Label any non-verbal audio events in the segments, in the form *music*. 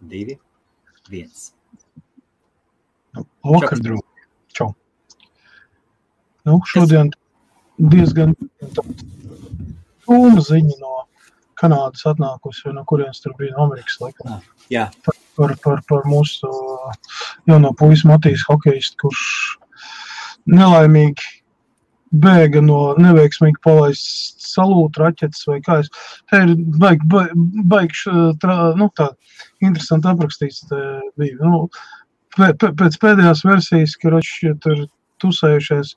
divi, viens. Vakar, draugi. Čau. Nu, šodien diezgan tūma ziņa no Kanādas atnākusi, no kurienes tur bija no Amerikas laikam. Ah, jā, Par, par, par mūsu jauno puisu Matīs hokejistu, kurš nelaimīgi bēga no neveiksmīgi palaistas salūta raķetes vai kā es. Te ir baigi, baigi, baigi š- tra, nu, tā interesanti aprakstīts bija. Nu, pē- pē- pēc pēdējās versijas, ka rači tur tusējušies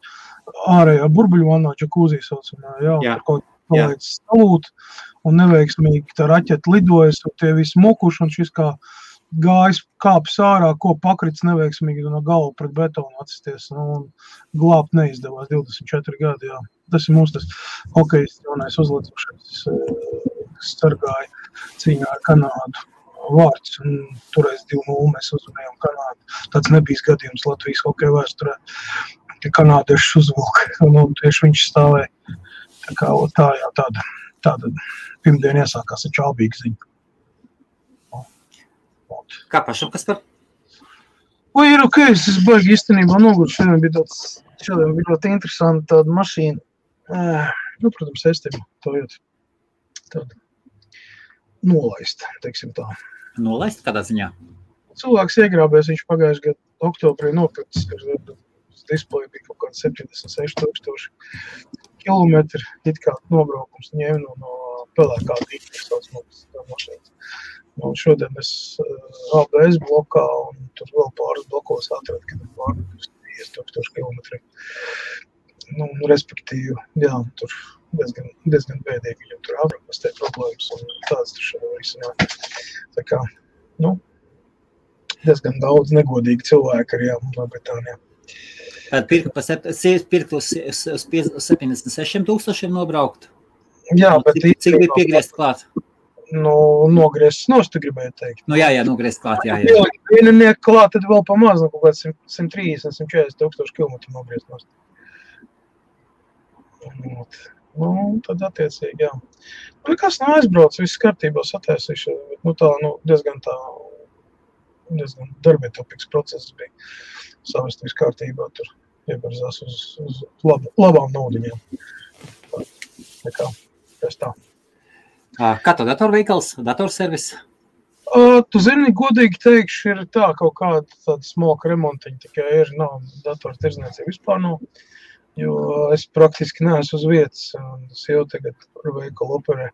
ārējā burbuļvannā, džakūzī saucamā, jā, Jā. tur kaut palaicis salūta un neveiksmīgi tā raķete lidojas, un tie visi mokuši, un šis kā gājis kāpis ārā, ko pakrits neveiksmīgi no galva pret betonu atsisties, nu, un glābt neizdevās 24 gadi, jā. Tas ir mūsu tas hokejs jaunais uzlicošais, eh, kas sargāja cīņā ar Kanādu vārds, un toreiz 2-0 mēs uzvarējām Kanādu. Tāds nebijis gadījums Latvijas hokeja vēsturē, ka kanādieši uzvilka, *laughs* un, un tieši viņš stāvēja. Tā kā tā, jā, tāda, tāda pirmdiena iesākās ar čābīgu ziņu. Kā pašam, kas par? Vai ir ok, es esmu baigi īstenībā nogurts. Šodien bija tāds, šodien bija ļoti interesanti tāda mašīna. Uh, nu, protams, sistēma to jūt. Tāda nolaista, teiksim tā. Nolaist kādā ziņā? Cilvēks iegrābēs, viņš pagājušajā gadā oktobrī nopircis, ka uz displeja bija kaut kāds 76 tūkstoši kilometri. It kā nobraukums ņēma no, no pelēkā tīkla, saucamās mašīnas. Un šodien es uh, ABS blokā un tur vēl pāris blokos atradu, ka ir pārāk 5000 km. Nu, respektīvi, jā, tur diezgan, diezgan bēdīgi viņam tur aprakstē problēmas un tādas tur šodien risināt. Tā kā, nu, diezgan daudz negodīgi cilvēki arī jā, Lielbritānijā. Tad pirka pa sept- sie- pirkt uz, uz, uz piec- uz 76 tūkstošiem nobraukt. Jā, bet cik, cik bija piegriezt klāt? Nu, nogriezts nost, tu gribēji teikt. Nu, jā, jā, nogriezt klāt, jā, jā. Ielikt vienu nieku klāt, tad vēl pamaz, nu, kaut kāds 130, 140 tūkstoši kilometru nogriezt nost. Ot. Nu, tad attiecīgi, jā. Nu, nekas nav aizbraucis, viss kārtībā sataisīšu. bet, Nu, tā, nu, diezgan tā, diezgan darbietilpīgs process bija. Savest viss kārtībā, tur iebarzās uz, uz lab, labām naudiņām. Tā, tā kā, tas tā. Kā to datorveikals, datorservis? Uh, tu zini, godīgi teikšu, ir tā kaut kāda tāda smalka remontiņa, tikai ir nav dators tirdzniecība vispār nav. Jo es praktiski neesmu uz vietas. un Es jau tagad ar veikalu operē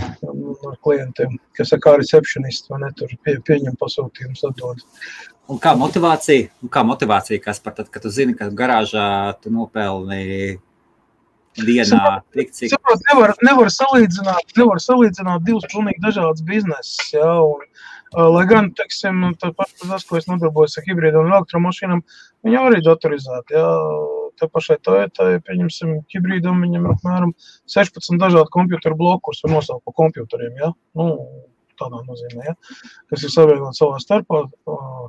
ar klientiem, kas kā recepcionists, vai ne, tur pie, pieņem pasūtījumus, atdod. Un kā motivācija? Un kā motivācija, kas par tad, kad tu zini, ka garāžā tu nopelni dienā tik cik? Saprot, nevar, nevar, salīdzināt, nevar salīdzināt divus pilnīgi dažādus biznesus. Ja, un, lai gan, teiksim, tas, ko es nodarbojos ar hibrīdiem un elektromašīnām, viņi jau arī datorizēti. Ja. Tā pašai Toyotai, pieņemsim, hibrīdam viņam apmēram 16 dažādu komputeru bloku, kurus var nosaukt par komputeriem. Ja. Nu, tādā nozīmē, ja, kas ir savienot savā starpā,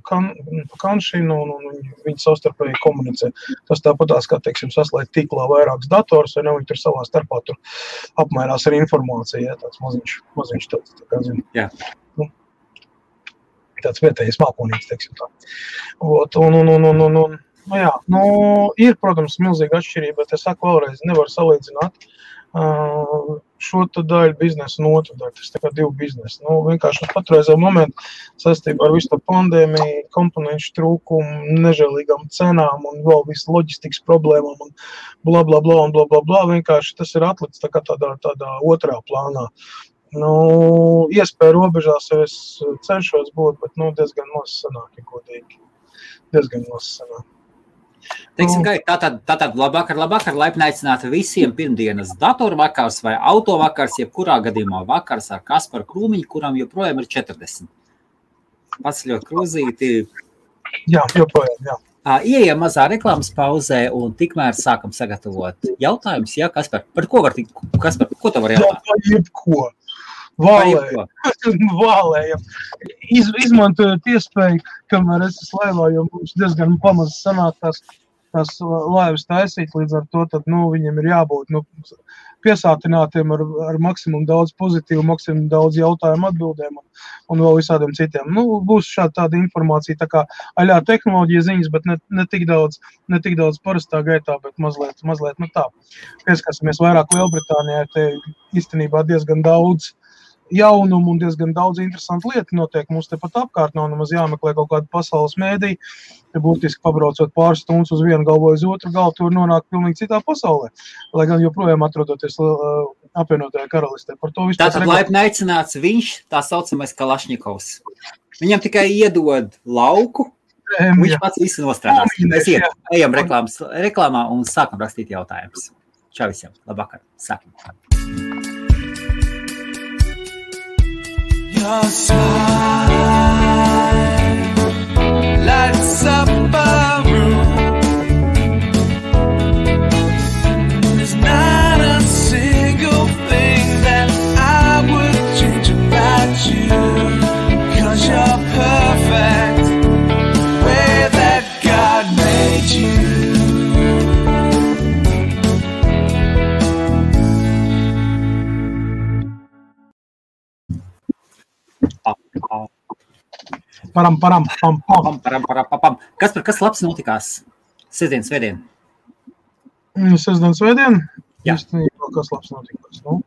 kan, pa kanšīnu, un, un viņi, viņi savstarpēji komunicē. Tas tāpatās, kā, teiksim, saslēgt tīklā vairākus dators, vai ne, viņi tur savā starpā tur apmainās ar informāciju, ja, tāds maziņš, maziņš tāds, tā kā, zinu. Jā. Nu, tāds vietējais mākonīgs, teiksim tā. Ot, un, un, un, un, un, un, nu, jā, nu, ir, protams, milzīga atšķirība, bet es saku vēlreiz, nevar salīdzināt uh, šo daļu biznesa un otru daļu. Tas kā divi biznesi. Nu, vienkārši uz patreizējo momentu saistībā ar visu to pandēmiju, komponentu trūkumu, nežēlīgām cenām un vēl visu loģistikas problēmām un bla, bla, bla, un bla, bla, bla. Vienkārši tas ir atlicis tā tādā, tādā otrā plānā. Nu, iespēja robežās jau es cenšos būt, bet nu, diezgan maz sanāk, ja godīgi. Diezgan maz sanāk. Teiksim, ka tā tad, tā tad labāk ar labāk ar laipni aicināt visiem pirmdienas datoru vakars vai auto vakars, jebkurā gadījumā vakars ar Kasparu Krūmiņu, kuram joprojām ir 40. Pats ļoti krūzīti. Jā, joprojām, jā. Ieejam mazā reklāmas pauzē un tikmēr sākam sagatavot jautājumus. Jā, kas par, ko var tikt? Kas par ko tu vari Jā, jautāt? par jebko. Jebko. vālējam. *laughs* Iz, izmantojot iespēju, kamēr es esmu laivā, jo mums diezgan pamazs sanāk tās, tās laivas taisīt, līdz ar to tad, nu, viņiem ir jābūt, nu, piesātinātiem ar, ar maksimumu daudz pozitīvu, maksimumu daudz jautājumu atbildēm un, un vēl visādiem citiem. Nu, būs šāda tāda informācija, tā kā aļā tehnoloģija ziņas, bet ne, ne, tik daudz, ne tik daudz parastā gaitā, bet mazliet, mazliet nu tā. Pieskasamies vairāk Lielbritānijā, te īstenībā diezgan daudz jaunumu un diezgan daudz interesantu lietu notiek mums tepat apkārt. Nav nemaz jāmeklē kaut kāda pasaules mēdī. Ja būtiski pabraucot pāris stundas uz vienu galu vai uz otru galu, tur nonāk pilnīgi citā pasaulē. Lai gan joprojām atrodoties uh, apvienotajā karalistē. Par to vispār. Tātad laipni aicināts viņš, tā saucamais Kalašņikovs. Viņam tikai iedod lauku, Um, viņš jā. pats visu nostrādās. Mēs iet, ejam reklāmas, reklāmā un sākam rakstīt jautājumus. Čau visiem! Labvakar! Sākam! Your side lights up a room. Param, param, pam, pam. Param, param, pam, pam. Kas par kas labs notikās? Sestdien, svētdien. Mm, sestdien, svētdien? Jā. Īstenībā, kas labs notikās? Nu,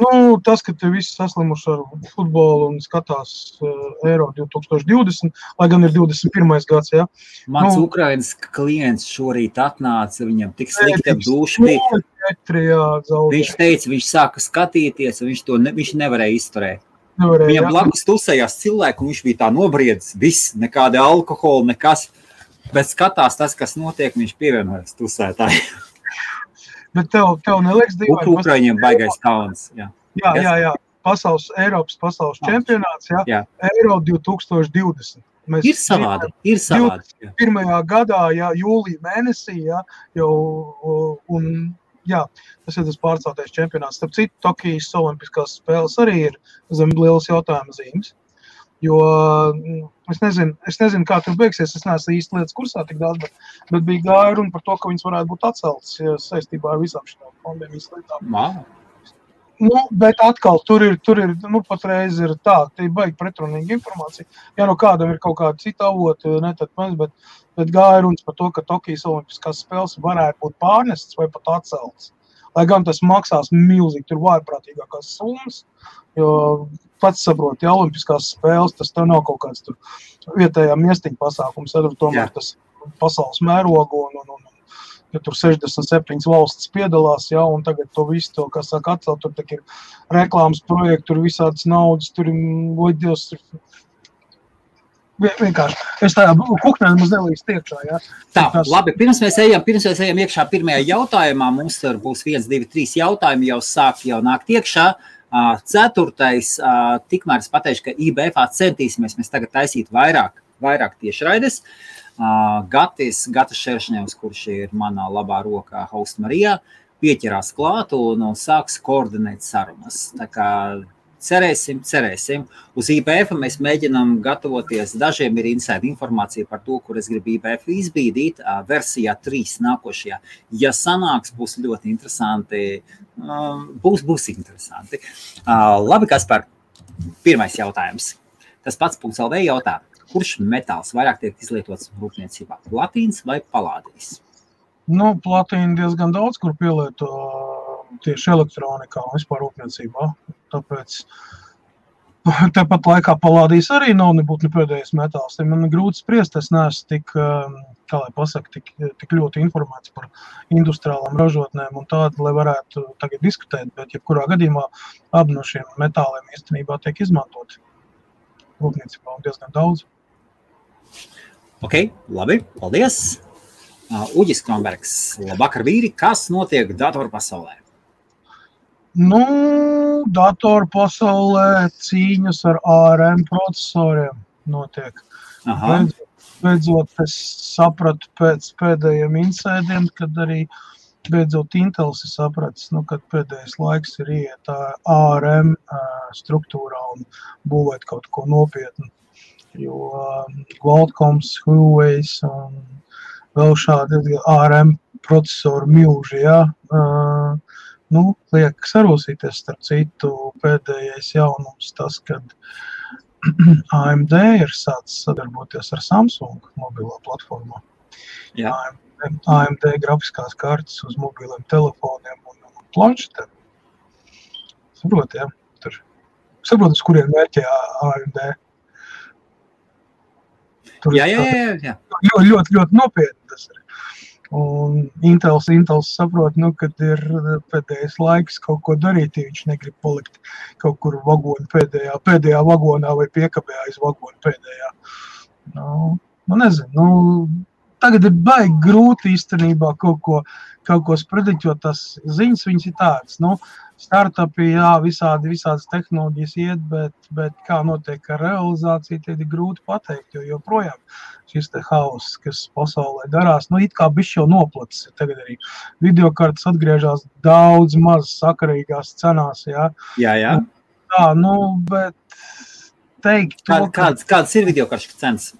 nu, tas, ka te visi saslimuši ar futbolu un skatās uh, Eiro 2020, lai gan ir 21. gads, ja. Mans nu, Ukrainas klients šorīt atnāca, viņam tik slikti ap dušu bija. Viņš teica, viņš sāka skatīties, un viņš to ne, viņš nevarēja izturēt. Nevarēja, Viņam blakus tusējās cilvēki, un viņš bija tā nobriedzis. Viss, nekāda alkohola, nekas. Bet skatās tas, kas notiek, viņš pievienojas tusētājiem. Bet tev, tev neliekas dīvaini. Ukraiņiem baigais kauns. Jā, jā, jā. jā. Pasaules, Eiropas pasaules čempionāts, jā. jā. Eiro 2020. Mēs ir savādi. Ir savādi. Pirmajā gadā, jā, jūlijā mēnesī, jā, jau, un jā, tas ir tas pārceltais čempionāts. Starp citu, Tokijas Olimpiskās spēles arī ir zem lielas jautājuma zīmes. Jo mm, es nezinu, es nezinu, kā tur beigsies. Es neesmu īsti lietas kursā tik daudz, bet, bet bija gāja runa par to, ka viņas varētu būt atceltas saistībā ar visām šīm. Wow. Nu, bet atkal tur ir, tur ir nu, patreiz ir tā, tā ir baigi pretrunīga informācija. Ja no kādam ir kaut kāda cita avota, ne tad mēs, bet, bet gāja runas par to, ka Tokijas Olimpiskās spēles varētu būt pārnestas vai pat atceltas. Lai gan tas maksās milzīgi, tur vājprātīgākās summas, jo pats saprot, ja Olimpiskās spēles tas nav kaut kāds tur vietējā miestiņa pasākums, tad tomēr Jā. tas pasaules mērogu un, un, un, ja tur 67 valstis piedalās, ja, un tagad to visu, to, kas saka, atcelt, tur ir reklāmas projekti, tur visādas naudas, tur ir loģios. Vienkārši. Es tādā kuknē maz nelīdz tiekšā. Ja. Tā, tas... labi, pirms mēs ejam, pirms mēs ejam iekšā pirmajā jautājumā, mums tur būs viens, divi, trīs jautājumi jau sāk jau nākt iekšā. Ceturtais, tikmēr es pateikšu, ka IBF centīsimies mēs tagad taisīt vairāk, vairāk tiešraides. Uh, Gatis, Gatis Šeršņevs, kurš ir manā labā rokā, Hausta Marijā, pieķerās klāt un, un sāks koordinēt sarunas. Tā kā cerēsim, cerēsim. Uz IPF mēs mēģinām gatavoties. Dažiem ir inside informācija par to, kur es gribu IPF izbīdīt. Versijā 3 nākošajā. Ja sanāks, būs ļoti interesanti. Būs, būs interesanti. Labi, kas par pirmais jautājums. Tas pats punkts LV jautā. Kurš metāls vairāk tiek izlietots rūpniecībā? Platīns vai palādijs? Nu, platīna diezgan daudz, kur pielieto tieši elektronikā un vispār rūpniecībā. Tāpēc *laughs* tāpat laikā palādijas arī nav nebūtu ne pēdējais metāls. Man grūti spriest, es neesmu tik, kā lai pasaka, tik, tik ļoti informēts par industriālām ražotnēm un tādu, lai varētu tagad diskutēt, bet jebkurā gadījumā abi no šiem metāliem īstenībā tiek izmantoti rūpniecībā un diezgan daudz. Ok, labi, paldies. Uh, Uģis Kronbergs, labvakar vīri, kas notiek datoru pasaulē? Nu, datoru pasaulē cīņas ar ARM procesoriem notiek. Aha. Beidzot, beidzot es sapratu pēc pēdējiem insēdiem, kad arī beidzot Intels ir sapratis, nu, kad pēdējais laiks ir iet ARM struktūrā un būvēt kaut ko nopietnu jo Qualcomms, Huawei un vēl šādi ARM procesoru milži, ja, nu, liek sarūsīties. Starp citu, pēdējais jaunums tas, kad *clears throat* AMD ir sācis sadarboties ar Samsung mobilo platformā. Jā. AMD, AMD grafiskās kartes uz mobiliem telefoniem un, un planšetēm. Saprot, ja? Tur. Saprot, uz kuriem mērķē AMD. Tur Jā, jā, jā, jā. ļoti, ļoti, ļoti nopietni tas ir. Un Intels, Intels saprot, nu, kad ir pēdējais laiks kaut ko darīt, ja viņš negrib palikt kaut kur vagonu pēdējā, pēdējā vagonā vai piekabē aiz vagonu pēdējā. Nu, nu nezinu, nu, tagad ir baigi grūti īstenībā kaut ko, kaut ko sprediķot, jo tas ziņas viņas ir tādas, nu, startupi, jā, visādi, visādas tehnoloģijas iet, bet, bet kā notiek ar realizāciju, tad ir grūti pateikt, jo joprojām šis hauss, kas pasaulē darās, nu, it kā bišķi jau noplacis, tagad arī videokartas atgriežas daudz maz sakarīgās cenās, jā. jā, jā. Tā, nu, bet teikt to, Kā, kāds, kāds ir video karšu cenas?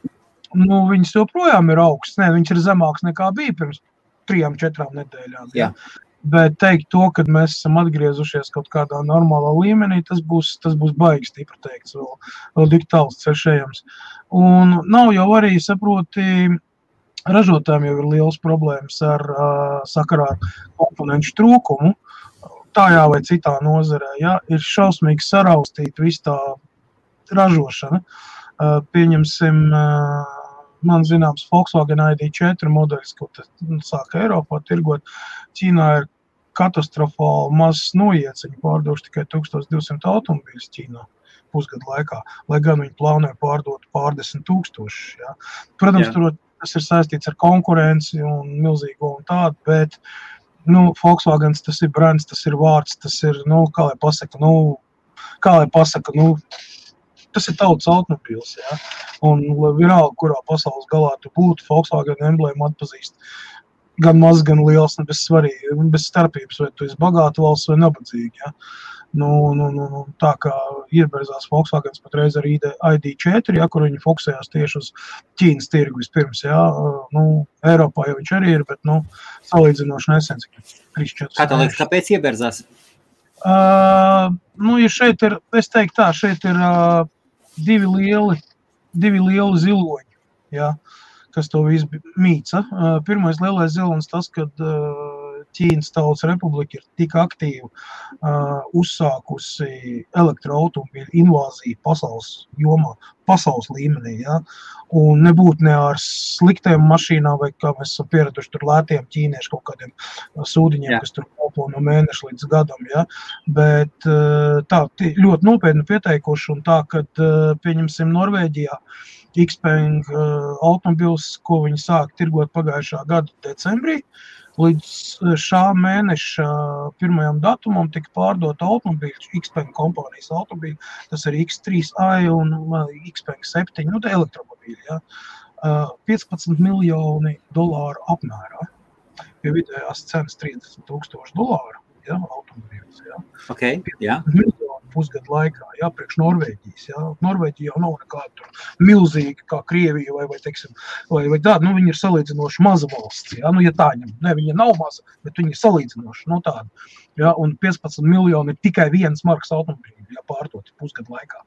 Nu, viņas joprojām ir augstas. Nē, viņš ir zemāks nekā bija pirms trijām, četrām nedēļām. Jā. Bet teikt to, ka mēs esam atgriezušies kaut kādā normālā līmenī, tas būs, tas būs baigi stipri teikts, vēl, vēl tik tāls ceļš ejams. Un nav jau arī, saproti, ražotājiem jau ir liels problēmas ar uh, sakarā ar komponentu trūkumu. Tajā vai citā nozarē, ja, ir šausmīgi saraustīta viss tā ražošana. Uh, pieņemsim, uh, man zināms, Volkswagen ID4 modelis, ko sāka Eiropā tirgot. Ķīnā ir katastrofāli mazs noiets. Viņi pārdevuši tikai 1200 automobīļus Ķīnā pusgadu laikā, lai gan viņi plānoja pārdot pārdesmit tūkstošus. Ja. Protams, Jā. tur tas ir saistīts ar konkurenci un milzīgo un tādu, bet nu, Volkswagen tas ir brands, tas ir vārds, tas ir, nu, kā lai pasaka, nu, kā lai pasaka, nu, tas ir tautas automobīls. Ja? Un vienalga, kurā pasaules galā tu būtu, Volkswagen emblēmu atpazīst. Gan maz, gan liels, ne bez svarīgi, bez starpības, vai tu esi bagāts valsts vai nabadzīgs. Ja? Nu, nu, nu, nu, tā kā ievirzās Volkswagen patreiz ar ID, ID4, ja, kur viņi fokusējās tieši uz Ķīnas tirgu vispirms. Ja? Nu, Eiropā jau viņš arī ir, bet nu, salīdzinoši nesen, cik 3-4 Kā tev liekas, kāpēc ieberzās? Uh, nu, ja šeit ir, es teiktu, tā, šeit ir uh, divi lieli, divi lieli ziloņi, ja, kas to visu mīca. Pirmais lielais zilonis tas, kad uh, Ķīnas Tautas Republika ir tik aktīvi uh, uzsākusi elektroautomobīļu invāziju pasaules jomā, pasaules līmenī. Ja? Un nebūtu ne ar sliktiem mašīnām, vai kā mēs esam pieraduši tur lētiem ķīniešu kaut kādiem sūdiņiem, Jā. Kas tur kalpo no mēneša līdz gadam. Ja? Bet uh, tā ļoti nopietni pieteikuši un tā, kad uh, pieņemsim Norvēģijā. Xpeng uh, automobils, ko viņi sāka tirgot pagājušā gada decembrī, Līdz eh, šā mēneša pirmajam datumam tika pārdota automobīļa, Xpeng kompānijas automobīļa. Tas ir X3i un eh, Xpeng 7, nu, elektromobīļi. Ja. Uh, 15 miljoni dolāru apmērā. Pie vidējās cenas 30 tūkstoši dolāru. Ja, automobīļus, ja. Okay, jā. Pusgadu laikā, ja, priekš Norvēģijas. Ja. Norvēģija jau nav nekāda milzīga, kā Krievija vai, vai, teiksim, vai, vai tāda. Nu, viņa ir salīdzinoši maza valsts. Ja. Nu, ja tā ņem, ne, viņa nav maza, bet viņa ir salīdzinoši nu, tāda. Ja, un 15 miljoni ir tikai viens marks automobīļu ja, pārdot pusgadu laikā.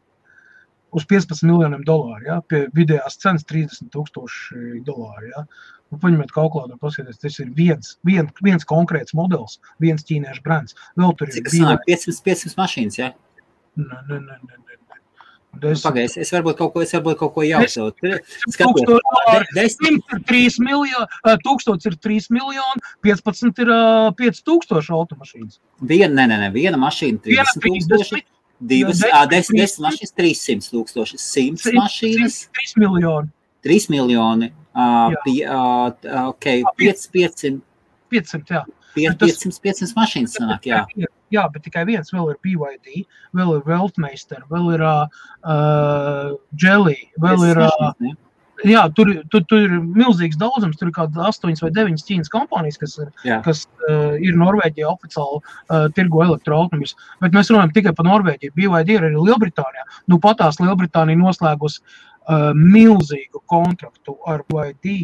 Uz 15 miljoniem dolāru, ja, pie vidējās cenas 30 tūkstoši dolāru. Ja. Nu, paņemiet kalkulātoru, paskatieties, tas ir viens, viens, viens konkrēts modelis, viens ķīniešu brands. Vēl tur ir Cik tas sanāk? 500, 500 mašīnas, jā? Nē, nē, nē, nē, nē. Nu, Desmit Pagaid, es varbūt kaut ko, es varbūt kaut ko tūkstoši Skaties, dolāru. de- desmit, 100 ir 3 miljoni, 1000 ir 3 miljoni, 15 ir ā, 5000 automašīnas. viena, nē, nē, nē, viena mašīna Viena 30 tūkstoši, 50, divas, ā, desmit, trīs- desmit mašīnas 300 tūkstoši, 100 mašīnas 3 miljoni, 3 miljoni, Jā. pie- ā, ok, 5, 500, 500. Jā. 500, Tas- 500, 500 mašīnas sanāk, jā. jā, bet tikai viens vēl ir BYD, vēl ir Weltmeister, vēl ir uh, Jelly, vēl ir. Uh? Jā, tur, tur, tur ir milzīgs daudzums. Tur ir kaut kādas astoņas vai deviņas ķīnas kompānijas, kas ir, Jā. kas, uh, ir Norvēģijā oficiāli uh, tirgo elektroautomobiļus. Bet mēs runājam tikai par Norvēģiju. BYD ir arī Lielbritānijā. Nu, patās Lielbritānija noslēgus uh, milzīgu kontraktu ar BYD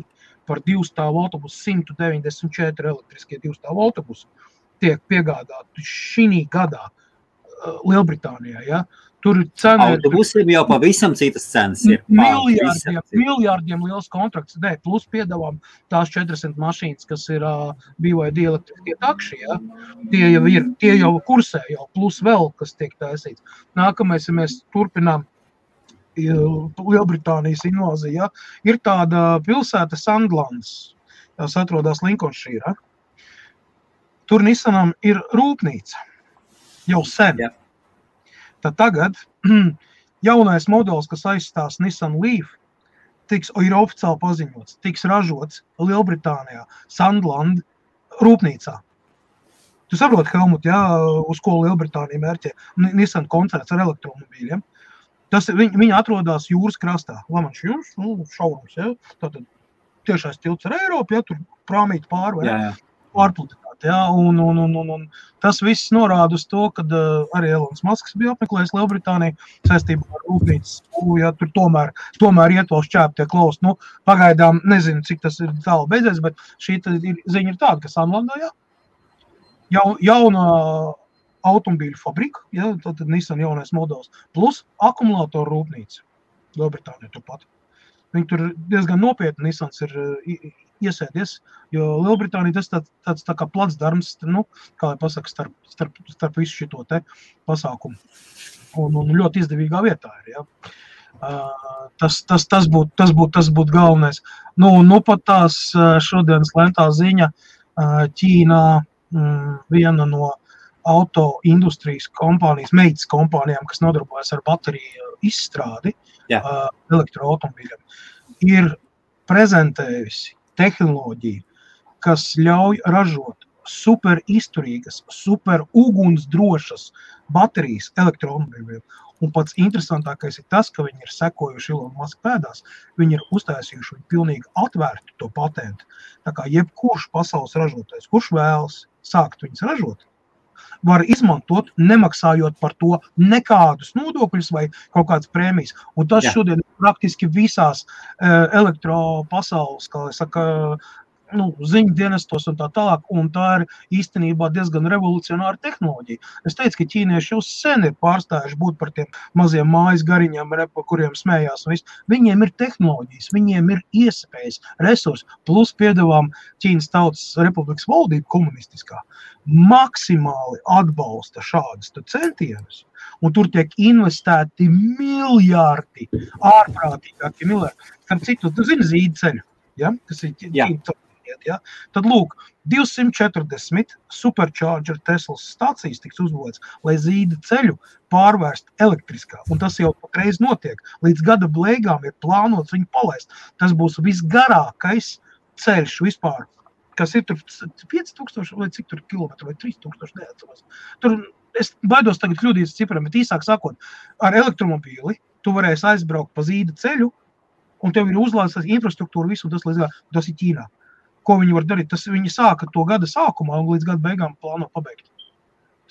par divu stāvu autobusu, 194 elektriskie divu stāvu autobusu. Tiek piegādāti šī gadā Lielbritānijā. Ja? Tur cena ir. Autobusiem jau pavisam citas cenas ir. Miljārdiem, miljārdiem liels kontrakts. Nē, plus piedāvām tās 400 mašīnas, kas ir uh, BYD elektriskie takši. Ja? Tie jau ir, tie jau kursē, jau plus vēl, kas tiek taisīts. Nākamais, ja mēs turpinām Lielbritānijas invāzija, ja? ir tāda pilsēta Sandlands, kas atrodas Linkolnšīrā. Tur Nisanam ir rūpnīca jau sen. Yeah Tad tagad *clears throat* jaunais modelis, kas aizstās Nissan Leaf, tiks, ir oficiāli paziņots, tiks ražots Lielbritānijā, Sandland rūpnīcā. Tu saproti, Helmut, jā, uz ko Lielbritānija mērķē Nissan koncerts ar elektromobīļiem. Tas, viņi, viņi atrodas jūras krastā. Lamanš jūras, nu, šaurums, ja? Tātad tiešais tilts ar Eiropu, ja tur prāmīt pāri, vai pārpludināt. Ja, un, un, un, un, un tas viss norāda uz to, ka uh, arī Elonas Masks bija apmeklējis Lielbritāniju saistībā ar rūpnīcas būvu. Ja, tur tomēr, tomēr iet vēl šķēp tie klaus. Nu, pagaidām nezinu, cik tas ir tālu beidzies, bet šī ir, ziņa ir tāda, ka Sanlandā ja, jau, jauna automobīļu fabrika, ja, tad Nissan jaunais modelis, plus akumulātoru rūpnīca Lielbritānijā turpat. Viņi tur diezgan nopietni Nissans ir iesēdies. Jo Lielbritānija tas tāds, tāds tā kā plats darbs, nu, kā lai pasaka, starp, starp, starp visu šo pasākumu. Un, un ļoti izdevīgā vietā ir. Ja. Uh, tas, tas, tas būtu tas būt, tas būt galvenais. Nu, nu pat tās šodienas lentā ziņa Ķīnā mm, viena no auto industrijas kompānijas, meitas kompānijām, kas nodarbojas ar bateriju izstrādi uh, elektroautomobīļiem, ir prezentējusi tehnoloģiju, kas ļauj ražot super izturīgas, super ugunsdrošas baterijas elektromobīļiem. Un pats interesantākais ir tas, ka viņi ir sekojuši Ilona Maska pēdās. Viņi ir uztaisījuši viņu pilnīgi atvērtu to patentu. Tā kā jebkurš pasaules ražotājs, kurš vēlas sākt viņus ražot, var izmantot, nemaksājot par to nekādus nodokļus vai kaut kādas prēmijas. Un tas Jā. šodien praktiski visās uh, elektropasaules, kā saka, nu, ziņu dienestos un tā tālāk. Un tā ir īstenībā diezgan revolucionāra tehnoloģija. Es teicu, ka ķīnieši jau sen ir pārstājuši būt par tiem maziem mājas gariņiem, par kuriem smējās. Viņiem ir tehnoloģijas, viņiem ir iespējas, resursi, plus piedāvām Ķīnas Tautas Republikas valdība komunistiskā. Maksimāli atbalsta šādus centienus. Un tur tiek investēti miljardi, ārprātīgākie miljardi. Starp citu, tu zini zīdceļu, ja? kas ir Ķīnas iet. Ja? Tad lūk, 240 supercharger Teslas stācijas tiks uzbūvētas, lai zīda ceļu pārvērst elektriskā. Un tas jau patreiz notiek. Līdz gada beigām ir plānots viņu palaist. Tas būs visgarākais ceļš vispār. Kas ir tur 5000 vai cik tur kilometru vai 3000, neatceros. Tur es baidos tagad kļūdīties ciprām, bet īsāk sakot, ar elektromobīli tu varēsi aizbraukt pa zīda ceļu, un tev ir uzlādes infrastruktūra, visu tas līdz galam. Tas ir Ķīnā ko viņi var darīt. Tas viņi sāka to gada sākumā un līdz gada beigām plāno pabeigt.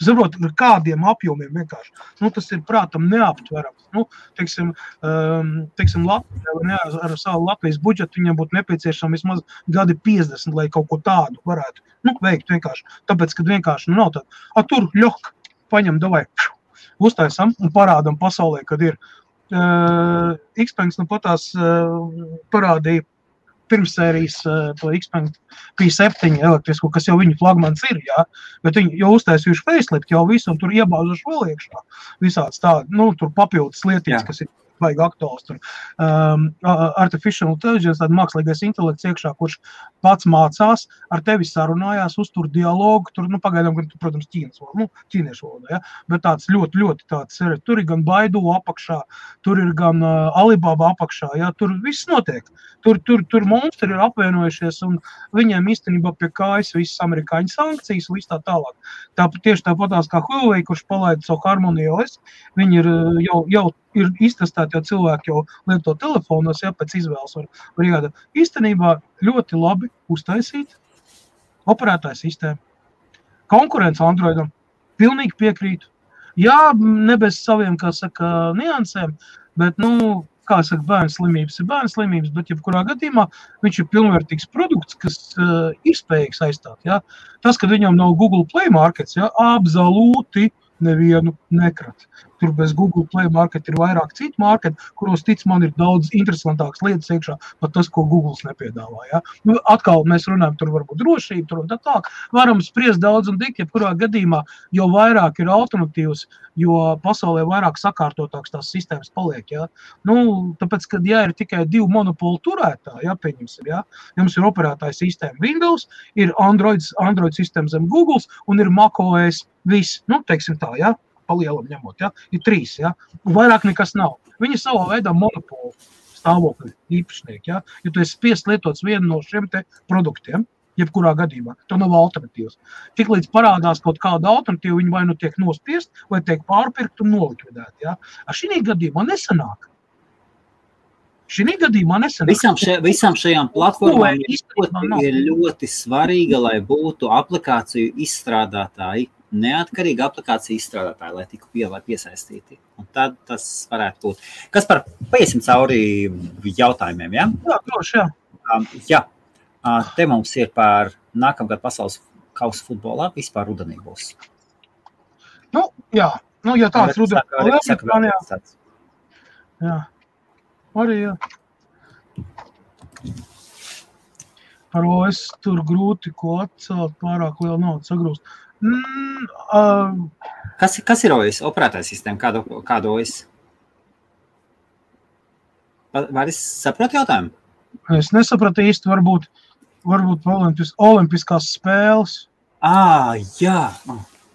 Saprotat, ar kādiem apjomiem vienkārši. Nu, tas ir prātam neaptverams. Nu, teiksim, um, teiksim, Latvijā, ne, ar savu Latvijas budžetu viņam būtu nepieciešams vismaz gadi 50, lai kaut ko tādu varētu nu, veikt. Vienkārši. Tāpēc, kad vienkārši nu, nav tāda, ah, tur ļok, paņem, davai, uztaisam un parādam pasaulē, kad ir. Uh, X-Banks nu patās uh, parādīja pirmsērijas to X7 elektrisko, kas jau viņu flagmans ir, jā, bet viņi jau uztaisījuši facelift jau visu un tur iebāzuši vēl iekšā. Visāds tādi, nu, tur papildus lietītes, kas ir baigi aktuāls. Tur um, artificial intelligence, tāds mākslīgais intelekts iekšā, kurš pats mācās, ar tevi sarunājās, uztur dialogu. Tur, nu, pagaidām, gan, protams, ķīnas valoda, nu, ķīniešu valoda, ja? bet tāds ļoti, ļoti tāds ir. Tur ir gan Baidu apakšā, tur ir gan uh, Alibaba apakšā, ja? tur viss notiek. Tur, tur, tur monstri ir apvienojušies un viņiem īstenībā pie kājas visas amerikāņu sankcijas un viss tā tālāk. Tā, tieši tāpatās kā Huawei, kurš palaida savu harmoniju viņi ir jau, jau ir iztestēti, jo cilvēki jau lieto telefonos, ja pēc izvēles var, var iegādāt. Īstenībā ļoti labi uztaisīt operētāju sistēmu. Konkurence Androidam pilnīgi piekrītu. Jā, ne bez saviem, kā saka, niansēm, bet, nu, kā saka, bērnu slimības ir bērnu slimības, bet jebkurā gadījumā viņš ir pilnvērtīgs produkts, kas uh, ir spējīgs aizstāt. Ja? Tas, ka viņam nav Google Play markets, ja? absolūti nevienu nekrat. Tur bez Google Play market ir vairāk citu marketu, kuros, tic man, ir daudz interesantākas lietas iekšā, pat tas, ko Google nepiedāvā. Ja? Nu, atkal mēs runājam, tur varbūt drošība, tur un tā tālāk. Varam spriest daudz un dikt, jebkurā gadījumā, jo vairāk ir alternatīvas, jo pasaulē vairāk sakārtotākas tās sistēmas paliek. Ja? Nu, tāpēc, kad ja ir tikai divi monopolu turētāji, ja, pieņemsim, ja? jums ir operētāja sistēma Windows, ir Android, Android sistēma zem Google un ir macOS. Viss, nu, teiksim tā, ja? Palielam ņemot, ja? ir trīs. Ja? Vairāk nekas nav. Viņi savā veidā monopolu stāvokļa īpašnieki. Ja? Jo tu esi spiests lietot vienu no šiem produktiem. Jebkurā gadījumā tam nav alternatīvas. Tiklīdz parādās kaut kāda alternatīva, viņi vai nu tiek nospiest, vai tiek pārpirkt un nolikvidēti. Ja? Ar šī gadījumā nesanāk. Šī gadījumā nesanāk. Visam, še, visam šajām platformām ir ļoti, ir ļoti svarīga, lai būtu aplikāciju izstrādātāji, neatkarīgi aplikāciju izstrādātāji, lai tiktu pie, piesaistīti. Un tad tas varētu būt. Kas par paiesim cauri jautājumiem? Ja? Jā, droši, jā. Um, jā. Uh, te mums ir par nākamgad pasaules kausa futbolā vispār rudenī būs. Nu, jā, nu, ja tāds rudenī būs. Jā, arī jā. Par OS tur grūti ko atcelt, pārāk liela nauda sagrūst. Uh, Mm, uh, kas, kas ir OS? Operētāja sistēma, kādu, kādu OS? Vai es saprotu jautājumu? Es nesapratu īsti, varbūt, varbūt olimpis, olimpiskās spēles. Ah, jā.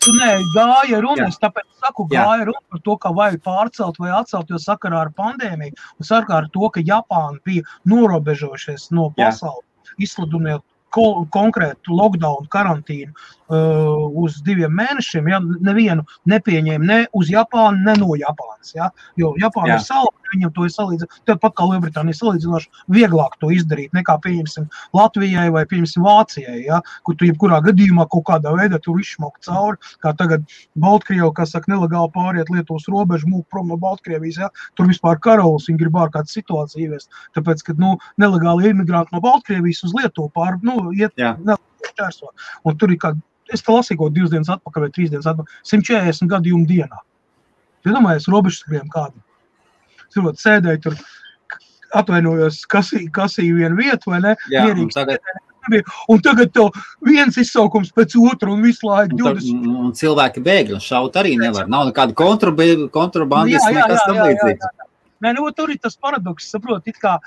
Nē, gāja runas, tāpēc saku, gāja runa par to, ka vajag pārcelt vai atcelt, jo sakarā ar pandēmiju un sakarā ar to, ka Japāna bija norobežojušies no pasaules, izsludinot konkrētu lockdown, karantīnu uh, uz diviem mēnešiem. Ja, nevienu nepieņēma ne uz Japānu, ne no Japānas. Ja, jo Japāna jā. ir sala, viņam to ir salīdzināts. Tāpat kā Lielbritānija salīdzinoši vieglāk to izdarīt nekā, pieņemsim, Latvijai vai, pieņemsim, Vācijai, ja, kur tu jebkurā gadījumā kaut kādā veidā tur izšmaukt cauri, kā tagad Baltkrievu, kas saka, nelegāli pāriet Lietuvas robežu, mūk prom no Baltkrievijas, ja, tur vispār karalis, viņi grib ārkārtas situāciju ieviest, tāpēc, ka, nu, nelegāli imigranti no Baltkrievijas uz Lietuvu pār, nu, iet šķērso. Un tur ir kā, es te lasīju kaut divas dienas atpakaļ vai trīs dienas atpakaļ, 140 gadījumu dienā. Es domāju, es robežskriem kādu. Cilvēki sēdēja tur, atvainojos, kasīju, kasīju vienu vietu, vai ne? Jā, Mierīgi, tagad... Un tagad tev viens izsaukums pēc otra un visu laiku 20. Un, un cilvēki bēg un šaut arī nevar. Nav nekāda kontrabandas, nekas tam līdzīgs. Nē, nu, tur ir tas paradoks, saprot, it kā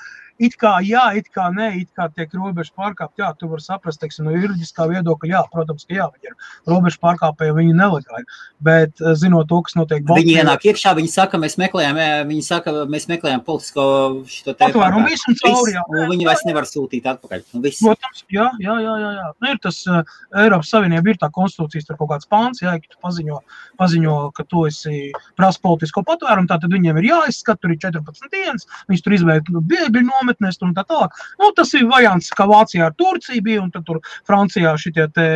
it kā jā, it kā nē, it kā tiek robežu pārkāpta. Jā, tu vari saprast, teiksim, no juridiskā viedokļa, jā, protams, ka jā, viņi ir robežu pārkāpēji, viņi nelegāli. Bet eh, zinot to, kas notiek Baltkrievijā. Viņi ienāk iekšā, viņi saka, mēs meklējam, viņi saka, mēs meklējam politisko šo te patvērumu. Visu un cauri, jā. Un viņi vairs nevar sūtīt atpakaļ. Nu. Protams, jā, jā, jā, jā, jā. Nu, ir tas uh, Eiropas Savienība, ir tā konstitūcijas, tur kaut kāds pāns, jā, ka tu paziņo, paziņo, ka tu esi prasa politisko patvērumu, tad viņiem ir jāizskat, tur ir 14 dienas, viņus tur izveido bēgļu nometnēs un tā tālāk. Nu, tas ir variants, kā Vācijā ar Turciju bija, un tur Francijā šitie te.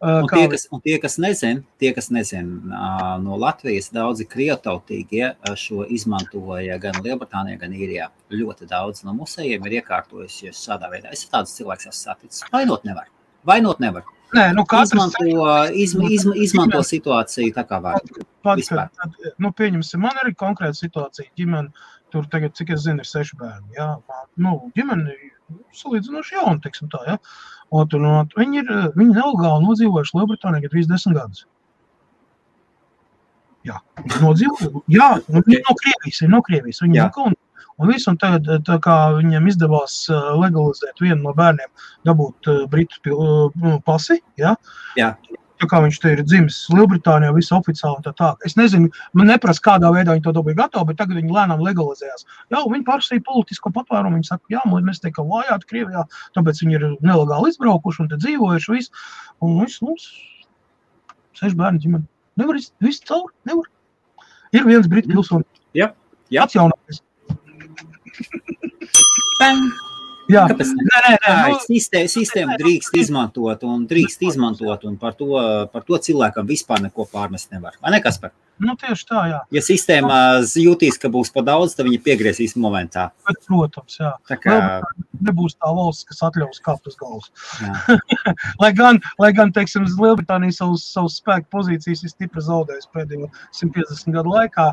Uh, kā... tie, kas, un tie, kas nezin, tie, kas nezin uh, no Latvijas, daudzi krievtautīgie šo izmantoja gan Lielbritānijā, gan Īrijā. Ļoti daudz no musējiem ir iekārtojusies šādā veidā. Es tādas cilvēks esmu saticis. Vainot nevar. Vainot nevar. Nē, nu izmanto, izma, izma, izmanto situāciju tā kā var. Pat, nu, pieņemsim, man ir konkrēta situācija. Ģimene Tur tagad, cik es zinu, ir seši bērni. Jā, nu, ģimene salīdzinoši jauna, teiksim tā. Ja? Un, un, un, viņi ir viņi nelegāli nodzīvojuši Lielbritānijā 30 gadus. Jā, nodzīvojuši. Jā, nu, viņi no Krievijas, no Krievijas. Viņi nāk un, un visu, un tagad, tā kā viņiem izdevās legalizēt vienu no bērniem, dabūt britu pasi, ja? Jā tā kā viņš te ir dzimis Lielbritānijā, viss oficiāli. Tā, tā. Es nezinu, man neprasa, kādā veidā viņi to dabūja gatavu, bet tagad viņi lēnām legalizējās. Jā, viņi prasīja politisko patvērumu. Viņi saka, jā, mēs tiekam vajāti Krievijā, tāpēc viņi ir nelegāli izbraukuši un te dzīvojuši. Visu. Un viss, mums seši bērni ģimene. Nevar viss cauri, nevar. Ir viens britu pilsonis. Jā, jā. Atjaunāties. Jā? Nē, nē, nē, nu... sistēma, sistēma drīkst izmantot un drīkst izmantot, un par to, par to cilvēkam vispār neko pārmest nevar. Vai ne, Kaspar? Nu, tieši tā, jā. Ja sistēmā jutīs, ka būs par daudz, tad viņi piegriezīs momentā. Bet, protams, jā. Tā kā... Nebūs tā valsts, kas atļaus kāpt uz galvas. *laughs* lai gan, lai gan, teiksim, Lielbritānija savus, savus spēku pozīcijas ir stipri zaudējusi pēdējo 150 gadu laikā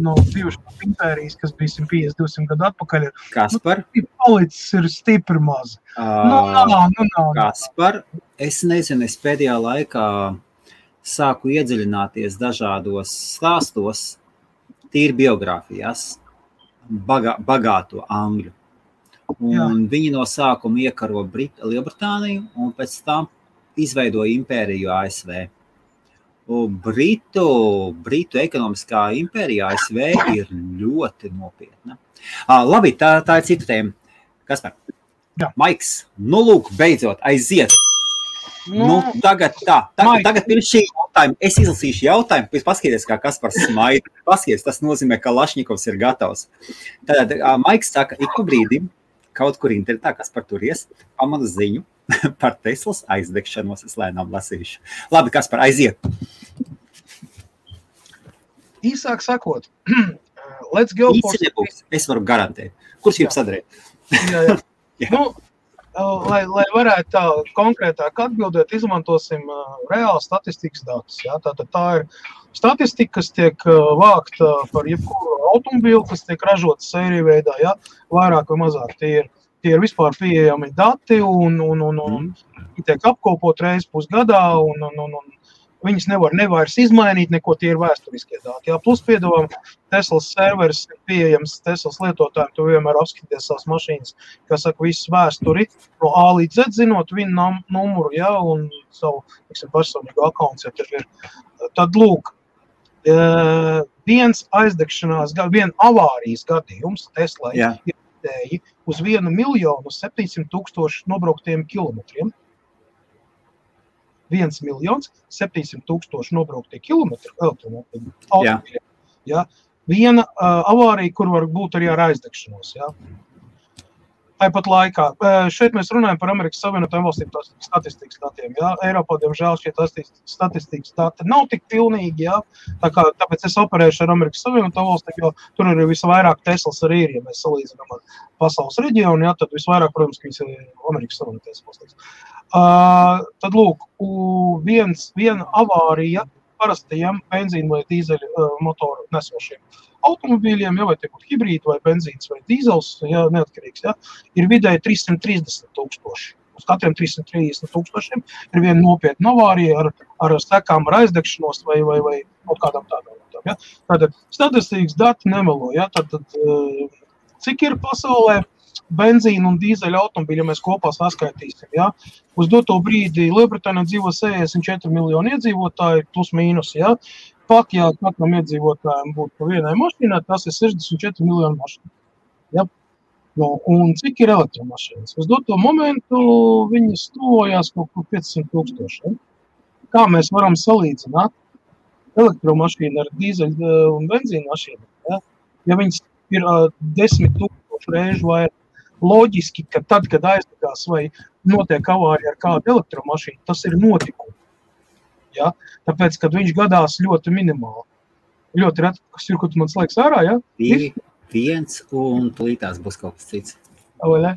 no bijušās impērijas, kas bija 150, 200 gadu atpakaļ. Kaspar? Nu, palicis ir stipri maz. Uh, nu, nav, nu, nav. Kaspar, es nezinu, es pēdējā laikā sāku iedziļināties dažādos stāstos, tīri biogrāfijās, bagā, bagāto angļu. Un Jā. viņi no sākuma iekaro Brit Lielbritāniju un pēc tam izveidoja impēriju ASV. Un Britu, Britu ekonomiskā impērija ASV ir ļoti nopietna. À, labi, tā, tā ir cita tēma. Kas par? Maiks, nu lūk, beidzot, aiziet! Nu, nu, tagad tā, tagad, tagad pirms šī jautājuma es izlasīšu jautājumu, pēc paskaties, kā kas par smaidu. Paskaties, tas nozīmē, ka Lašņikovs ir gatavs. Tad Maiks saka, ik pa brīdim kaut kur internetā, kas par tur ies, pamana ziņu *laughs* par Teslas aizdegšanos. Es lēnām lasīšu. Labi, kas par aiziet? Īsāk sakot, *clears throat* let's go. Īsi nebūs, es varu garantēt. Kurš jums sadarīja? jā, jā. *laughs* jā. Nu, lai, lai varētu tā konkrētāk atbildēt, izmantosim uh, reāli statistikas datus. Ja? Tātad tā ir statistika, kas tiek uh, vākta par jebkuru automobīlu, kas tiek ražots sēriju veidā, ja? vairāk vai mazāk. Tie ir, tie ir vispār pieejami dati un, un, un, un mm. tiek apkopot reizes pusgadā. Un, un, un, un, Viņas nevar nevairs izmainīt, neko tie ir vēsturiskie dati. Jā, plus piedāvājam, Teslas serveris ir pieejams Teslas lietotājiem. Tu vienmēr apskaties savas mašīnas, kas saka, visu vēsturi no A līdz Z, zinot viņu numuru, jā, un savu, tiksim, personīgu akauntu, ja tur ir. Tad, lūk, viens aizdegšanās, viena avārijas gadījums Teslai ir uz 1 miljonu 700 tūkstošu nobrauktiem kilometriem. 1 miljons 700 tūkstoši nobrauktie kilometri elektromobīļiem. Ja? Viena uh, avārija, kur var būt arī ar aizdegšanos. Ja? Tāpat laikā šeit mēs runājam par Amerikas Savienotajām valstīm statistikas datiem. Jā. Eiropā, diemžēl, šie statistikas dati nav tik pilnīgi. Jā. Tā kā, tāpēc es operēšu ar Amerikas Savienotajām valstīm, jo tur ir visvairāk Teslas arī ir. Ja mēs salīdzinām ar pasaules reģionu, jā, tad visvairāk, protams, viņas ir Amerikas Savienotajās valstīs. Tad, lūk, viens, viena avārija parastajiem benzīna vai dīzeļa motoru nesošiem automobīļiem, ja, vai tie būtu hibrīdi, vai benzīns, vai dīzels, ja, neatkarīgs, ja, ir vidēji 330 tūkstoši. Uz katriem 330 tūkstošiem ir viena nopietna avārija ar, ar sekām, ar aizdegšanos vai, vai, vai kaut kādām tādām lietām. Ja. Tātad statistikas dati nemelo. Ja. Tātad, cik ir pasaulē benzīna un dīzeļa automobīļi, ja mēs kopā saskaitīsim. Ja? Uz doto brīdi Lielbritānijā dzīvo 64 miljoni iedzīvotāji, plus mīnus. Ja? Pat ja katram iedzīvotājam būtu pa vienai mašīnai, tas ir 64 miljoni mašīnu. Ja? No, un cik ir elektromašīnas? Uz doto momentu viņas tuvojās kaut kur 500 tūkstoši. Ja? Kā mēs varam salīdzināt elektromašīnu ar dīzeļu eh, un benzīnu mašīnu? Ja, ja viņas ir uh, desmit tūkstoši reižu vairāk, loģiski, ka tad, kad aizdegās vai notiek avārija ar kādu elektromašīnu, tas ir notikums. Ja? Tāpēc, kad viņš gadās ļoti minimāli. Ļoti reti, kas ir, ko tu man slēgs ārā, ja? Divi, viens un tūlītās būs kaut kas cits. Vai?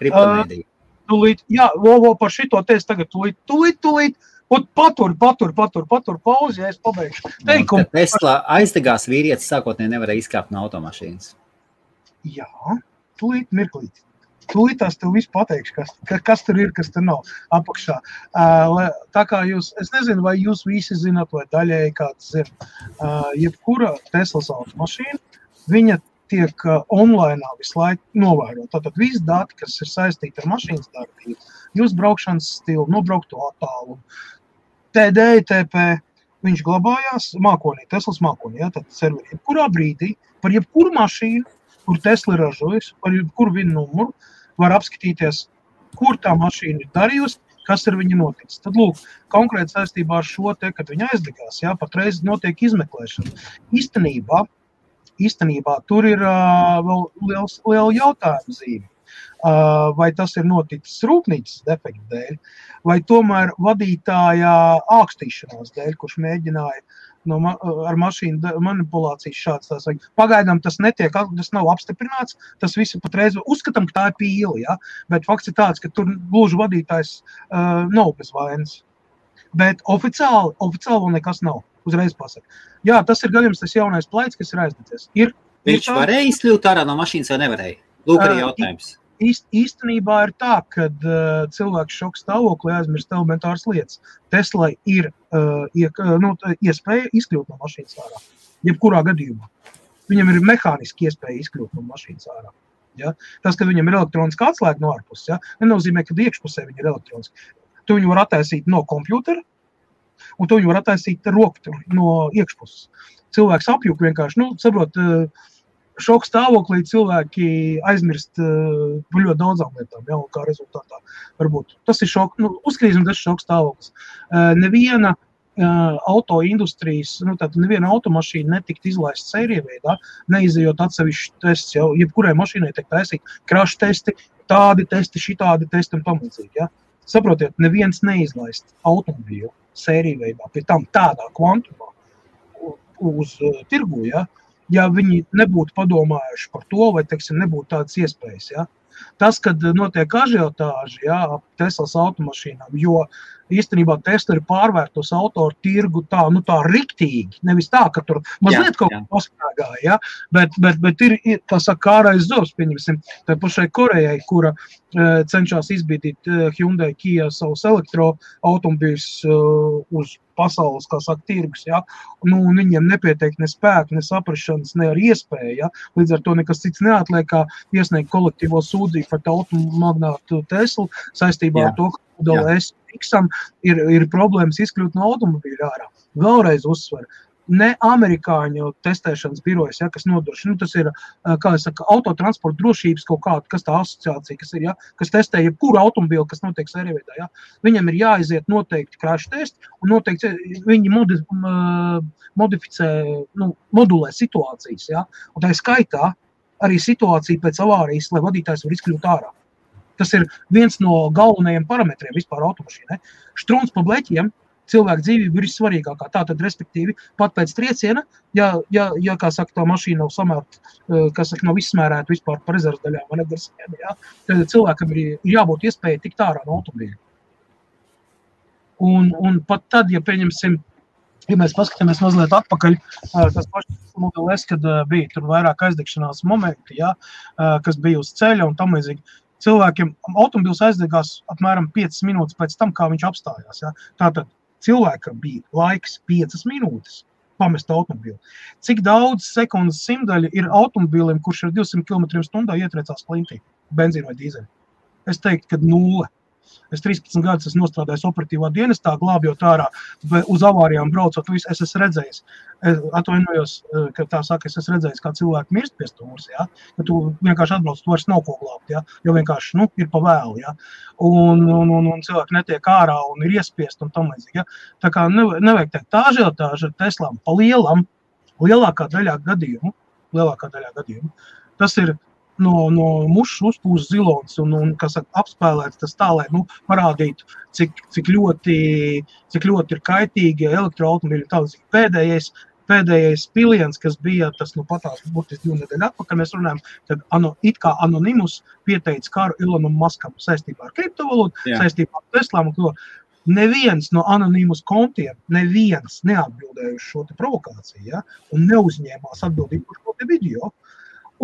Kriptomēdija. Uh, tūlīt, jā, lo, lo, par šito te es tagad tūlīt, tūlīt, tūlīt, Un patur, patur, patur, patur pauzi, ja es pabeigšu. Teikumu. Tesla aizdegās vīrietis sākotnēji nevarēja izkāpt no automašīnas. Jā, tūlīt mirklīt. Tūlīt tās tev viss pateikšu, kas, kas tur ir, kas tur nav apakšā. Tā kā jūs, es nezinu, vai jūs visi zinat, vai daļēji kāds zina, jebkura Teslas automašīna, viņa tiek online visu laiku novērota. Tātad viss dati, kas ir saistīti ar mašīnas darbību, jūsu braukšanas stilu, nobraukto attālumu, TD, TP, viņš glabājās mākonī, Teslas mākonī, ja, tad serverī. Kurā brīdī par jebkuru mašīnu, kur Tesla ir ražojusi, par jebkuru viņu numuru, var apskatīties, kur tā mašīna ir darījusi, kas ar viņu noticis. Tad, lūk, konkrēti saistībā ar šo te, kad viņa aizdegās, jā, patreiz notiek izmeklēšana. Īstenībā, īstenībā tur ir uh, vēl liels, liela jautājuma zīme. Uh, vai tas ir noticis rūpnīcas defekta dēļ, vai tomēr vadītāja ākstīšanās dēļ, kurš mēģināja no ma ar mašīnu manipulācijas šāds. Pagaidām tas netiek, tas nav apstiprināts. Tas viss patreiz uzskatām, ka tā ir pīle. Ja? Bet fakts ir tāds, ka tur gluži vadītājs uh, nav bez vainas. Bet oficiāli, oficiāli vēl nekas nav. Uzreiz pasaka. Jā, tas ir gadījums, tas jaunais plaids, kas ir aizdevies. Ir, Viņš ir varēja izkļūt ārā no mašīnas vai nevarēja? Lūk, arī jautājums. Uh, īst, īstenībā ir tā, ka uh, cilvēks šoka stāvoklī aizmirst elementāras lietas. Teslai ir uh, iek, nu, iespēja izkļūt no mašīnas ārā. Jebkurā gadījumā. Viņam ir mehāniski iespēja izkļūt no mašīnas ārā. Ja? Tas, ka viņam ir elektroniska atslēga no ārpuses, ja? nenozīmē, ka iekšpusē viņa ir elektroniska. Tu viņu var attaisīt no kompjutera, un to viņu var attaisīt roku no iekšpuses. Cilvēks apjūk vienkārši, nu, saprot, uh, šoka stāvoklī cilvēki aizmirst uh, ļoti daudzām lietām. Ja, kā rezultātā varbūt tas ir šoks, nu, uzkrīzums, tas ir šoka stāvoklis. Uh, neviena uh, auto industrijas, nu, tāda neviena automašīna netiktu izlaista sēriju veidā, neizejot atsevišķu testu. Jau jebkurai mašīnai tiek taisīti crash testi, tādi testi, šitādi testi un tam līdzīgi. Ja. Saprotiet, neviens neizlaist automobīlu sēriju veidā, pie tam tādā kvantumā uz uh, tirgu. Ja. Uh, ja viņi nebūtu padomājuši par to, vai teiksim, nebūtu tādas iespējas. Ja? Tas, kad notiek ažiotāži ja, ap Teslas automašīnām, jo īstenībā Tesla ir pārvērtus autoru tirgu tā, nu, tā riktīgi. Nevis tā, ka tur mazliet jā, kaut kas paspēgāja, ja? bet, bet, bet ir, tā saka, kārais zobs, pieņemsim, tai pašai Korejai, kura uh, cenšas izbīdīt uh, Hyundai Kia savus elektroautomobīļus uh, uz pasaules saka, tirgus. Ja? Nu, viņiem nepietiek ne spēka, ne saprāšanas, ne arī iespēja. Ja? Līdz ar to nekas cits neatliek, kā iesniegt kolektīvo sūdzību par tautu magnātu Teslu saistībā Jā. ar to, ka Model S X-am ir, ir problēmas izkļūt no automobīļa ārā. Vēlreiz uzsveru ne amerikāņu testēšanas birojas, ja, kas nodrošina, nu, tas ir, kā es saku, autotransporta drošības kaut kāda, kas tā asociācija, kas ir, ja, kas testē jebkuru automobili, kas notiek sērijveidā, ja. Viņam ir jāiziet noteikti crash testi, un noteikti viņi modi, modificē, nu, modulē situācijas, ja, un tā ir skaitā arī situācija pēc avārijas, lai vadītājs var izkļūt ārā. Tas ir viens no galvenajiem parametriem vispār automašīnai. Strūns pa bleķiem cilvēka dzīvība ir svarīgākā. Tātad, respektīvi, pat pēc trieciena, ja, ja, ja kā saka, tā mašīna nav samērta, eh, kas saka, nav izsmērēta vispār par rezerves daļām vai nedarsiem, ja, tad cilvēkam ir, jābūt iespējai tikt ārā no automobīļa. Un, un pat tad, ja pieņemsim, ja mēs paskatāmies mazliet atpakaļ, eh, tas pats modelis, kad eh, bija tur vairāk aizdegšanās momenti, ja, kas bija uz ceļa un tam līdzīgi. Cilvēkiem automobilis aizdegās apmēram 5 minūtes pēc tam, kā viņš apstājās. Ja. Tātad cilvēkam bija laiks 5 minūtes pamest automobili. Cik daudz sekundes simtaļu ir automobilim, kurš ar 200 km/h ietriecās klintī, benzīna vai dīzeļa? Es teiktu, ka nulle. Es 13 gadus esmu strādājis operatīvā dienestā, glābjot ārā, uz avārijām braucot. Es esmu redzējis, es atvainojos, eh, ka tā saka, es esmu redzējis, kā cilvēki mirst pie stūres. Ja? Ka tu vienkārši atbrauc, tu vairs nav ko glābt, ja? jo vienkārši nu, ir pa vēlu. Ja? Un, un, un, un cilvēki netiek ārā un ir iespiest un tam līdzīgi. Ja? Tā kā nevajag teikt, tā ar Teslām pa lielam, lielākā daļā gadījumu, lielākā daļā gadījumu, tas ir no, no mušas uzpūst zilons un, un saka, apspēlēts tas tā, lai nu, parādītu, cik, cik, ļoti, cik ļoti ir kaitīgi elektroautomobīļi. Pēdējais, pēdējais piliens, kas bija tas nu, patās, burtiski divu nedēļu atpakaļ, mēs runājam, tad ano, it kā anonimus pieteica karu Ilonam Maskam saistībā ar kriptovalūtu, saistībā ar Teslām. Neviens no anonīmas kontiem, neviens neatbildēja uz šo provokāciju, ja, un neuzņēmās atbildību par šo video.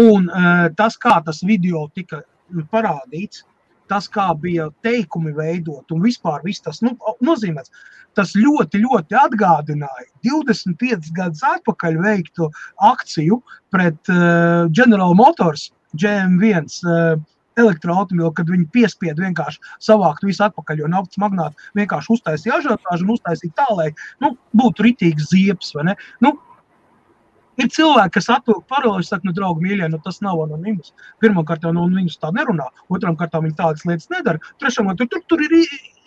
Un uh, tas, kā tas video tika parādīts, tas, kā bija teikumi veidot un vispār tas nu, nozīmēs, tas ļoti, ļoti atgādināja 25 gadus atpakaļ veiktu akciju pret uh, General Motors GM1. Uh, elektroautobīlu, kad viņi piespiedu vienkārši savākt visu atpakaļ, jo naftas magnāti vienkārši uztaisīja ažiotāžu un uztaisīja tā, lai nu, būtu ritīgs ziepes. Nu, Ir cilvēki, kas atvilk paralēli, saka, nu, draugi, mīļie, nu, tas nav anonīms. Pirmkārt, jau nu, viņus tā nerunā, otrām kārtām viņi tādas lietas nedara. Trešām, tur, tur, tur ir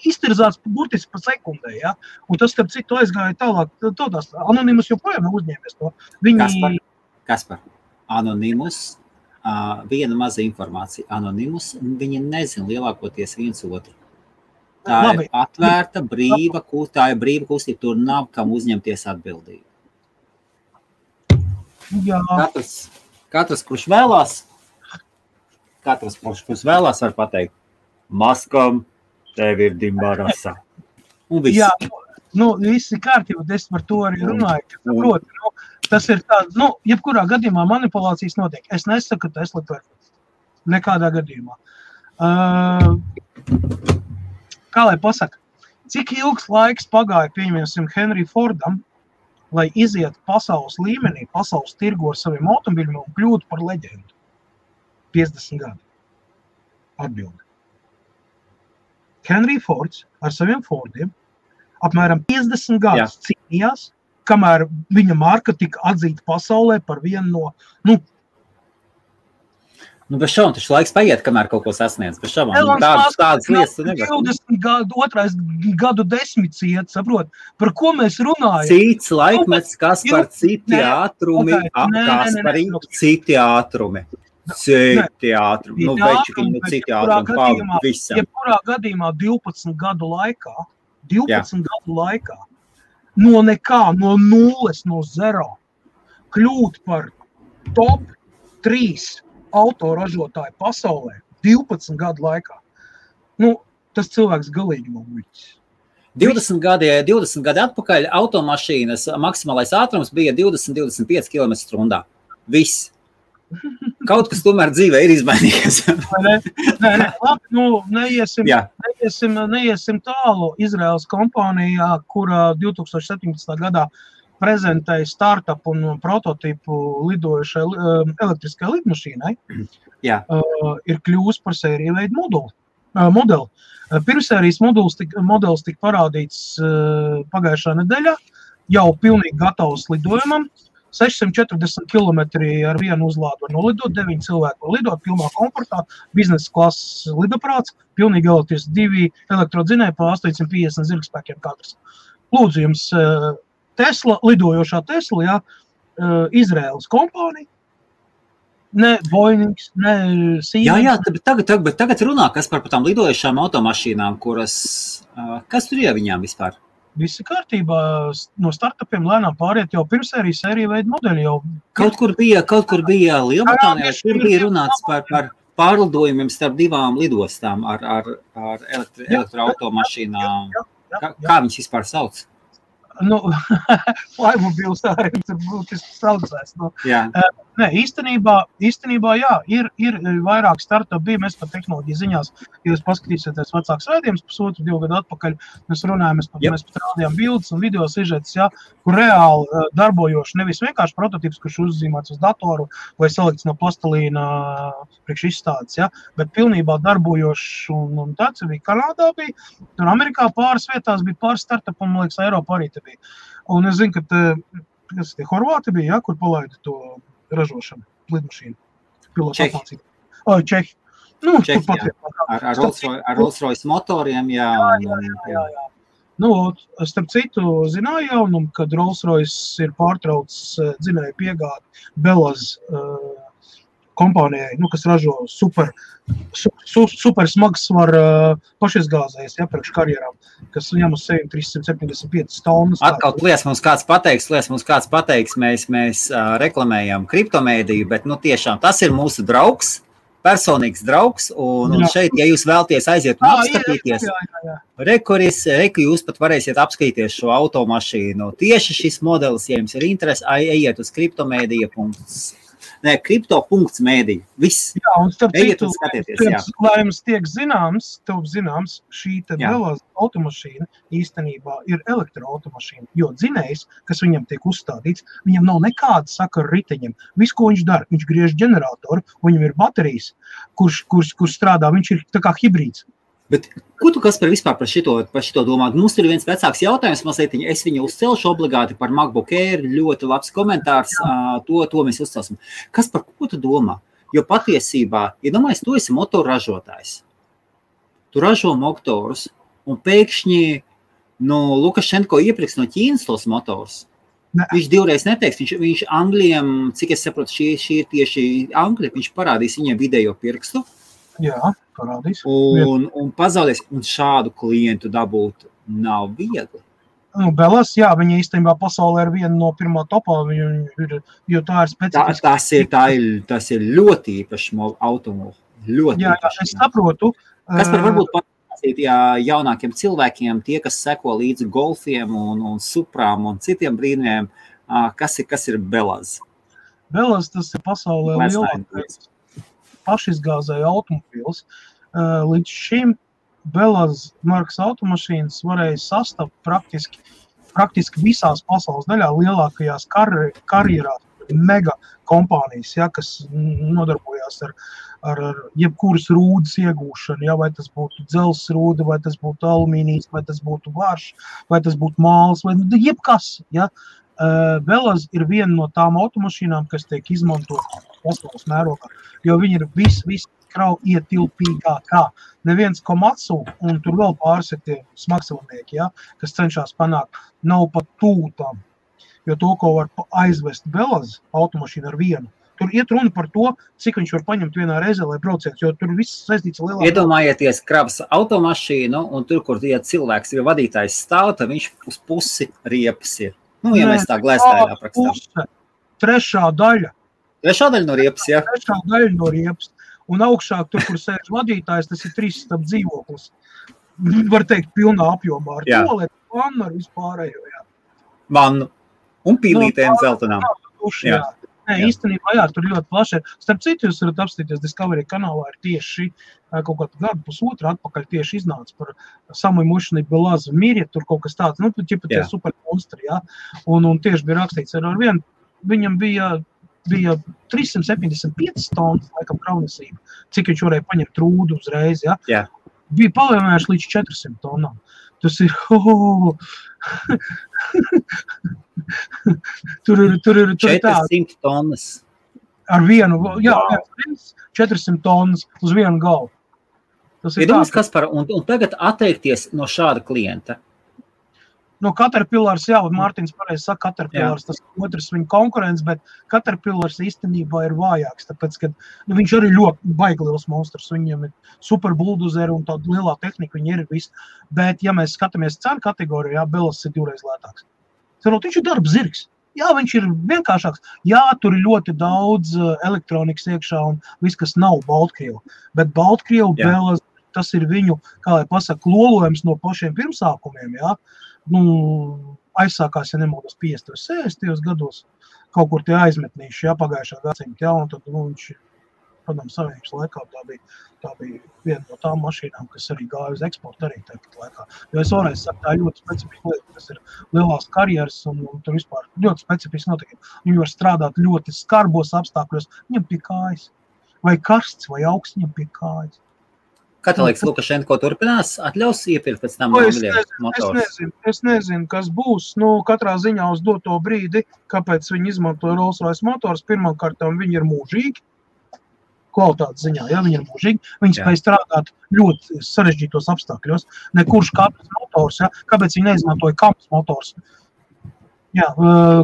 iztirzāts burtiski pa sekundē. Ja? Un tas, starp citu, aizgāja tālāk. Tādās anonīmas joprojām nav uzņēmies to. Viņi... Kaspar, Kaspar, anonīmus. Uh, viena maza informācija. Anonīmus viņi nezina lielākoties viens otru. Tā Labi. ir atvērta, brīva, tā ir brīva kustība. Tur nav kam uzņemties atbildību. Jā, Katrs, katrs kurš vēlās, katrs, kurš, vēlās, var pateikt, maskam, tev ir dimbarasa. Un viss. jā nu, viss ir kārtībā. Es par to arī runāju. ka, Proti, nu, tas ir tāds, nu, jebkurā gadījumā manipulācijas notiek. Es nesaku, ka Tesla ir. Nekādā gadījumā. Uh, kā lai pasaka, cik ilgs laiks pagāja, pieņemsim, Henry Fordam, lai iziet pasaules līmenī, pasaules tirgu ar saviem automobiļiem un kļūtu par leģendu? 50 gadi. Atbildi. Henry Fords ar saviem Fordiem apmēram 50 gadus cīnījās, kamēr viņa marka tika atzīta pasaulē par vienu no nu, Nu, bez šaubām, taču laiks paiet, kamēr kaut ko sasniedz. Bez šaubām, nu, tādas, tādas lietas nevari. 20 gadu, otrais gadu desmits iet, saprot, par ko mēs runājam. Cits laikmets, kas par citi Nē, ātrumi, ok, nē, kas par citi ātrumi. Citi ātrumi, nu, ātrumi, nu, citi ātrumi, paliek visam. Jebkurā gadījumā 12 gadu laikā, 12 gadu laikā, no nekā, no nulles, no zero, kļūt par top 3 autoražotāju pasaulē 12 gadu laikā. Nu, tas cilvēks galīgi nav muļķis. 20 gadi, 20 gadi atpakaļ automašīnas maksimālais ātrums bija 20-25 km/h. Viss. Kaut kas tomēr dzīvē ir izmainījies. Ne? Nē, nē, labi, nu, neiesim, Jā. neiesim, neiesim tālu. Izraels kompānijā, kura 2017. gadā prezentēja startup un prototipu lidojušai um, elektriskajai lidmašīnai, *clears throat* Jā. uh, ir kļuvusi par sēriju veidu moduli. Uh, modeli. Pirmsērijas modelis tika, modelis tika parādīts pagājušā nedēļā, jau pilnīgi gatavs lidojumam. 640 km ar vienu uzlādu var nolidot, 9 cilvēku var lidot pilnā komfortā, biznesa klases lidaprāts, pilnīgi elektrisks, divi elektrodzinēji pa 850 zirgspēkiem katrs. Lūdzu, jums Tesla, lidojošā Tesla, jā, eh, Izraels kompānija, ne Boeings, ne Siemens. Jā, jā, bet tagad, tagad, bet tagad runā, kas par tām lidojošām automašīnām, kuras, ā, kas tur ir viņām vispār? Viss ir kārtībā. No startupiem lēnām pāriet jau pirmsērijas sēriju veidu modeļi. Jau Kaut kur bija, kaut kur bija Lielbritānijā, Jā, kur bija runāts par, par pārlidojumiem starp divām lidostām ar, ar, ar elektri, elektroautomašīnām. Kā, kā viņas vispār sauc? Nu, Laimobils arī tur būtiski saucās. Nu, Jā, Nē, īstenībā, īstenībā jā, ir, ir vairāk startup bija. Mēs par tehnoloģiju ziņās, ja jūs paskatīsieties vecāks raidījums, pusotru, divu gadu atpakaļ, mēs runājām, mēs, yep. mēs pat rādījām bildes un video sižetus, jā, kur reāli uh, darbojoši nevis vienkārši prototyps, kurš uzzīmēts uz datoru vai salikts no plastelīna uh, priekš izstādes, jā, bet pilnībā darbojošs un, un tāds bija Kanādā bija, tur Amerikā pāris vietās bija pāris startup un, man liekas, Eiropā arī te bija. Un es zinu, ka te, kas tie Horvāti bija, jā, kur palaida to ražošanu, lidmašīnu. Pilotu Čehi. apmācību. O, Čehi. Nu, Čehi, jā. ar, ar Rolls-Royce Rolls-Royce motoriem. Jā, un, un, Jā, jā. Nu, starp citu, zināju jaunumu, kad Rolls-Royce ir pārtraucis dzinēju piegādi Belaz uh, kompānijai, nu, kas ražo super, su, su, super smags var uh, pašizgāzējas, ja, priekš karjerām, kas ņem uz sevi 375 tonnas. Atkal liels mums kāds pateiks, liels mums kāds pateiks, mēs, mēs uh, reklamējam kriptomēdiju, bet nu, tiešām tas ir mūsu draugs, personīgs draugs. Un, un šeit, ja jūs vēlaties aiziet un apskatīties. Rekuris, reku jūs pat varēsiet apskatīties šo automašīnu. Tieši šis modelis, ja jums ir interese, ejiet uz kriptomēdija.com. Nē, kripto.mēdija. Viss. Jā, un starp citu, pirms- jums tiek zināms, tev zināms, šī. Belāza automašīna īstenībā ir elektroautomašīna. Jo dzinējs, kas viņam tiek uzstādīts, viņam nav nekāda sakara ar riteņiem. Viss, ko viņš dara, viņš griež ģeneratoru, viņam ir baterijas, kurš, kurš, kurš strādā. Viņš ir tā kā hibrīds. Bet ko tu Kaspar, vispār par šito, par šito domā? Mums ir viens vecāks jautājums, mazliet, es viņu uzcelšu obligāti par MacBook Air. Ļoti labs komentārs. ā, To, to mēs uzcelsim. Kas par ko tu domā? Jo patiesībā, ja domājies, tu esi motoražotājs. Tu ražo motorus, un pēkšņi no Lukašenko iepirks no Ķīnas tos motors. Ne. Viņš divreiz neteiks, viņš, viņš Anglijam, cik es saprotu, šī, šī ir tieši Anglija, viņš parādīs viņiem vidējo pirkstu. Jā, parādīs. Un, un pazaudēs, un šādu klientu dabūt nav viegli. Nu, Belas, jā, viņa īstenībā pasaulē ir viena no pirmā topā, ir, jo tā ir specifiska. Tā, tas, ir, tā ir, tas ir ļoti īpašs automobīls. Ļoti jā, jā, es saprotu. Kas par varbūt pastāstīt jā, jaunākiem cilvēkiem, tie, kas seko līdzi golfiem un, un suprām un citiem brīnumiem, kas ir, kas ir Belas? Belas tas ir pasaulē lielākais pašizgāzēja automobīls. Līdz šim Belas markas automašīnas varēja sastapt praktiski, praktiski visās pasaules daļās, lielākajās kar karjerās, mega kompānijas, ja, kas nodarbojās ar, ar, ar jebkuras rūdas iegūšanu. Ja, vai tas būtu dzelzceļa rūda, vai tas būtu alumīnijas, vai tas būtu vārš, vai tas būtu māls, vai nu, jebkas. Ja. Belas ir viena no tām automašīnām, kas tiek izmantotas pasaules mērogā, jo viņi ir vis, vis ietilpīgākā. Neviens komatsu, un tur vēl pāris ir tie smagsavnieki, ja, kas cenšas panākt, nav pat tūtām. Jo to, ko var aizvest Belaz automašīnu ar vienu, tur iet runa par to, cik viņš var paņemt vienā reizē, lai brauciet, jo tur viss saistīts ar lielāku. Iedomājieties kravas automašīnu, un tur, kur ja cilvēks ir vadītājs stāv, tad viņš uz pusi riepas ir. Nu, ja Nē, mēs tā glēstājā aprakstām. Trešā daļa. Trešā daļa no riepas, jā. Trešā daļa no riepas un augšāk, tur, kur sēž vadītājs, tas ir trīs stāv dzīvoklis. Var teikt, pilnā apjomā ar toaletu, vannu ar vispārējo. Jā. Vannu un pīlītēm no, zeltainām. Jā. jā. Nē, jā. īstenībā, jā, tur ļoti plaši. Starp citu, jūs varat apstīties Discovery kanālā, ir tieši kaut kādu gadu, pusotru atpakaļ tieši iznāca par Samu Mušanu, Belāzu Mīri, tur kaut kas tāds, nu, tie pat tie super monstri, jā. Un, un tieši bija rakstīts ar vienu, viņam bija bija 375 tonnas, laikam, kravnesība. Cik viņš varēja paņemt rūdu uzreiz. Ja? Jā. Bija palielinājuši līdz 400 tonnām. Tas ir. Oh, tur ir tur ir tur 400 tā. tonnas. Ar vienu, jā, wow. 400 tonnas uz vienu galvu. Tas ir ka... kas par, un, un tagad atteikties no šāda klienta. Nu, Caterpillars, jā, Mārtiņš pareizi saka, Caterpillars, tas otrs viņa konkurents, bet Caterpillars īstenībā ir vājāks, tāpēc, ka nu, viņš arī ļoti baigi liels monstrs, viņam ir super buldozeri un tāda lielā tehnika, viņi ir viss, bet, ja mēs skatāmies cenu kategorijā, jā, Belas ir divreiz lētāks. Cerot, viņš ir darba zirgs. Jā, viņš ir vienkāršāks. Jā, tur ir ļoti daudz uh, elektronikas iekšā un viss, kas nav Baltkrievu. Bet Baltkrievu Belas, tas ir viņu, kā lai pasaka, lolojums no pašiem pirmsākumiem, jā. Nu, aizsākās, ja nemaldos, 50. un 60. gados. Kaut kur tie aizmetnīši, ja pagājušā gadsimta, ja, un tad nu, viņš, padomu savienības laikā, tā bija, tā bija viena no tām mašīnām, kas arī gāja uz eksportu arī tāpat laikā. Jo es varēju sakt, tā ļoti specifiska lieta, tas ir lielās karjeras un, un tur vispār ļoti specifiski notikumi. Viņi var strādāt ļoti skarbos apstākļos, viņam pie kājas. Vai karsts, vai augsts, viņam pie kājas. Kā tev liekas, Lukašenko turpinās, atļaus iepirkt pēc tam es nezinu, es nezinu, es nezinu, kas būs. Nu, katrā ziņā uz doto brīdi, kāpēc viņi izmanto Rolls Royce motors, pirmkārt, viņi ir mūžīgi. Kvalitātes ziņā, ja viņi ir mūžīgi, viņi spēj strādāt ļoti sarežģītos apstākļos. Nekurš kāpēc motors, ja? kāpēc viņi neizmantoja kamas motors. Uh, Jā,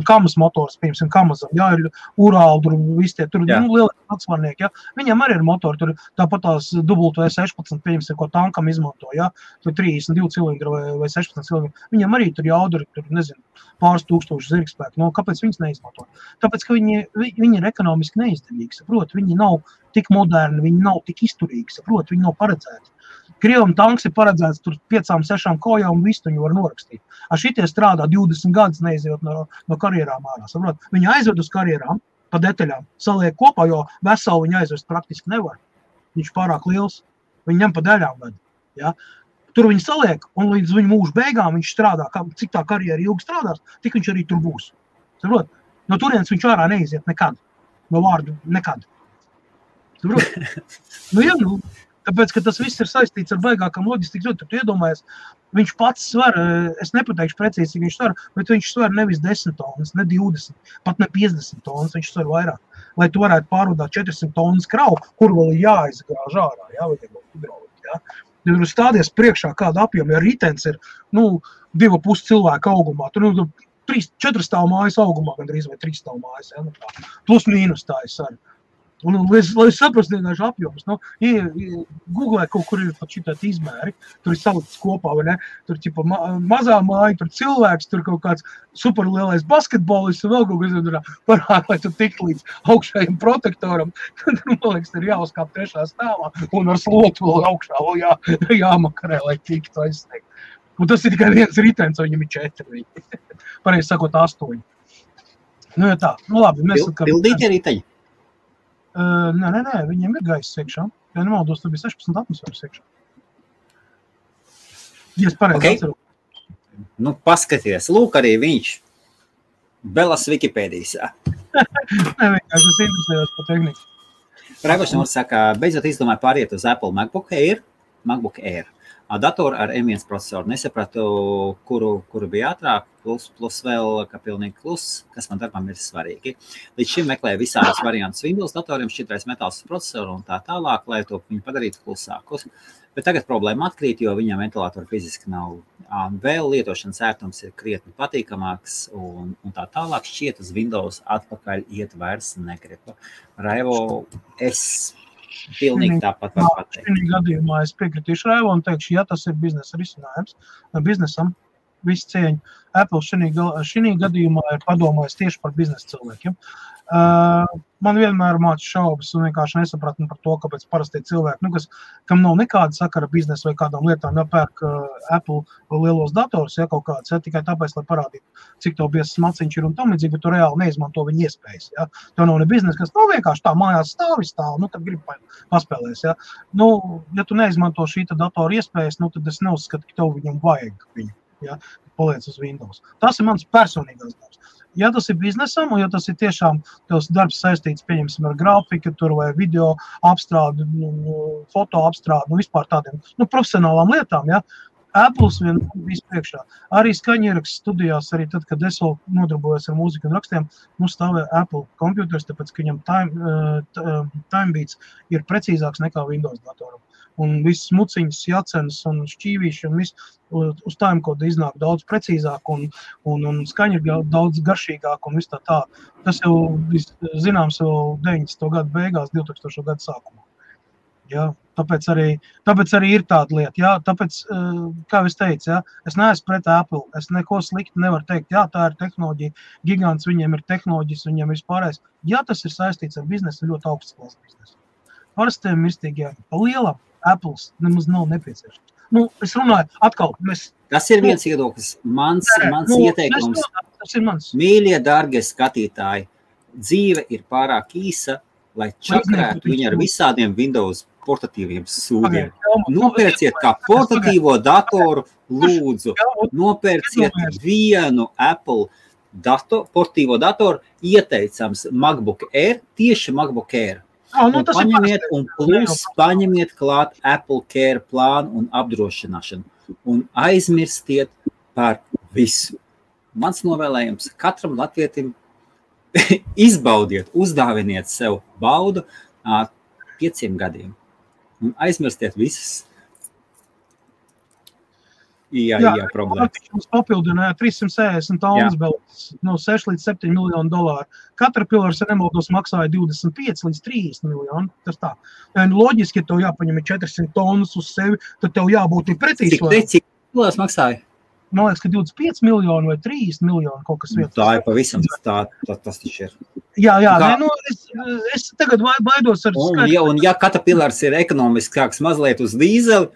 kamas motors, piemēram, kamazam, jā, ir urāli, tur viss tie, tur jā. nu, lieli atsvarnieki, jā. Viņam arī ir motori, tur tāpat tās W16, piemēram, ko tankam izmanto, jā, tur 32 cilindri vai, vai 16 cilindri. Viņam arī tur jauduri, tur, nezinu, pāris tūkstoši zirgspēku. Nu, kāpēc viņas neizmanto? Tāpēc, ka viņi, viņi ir ekonomiski neizdevīgi, saprot, viņi nav tik moderni, viņi nav tik izturīgi, saprot, viņi nav paredzēti. Krievam tanks ir paredzēts tur piecām, sešām kājām, un visu viņu var norakstīt. Ar šitie strādā 20 gadus, neizjūt no, no karjerām ārā. Saprot? Viņi aizved uz karjerām, pa detaļām, saliek kopā, jo veselu viņi aizvest praktiski nevar. Viņš pārāk liels, viņi ņem pa daļām. Ved, ja? Tur viņi saliek, un līdz viņa mūža beigām viņš strādā. Kā, cik tā karjera ilgi strādās, tik viņš arī tur būs. Saprot? No turienes viņš ārā neiziet nekad. No vārdu nekad. *laughs* nu, jā, nu, Tāpēc, ka tas viss ir saistīts ar baigākām loģistikas. Tur iedomājies, viņš pats sver, eh, es nepateikšu precīzi, cik viņš sver, bet viņš sver nevis 10 tonnas, ne 20, pat ne 50 tonnas, viņš sver vairāk. Lai tu varētu pārvadāt 400 tonnas kravu, kur vēl ir jāizgrāž ārā, jā, vai hidrolika, jā. Ja tur stādies priekšā kāda apjoma, ja ritens ir, nu, divu pus cilvēku augumā, tur, nu, trīs, četras stāvu mājas augumā, gandrīz vai trīs stāvu mājas, ja, nu tā. Plus mīnus tā es arī. Un, un, lai, lai saprastu, vienkārši apjoms. Nu, Google kaut kur ir pat šī izmēri, tur ir salikts kopā, vai ne? Tur ir ma mazā māja, tur cilvēks, tur kaut kāds superlielais basketbolists un vēl kaut kas tāds - parāda, lai tu tiktu līdz augšējiem protektoram. *laughs* Tad, man liekas, ir jāuzkāp trešā stāvā un ar slotu vēl augšā vēl jā, *laughs* jāmakarē, lai tiktu aizsniegt. Un tas ir tikai viens ritenis, viņam ir četri. *laughs* Pareizi sakot, astoņi. Nu, ja tā, nu labi, mēs esam. Pildīt arī teļi. Uh, nē, nē, nē, viņiem ir gaisa iekšā. Ja nemaldos, tur bija 16 atmosfēras iekšā. Ja es pareizi okay. atceros. Nu, paskaties, lūk, arī viņš. Belas Wikipēdijas. *laughs* nē, vienkārši es interesējos par tehniku. Raivošana saka, beidzot izdomāju pāriet uz Apple MacBook Air. MacBook Air datoru ar M1 procesoru. Nesapratu, kuru, kuru bija ātrāk, plus, plus vēl, ka pilnīgi kluss, kas man darbam ir svarīgi. Līdz šim meklēju visādus variantus Windows datoriem, šķidrais metāls procesoru un tā tālāk, lai to viņu padarītu klusākus. Bet tagad problēma atkrīt, jo viņam ventilatora fiziski nav. Vēl lietošanas ērtums ir krietni patīkamāks, un, un tā tālāk šķiet uz Windows atpakaļ iet vairs negribu. Raivo, es Pilnīgi tāpat var pateikt. Šī gadījumā es piekritīšu Raivo un teikšu, ja tas ir biznesa risinājums biznesam, visu cieņu. Apple šī gadījumā ir padomājis tieši par biznesa cilvēkiem. Uh, man vienmēr māca šaubas un vienkārši nesapratni par to, kāpēc parasti cilvēki, nu, kas, kam nav nekāda sakara ar biznesu vai kādām lietām, jāpērk uh, Apple lielos datorus, ja kaut kāds, ja, tikai tāpēc, lai parādītu, cik tev biezs maciņš ir un tam līdzīgi, bet tu reāli neizmanto viņa iespējas. Ja. Tev nav ne biznesa, kas nav vienkārši tā mājās stāvi stāv, nu, tad gribi paspēlēs. Ja. Nu, ja tu neizmanto šī datora iespējas, nu, tad es neuzskatu, ka tev viņam vajag viņu. Ja, paliec uz Windows. Tas ir mans personīgais darbs. Ja tas ir biznesam, un ja tas ir tiešām tavs darbs saistīts ar grafiku, vai video apstrādi, nu, nu, foto apstrādi, nu, vispār tādiem nu, profesionālām lietām, ja, Apple vien vispriekšā. Arī skaņierakstu studijās, arī tad, kad es vēl nodarbojos ar mūziku un rakstiem, mums stāvēja Apple kompjuters, tāpēc, ka viņam time, uh, time beats ir precīzāks nekā Windows datoram un viss muciņas, jācenas un šķīvīši un viss uz tām kodu iznāk daudz precīzāk un, un, un skaņa daudz garšīgāk un viss tā tā. Tas jau zināms jau 90. gadu beigās, 2000. gadu sākumā. Ja, tāpēc, arī, tāpēc arī ir tāda lieta. Ja, tāpēc, kā jau teicu, ja, es neesmu pret Apple. Es neko sliktu nevaru teikt. Jā, tā ir tehnoloģija. Gigants viņiem ir tehnoloģijas, viņiem ir vispārējais. Ja tas ir saistīts ar biznesu, ļoti augsts klases biznesu. Parastiem mirstīgiem, pa lielam, Apple nemaz nav nepieciešams. Nu, es runāju, atkal. Mēs, tas ir viens viedoklis. Mans, nē, mans nu, ieteikums. Tas ir mans. Mīļie, dārgie skatītāji, dzīve ir pārāk īsa, lai čakarētu viņu ar visādiem Windows portatīviem sūdiem. Nopērciet kā portatīvo datoru, lūdzu, nopērciet vienu Apple dator, portatīvo datoru, ieteicams MacBook Air, tieši MacBook Air. Oh, nu, paņemiet, un plus paņemiet klāt Apple Care plānu un apdrošināšanu. Un aizmirstiet par visu. Mans novēlējums katram latvietim *laughs* izbaudiet, uzdāviniet sev baudu pieciem gadiem. Un aizmirstiet visas Jā, jā, jā problēma. Mums papildināja 360 tonnas belts, no 6 līdz 7 miljonu dolāru. Katra pilsēta, ja nemaldos, maksāja 25 līdz 30 miljonu. Tas tā. Un loģiski, ja tev jāpaņem 400 tonnas uz sevi, tad tev jābūt pretī. Cik, cik pilsētas maksāja? Man liekas, ka 25 miljoni vai 30 miljoni kaut kas tāds. Tā ir pavisam tā, tā, tas taču ir. Jā, jā, nē, nu, es, es tagad baidos ar un, ja, un ja katra pilsēta ir ekonomiskāks mazliet uz dīzeli,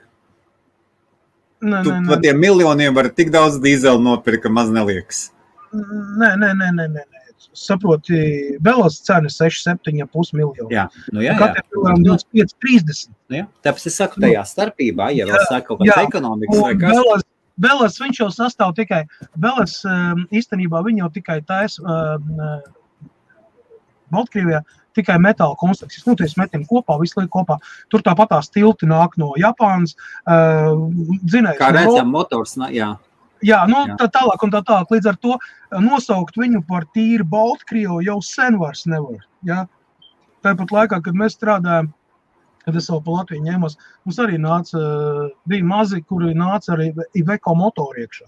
Nē, tu nē, nē. par tiem miljoniem var tik daudz dīzeļu nopirkt, ka maz neliekas. Nē, nē, nē, nē, nē. Saproti, Belas cena 6,7,5 miljoni. Jā, nu jā, jā. Katram cilvēkam 25, 30. Nu jā, tāpēc es saku, tajā starpībā, ja vēl saka kaut kāds ekonomikas vai kas. Belas, Belas, viņš jau sastāv tikai, Belas um, īstenībā viņa jau tikai taisa um, uh, Baltkrievijā tikai metāla konstrukcijas. Nu, tas metam kopā, visu laiku kopā. Tur tāpat tās tilti nāk no Japānas. Uh, zinājums, Kā redzam, motors, jā. Jā, nu, jā. tā tālāk un tā tālāk. Līdz ar to nosaukt viņu par tīru Baltkrievu jau sen vairs nevar. Ja? Tāpat laikā, kad mēs strādājam, kad es vēl pa Latviju ņēmos, mums arī nāca, bija mazi, kuri nāca arī Iveco motori iekšā.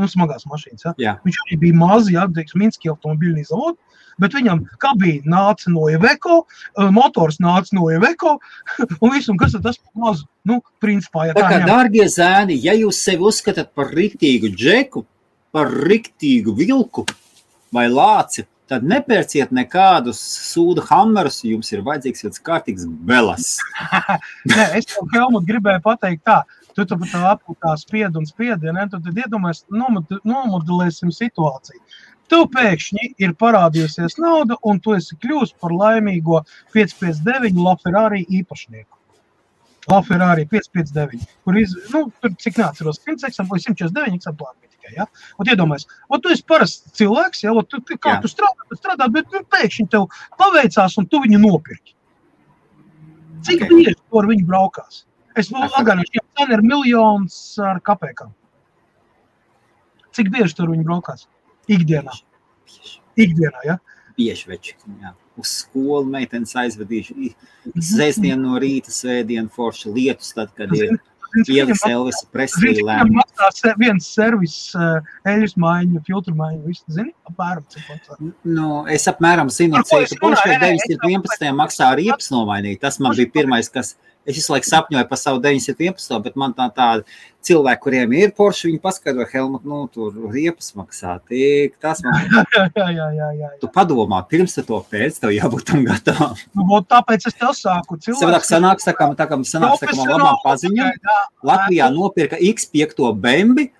Un smagās mašīnas. Ja? Jā. Viņš arī bija mazs, ja teiksim, Minskī automobiļu zavodā, bet viņam kabīne nāca no Iveco, eh, motors nāca no Iveco, *laughs* un viss, un kas tad tas mazu? Nu, principā, ja Tā kā, ņem- dārgie zēni, ja jūs sevi uzskatāt par riktīgu džeku, par riktīgu vilku vai lāci, tad nepērciet nekādus sūdu hammerus, jums ir vajadzīgs viens kārtīgs belas. *laughs* Nē, es tam Helmut gribēju pateikt tā, tu tam tā apūtā spied un spied, ja tu tad iedomājies, nomod- nomodelēsim situāciju. Tev pēkšņi ir parādījusies nauda, un tu esi kļuvis par laimīgo 559 LaFerrari īpašnieku. LaFerrari 559, kur iz, nu, tur cik neatceros, 100 eksemplāri, 149 eksemplāri bija tikai, ja? Un iedomājies, o tu esi parasts cilvēks, ja, o tu, kā Jā. tu strādā, tu strādā, bet nu, pēkšņi tev paveicās, un tu viņu nopirki. Cik Ok. okay. bieži tu ar viņu braukās? Es atgādināšu, ka cena ir miljons ar kapekām. Cik bieži tu ar viņu braukās? Ikdienā. Ikdienā, ja? Bieži veči. Jā. Uz skolu meitenes aizvedīšu. Sēsdienu no rīta, svētdienu forši lietus, tad, kad ir Ielas Elvisa Preslī lēma. viņam maksā se- viens servis, uh, eļļas maiņa, filtru maiņa, visu, zini, apmēram cik maksā. Nu, es apmēram zinu, cik runāju? Porsche Nē, nē, es 911 maksā riepas nomainīt. Tas man bija pirmais, kas es visu laiku sapņoju par savu 911, bet man tā tāda cilvēki, kuriem ir Porsche, viņi paskaidro, Helmut, nu, tur riepas maksā tik. Tas man, *laughs* jā, jā, jā, jā, jā. tu padomā, pirms tu to pēc, tev jābūt tam gatavam. Nu, vot tāpēc es tev saku, Savādāk sanāks, tā kā, tā kā kā man labām paziņām. Latvijā nopirka X5 bembi,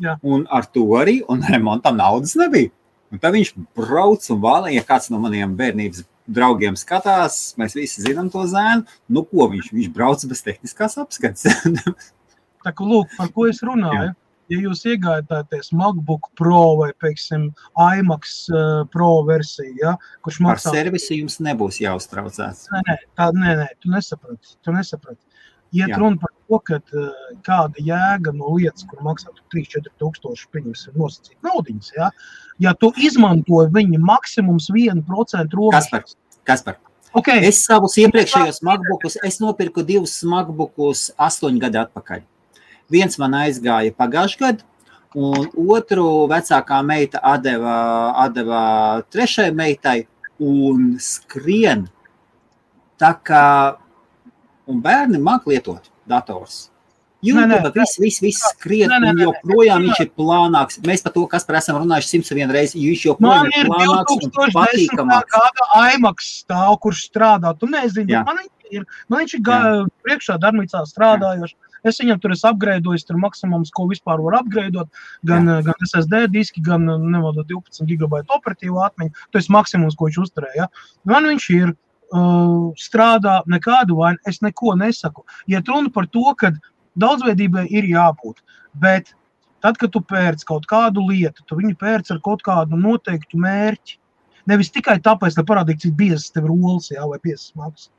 Jā. un ar to arī, un remontam naudas nebija. Un tad viņš brauc un vālē, ja kāds no maniem bērnības draugiem skatās, mēs visi zinām to zēnu, nu ko viņš, viņš brauc bez tehniskās apskates. *laughs* Tā kā lūk, par ko es runāju. Ja jūs iegādājaties MacBook Pro vai, piemēram, iMac uh, Pro versiju, ja, kurš Par maksā servisu jums nebūs jāuztraucās. Nē, nē, tā, nē, nē tu nesaprati. Tu nesaprati. Iet Jā. runa par to, ka uh, kāda jēga no lietas, kur maksā 3-4 tūkstoši, pieņemsim, nosacīt naudiņas. Ja? ja tu izmanto viņa maksimums 1% Kaspar, robežas. Kaspar, Okay. es savus iepriekšējos MacBookus, es nopirku divus MacBookus astoņu gadu atpakaļ. Viens man aizgāja pagājušajā gadā, un otru vecākā meita atdeva, atdeva trešajai meitai un skrien. Tā kā un bērni māca lietot dators. Nē, nē, YouTube, viss, viss, viss skrien, Nē, nē, un nē, joprojām viņš ir plānāks. Mēs par to, kas par esam runājuši 101 reizes, jo viņš Man joprojām ir ir plānāks un 2010. patīkamāks. gada iMac stāv, kurš strādā. Tu nezini, Jā. man viņš ir, man viņš ir gā- priekšā darbnīcā strādājošs. Es viņam tur esmu apgrēdojis, tur maksimums, ko vispār var apgrēdot. Gan, gan SSD diski, gan nevalda 12 gigabaitu operatīvo atmiņu. Tas ir maksimums, ko viņš uzturēja. Man viņš ir. Uh, strādā nekādu vainu, es neko nesaku. Ja runa par to, ka daudzveidībai ir jābūt, bet tad, kad tu pērc kaut kādu lietu, tu viņu pērc ar kaut kādu noteiktu mērķi. Nevis tikai tāpēc, lai parādītu, cik biezs tev ir rolas, jā, vai biezs smags.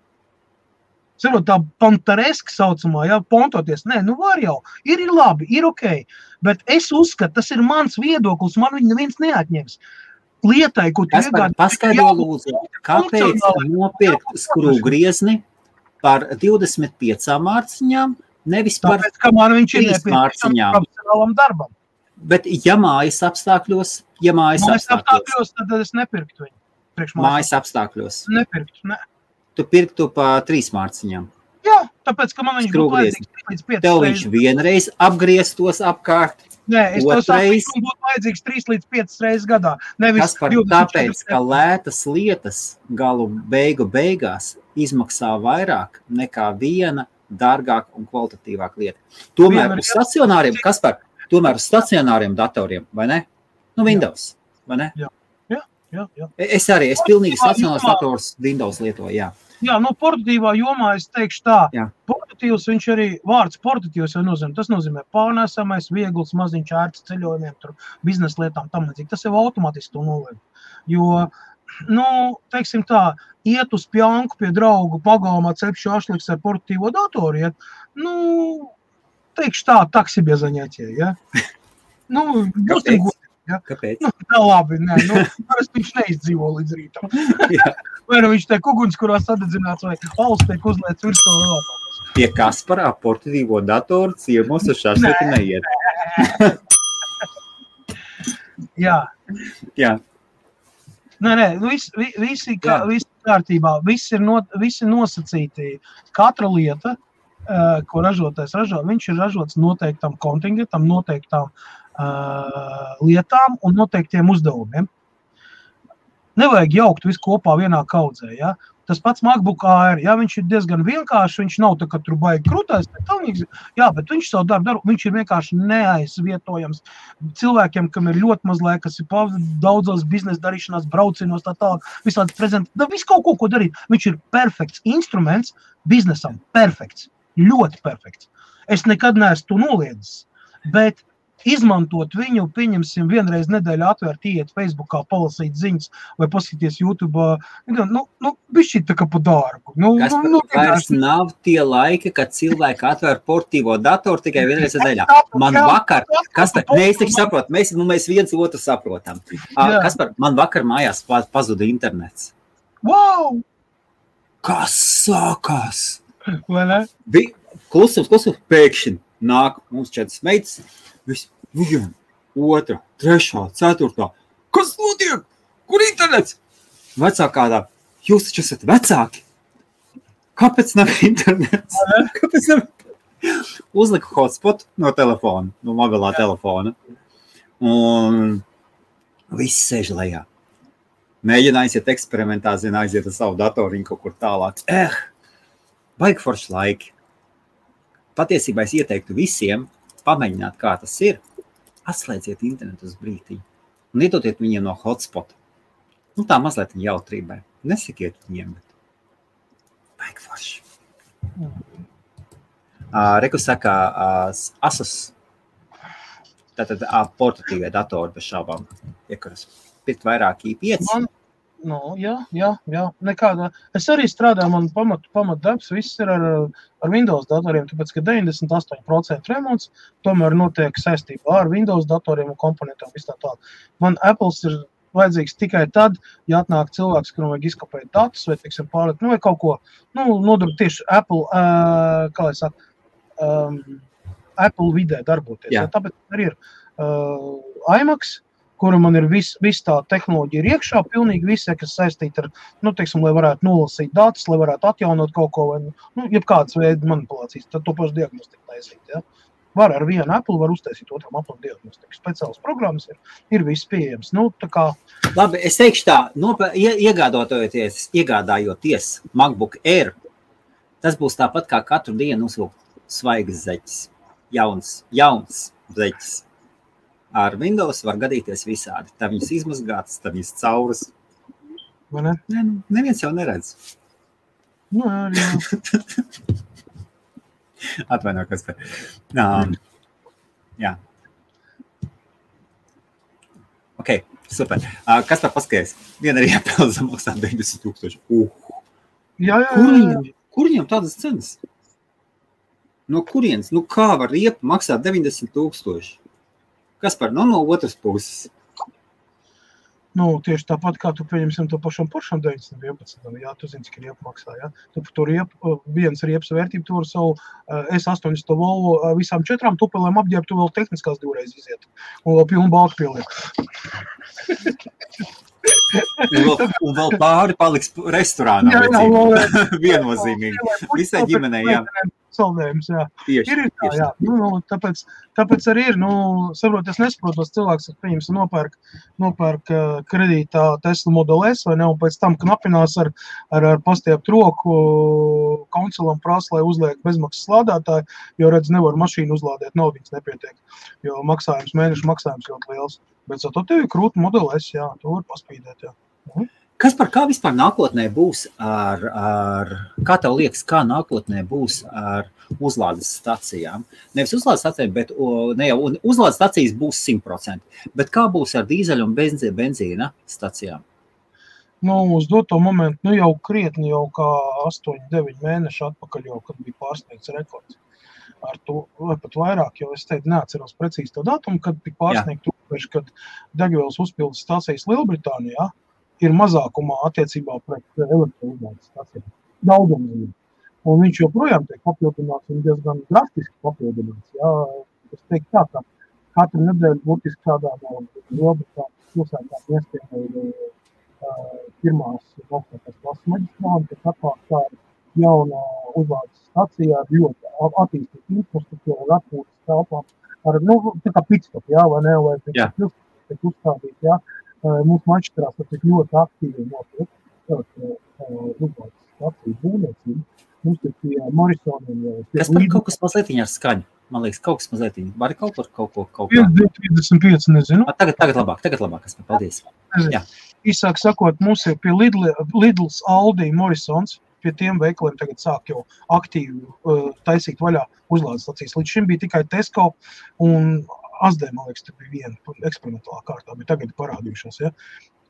Cerot, tā pantareska saucamā, jā, pontoties. Nē, nu var jau. Ir, ir labi, ir ok. Bet es uzskatu, tas ir mans viedoklis. Man viņa neviens neatņems. Lietai, ko tu iegādi, paskaidro lūdzu, kāpēc nopirkt skrūvu griezni par 25 mārciņām, nevis par, tāpēc, ka man viņš ir mārciņām. profesionālam darbam. bet ja mājas apstākļos, ja mājas Mājas apstākļos, apstākļos, tad es nepirktu viņu. Priekš mājas mājas apstākļos, nepirktu. Ne. tu pirktu pa trīs mārciņām. Jā, tāpēc, ka man viņš vajadzīgs līdz 5 Tev viņš vienreiz apgrieztos apkārt, Nē, es to Otrais. ka man būtu vajadzīgs 3 līdz 5 reizes gadā. Nevis par 24 tāpēc, ka lētas lietas galu beigu beigās izmaksā vairāk nekā viena dārgāka un kvalitatīvāka lieta. Tomēr uz stacionāriem, kas par, tomēr uz stacionāriem datoriem, vai ne? Nu, Windows, vai ne? Jā, jā. Es arī, es pilnīgi stacionārs dators Windows lietoju, jā. Jā, no portatīvā jomā es teikšu tā. Jā. Portatīvs viņš arī vārds portatīvs jau nozīmē. Tas nozīmē pārnēsamais, viegls, maziņš ērts ceļojumiem, tur biznesa lietām tam līdzīgi. Tas jau automātiski to noliek. Jo, nu, teiksim tā, iet uz pjanku pie draugu pagalmā cepšu ašliks ar portatīvo datoru, iet, nu, teikšu tā, taksi bez zaņētie, ja? Nu, būsim Godīgi. Kāpēc? Nu, tā labi, nē, nu, viņš neizdzīvo līdz rītam. *laughs* Vai nu viņš tiek uguns, kurā sadedzināts, vai alus tiek uzliekas virsū vēl. Pie Kasparā portatīvo datoru ciemos uz šāšliku neiet. *laughs* Jā. Jā. Nē, nē, viss vi, visi, kā, visi kārtībā, viss ir, not, visi nosacīti. Katra lieta, uh, ko ražotājs ražo, viņš ir ražots noteiktam kontingentam, noteiktām uh, lietām un noteiktiem uzdevumiem. Nevajag jaukt visu kopā vienā kaudzē. Ja? Tas pats MacBook Air, ja viņš ir diezgan vienkāršs, viņš nav tā, ka tur baigi krūtēs, bet, jā, bet viņš savu darbu dara, viņš ir vienkārši neaizvietojams. Cilvēkiem, kam ir ļoti maz laika, kas ir daudzos biznesa darīšanās, braucienos, tā tālāk, visādi prezentēt, da visu kaut ko, ko darīt. Viņš ir perfekts instruments biznesam, perfekts, ļoti perfekts. Es nekad neesmu to noliedzis, bet izmantot viņu, pieņemsim, vienreiz nedēļā atvērt, iet Facebook, palasīt ziņas vai paskatīties YouTube. Nu, nu, bišķi tā kā pa dārgu. Nu, Kas nu, nu, vairs nav tie laiki, kad cilvēki atver portīvo datoru tikai vienreiz nedēļā. Man vakar, kas tā, nē, es tik saprotu, mēs, nu, mēs viens otru saprotam. Kas par, man vakar mājās pazuda internets. Wow! Kas sākās? Vai ne? Bija klusums, klusums, pēkšņi nāk mums četras meitas viena, otra, trešā, ceturtā. Kas notiek? Kur internets? Vecākā tā, jūs taču esat vecāki. Kāpēc nav internets? *laughs* Kāpēc nav? Uzliku hotspot no telefona, no mobilā Jā. telefona. Un viss sēž lejā. Mēģināju aiziet eksperimentā, zina, aiziet ar savu datoriņu kaut kur tālāk. Eh, baigi forši laiki. Patiesībā es ieteiktu visiem pamēģināt, kā tas ir, atslēdziet internetu uz brīdi un iedodiet viņiem no hotspota. Nu, tā mazliet jautrībai. Nesakiet viņiem, bet vajag forši. Uh, Reku saka, uh, Asus. Tātad uh, portatīvie datori bez šaubām. Iekaras. Pirkt vairāk i5. Man, Nu, jā, jā, jā, nekāda. Es arī strādāju, man pamat, pamat darbs, viss ir ar, ar Windows datoriem, tāpēc, ka 98% remonts tomēr notiek saistībā ar Windows datoriem un komponentiem. Tā man Apple ir vajadzīgs tikai tad, ja atnāk cilvēks, kuram vajag izkopēt datus vai, teiksim, pārlikt, nu, vai kaut ko, nu, nodrošināt tieši Apple, uh, kā lai saka, um, Apple vidē darboties. Jā. Ja, tāpēc arī ir uh, iMacs, kura man ir viss vis tā tehnoloģija ir iekšā, pilnīgi viss, kas saistīta ar, nu, teiksim, lai varētu nolasīt datus, lai varētu atjaunot kaut ko, vai, nu, jebkādas veida manipulācijas, tad to pašu diagnostiku taisīt, ja. Var ar vienu Apple, var uztaisīt otram Apple diagnostiku. Speciāls programmas ir, ir viss pieejams. Nu, kā... Labi, es teikšu tā, nopē, iegādājoties, iegādājoties MacBook Air, tas būs tāpat kā katru dienu uzvilkt svaigas zeķis. Jauns, jauns zeķis ar Windows var gadīties visādi. Tā viņas izmazgātas, tā viņas cauras. Ne? Ne, nu, neviens jau neredz. Nu. *laughs* Atvainojiet, kas te um, jā. Ok, super. Uh, kas par paskaties? Viena ir jāpelda maksā 90 tūkstoši. Uh. Jā, jā, jā. Kur viņam, kur viņam tādas cenas? No kurienes? Nu kā var riepa maksāt 90 tūkstoši? Kas par nu, no otras puses? Nu, tieši tāpat kā tu pieņemsim to pašam poršam 911. Jā, tu zini, cik ir iepmaksā. Jā. Tu tur iep, viens riepas vērtību, tur savu uh, S8 Volvo uh, visām četrām tupelēm apģērb, tu vēl tehniskās divreiz iziet. Un vēl pilnu balku pieliek. *laughs* un, vēl, un vēl pāri paliks restorānā. Jā, jā, *laughs* jā, viennozīmīgi. Visai ģimenei, jā saldējums. Jā. Tieši, ir, ir tā, jā. Nu, nu, tāpēc, tāpēc arī ir. Nu, saprot, es nesaprotu, tas cilvēks, kas pieņems nopērk, nopērk kredītā Tesla Model S vai ne, un pēc tam knapinās ar, ar, ar pastiept roku konsulam prasa, lai uzliek bezmaksas lādētāju, jo redz, nevar mašīnu uzlādēt, naudas nepietiek, jo maksājums, mēneša maksājums ļoti liels. Bet zato tev ir krūta Model S, jā, to var paspīdēt, jā. Mhm. Kas par kā vispār nākotnē būs ar, ar kā tev liekas, kā nākotnē būs ar uzlādes stacijām? Nevis uzlādes stacijām, bet ne jau uzlādes stacijas būs 100%, bet kā būs ar dīzeļu un benzīna, benzīna stacijām? Nu, uz doto momentu, nu jau krietni, jau kā 8, 9 mēneši atpakaļ, jau, kad bija pārsniegts rekords. Ar to, vai pat vairāk, jo es teicu, neatceros precīzi to datumu, kad tika pārsniegts tūkstoši, kad degvielas uzpildes stācijas Lielbritānijā, ir mazākumā attiecībā pret elektroizlaides stācijām. Daudzumā. Un viņš joprojām tiek papildināts un diezgan drastiski papildināts. Jā. Es teiktu tā, ka katru nedēļu burtiski tādā Lielbritānijas pilsētā iespējami ir uh, pirmās augstākās klases maģistrāli, kas atklāt tādu jaunu uzlādes staciju ar ļoti attīstītu infrastruktūru un atpūtas telpām. Ar, nu, tā kā pitstop, jā, vai ne, vai pēc yeah. tiek uzstādīt, jā. Mūsu maģistrās tas ļoti aktīvi notiek, uzlādes staciju būvniecību. Mums ir pie Morisoniem jau. Kas par kaut kas mazliet ar skaņu? Man liekas, kaut kas mazliet var kaut kur kaut ko kaut kā. 55, nezinu. A, tagad, tagad labāk, tagad labāk, kas man paldies. Jā. Īsāk sakot, mums ir pie Lidl, Lidls, Aldi, Morisons, pie tiem veikaliem tagad sāk jau aktīvi uh, taisīt vaļā uzlādes stacijas. Līdz šim bija tikai Tesco un Asdē, man liekas, tur bija viena eksperimentālā kārtā, bet tagad ir parādījušās. Ja?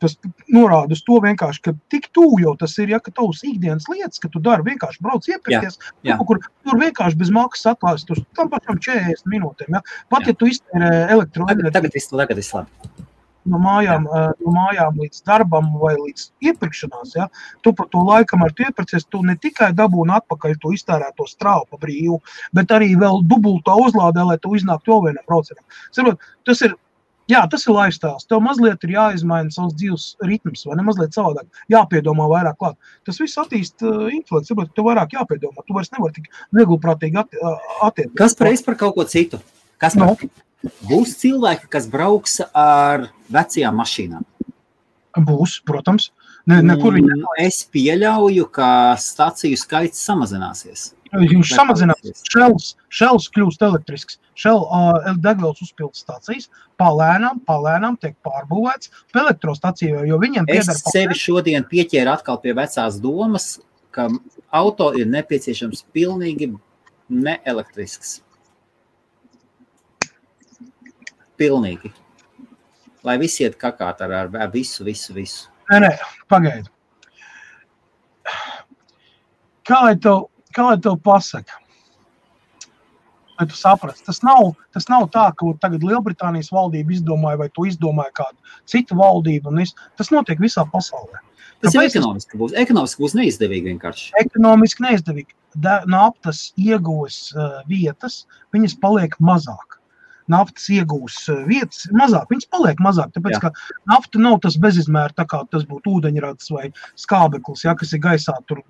Tas norāda uz to vienkārši, ka tik tuvu jau tas ir, ja ka tavs ikdienas lietas, ka tu dari vienkārši brauc iepirkties, jā, jā. Tur, tur vienkārši bez maksas atklājas uz tam pašam 40 minūtēm. Ja? Pat jā. ja tu iztērē elektroenerģiju. Tagad viss tagad viss labi no mājām, no mājām līdz darbam vai līdz iepirkšanās, ja, tu par to laiku, kamēr tu iepircies, tu ne tikai dabūni atpakaļ to iztērēto strāvu brīvu, bet arī vēl dubultā uzlādē, lai tu iznāktu vēl vienam braucienam. Saprot, tas ir Jā, tas ir lifestyle. Tev mazliet ir jāizmaina savs dzīves ritms, vai ne mazliet savādāk. Jāpiedomā vairāk klāt. Tas viss attīst uh, intelektu, saprot, tev vairāk jāpiedomā. Tu vairs nevari tik vieglprātīgi attiekties. Kas par par kaut ko citu? Kas par? No. Būs cilvēki, kas brauks ar vecajām mašīnām. Būs, protams. Ne, nekur viņi... Es pieļauju, ka stāciju skaits samazināsies. Viņš samazinās. Šels, šels kļūst elektrisks. Šel uh, degvielas uzpildes stācijas palēnām, palēnām tiek pārbūvēts pa elektrostaciju, jo viņiem pieder Es sevi šodien pieķēru atkal pie vecās domas, ka auto ir nepieciešams pilnīgi neelektrisks. Pilnīgi. Lai visi iet kakāt ar, ar, ar visu, visu, visu. Nē, nē, pagaidi. Kā lai tev, kā lai tev pasaka? Lai tu saprati, tas nav, tas nav tā, ka tagad Lielbritānijas valdība izdomāja, vai tu izdomāji kādu citu valdību. Es, tas notiek visā pasaulē. Tas jau ekonomiski būs, ekonomiski būs neizdevīgi vienkārši. Ekonomiski neizdevīgi. Naftas iegūs uh, vietas, viņas paliek mazāk naftas iegūs eh, vietas mazāk, viņas paliek mazāk. Tāpēc, Jā. ka nafta nav tas bezizmēra, tā kā tas būtu ūdeņrads vai skābeklis, ja, kas ir gaisā. Tur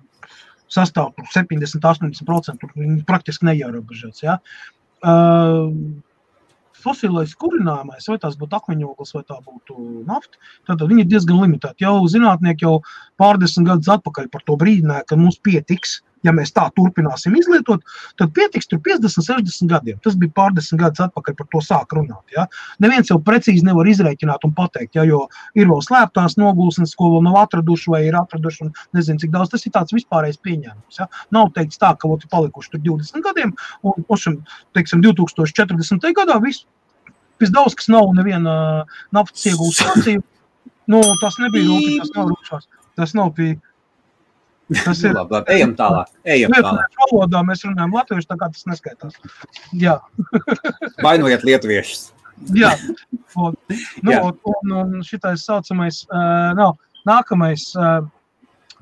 sastāv 70-80%, tur viņi praktiski neierobežots. Ja. Uh, fosilais kurināmais, vai tas būtu akmeņoglis, vai tā būtu nafta, tad viņi ir diezgan limitēti. Jau zinātnieki jau pārdesmit gadus atpakaļ par to brīdināja, ka mums pietiks ja mēs tā turpināsim izlietot, tad pietiks tur 50, 60 gadiem. Tas bija pārdesmit gadus atpakaļ, par to sāk runāt. Ja? Neviens jau precīzi nevar izrēķināt un pateikt, ja, jo ir vēl slēptās nogulsnes, ko vēl nav atraduši, vai ir atraduši, un nezinu, cik daudz tas ir tāds vispārējais pieņēmums. Ja? Nav teikts tā, ka ir palikuši tur 20 gadiem, un pošam, teiksim, 2040. gadā viss. Daudz kas nav neviena naftas iegūtas stācija. Nu, tas nebija rūpīgi, tas nav rūpīgi. Tas nav pie Tas ir labi. labi. Ejam tālāk. Ejam tālāk. Valodā mēs runājam latviešu, tā kā tas neskaitās. Jā. *laughs* Vainojiet lietuviešus. Jā. *laughs* Un, nu, Jā. un, un šitais saucamais, uh, nav, nākamais, uh,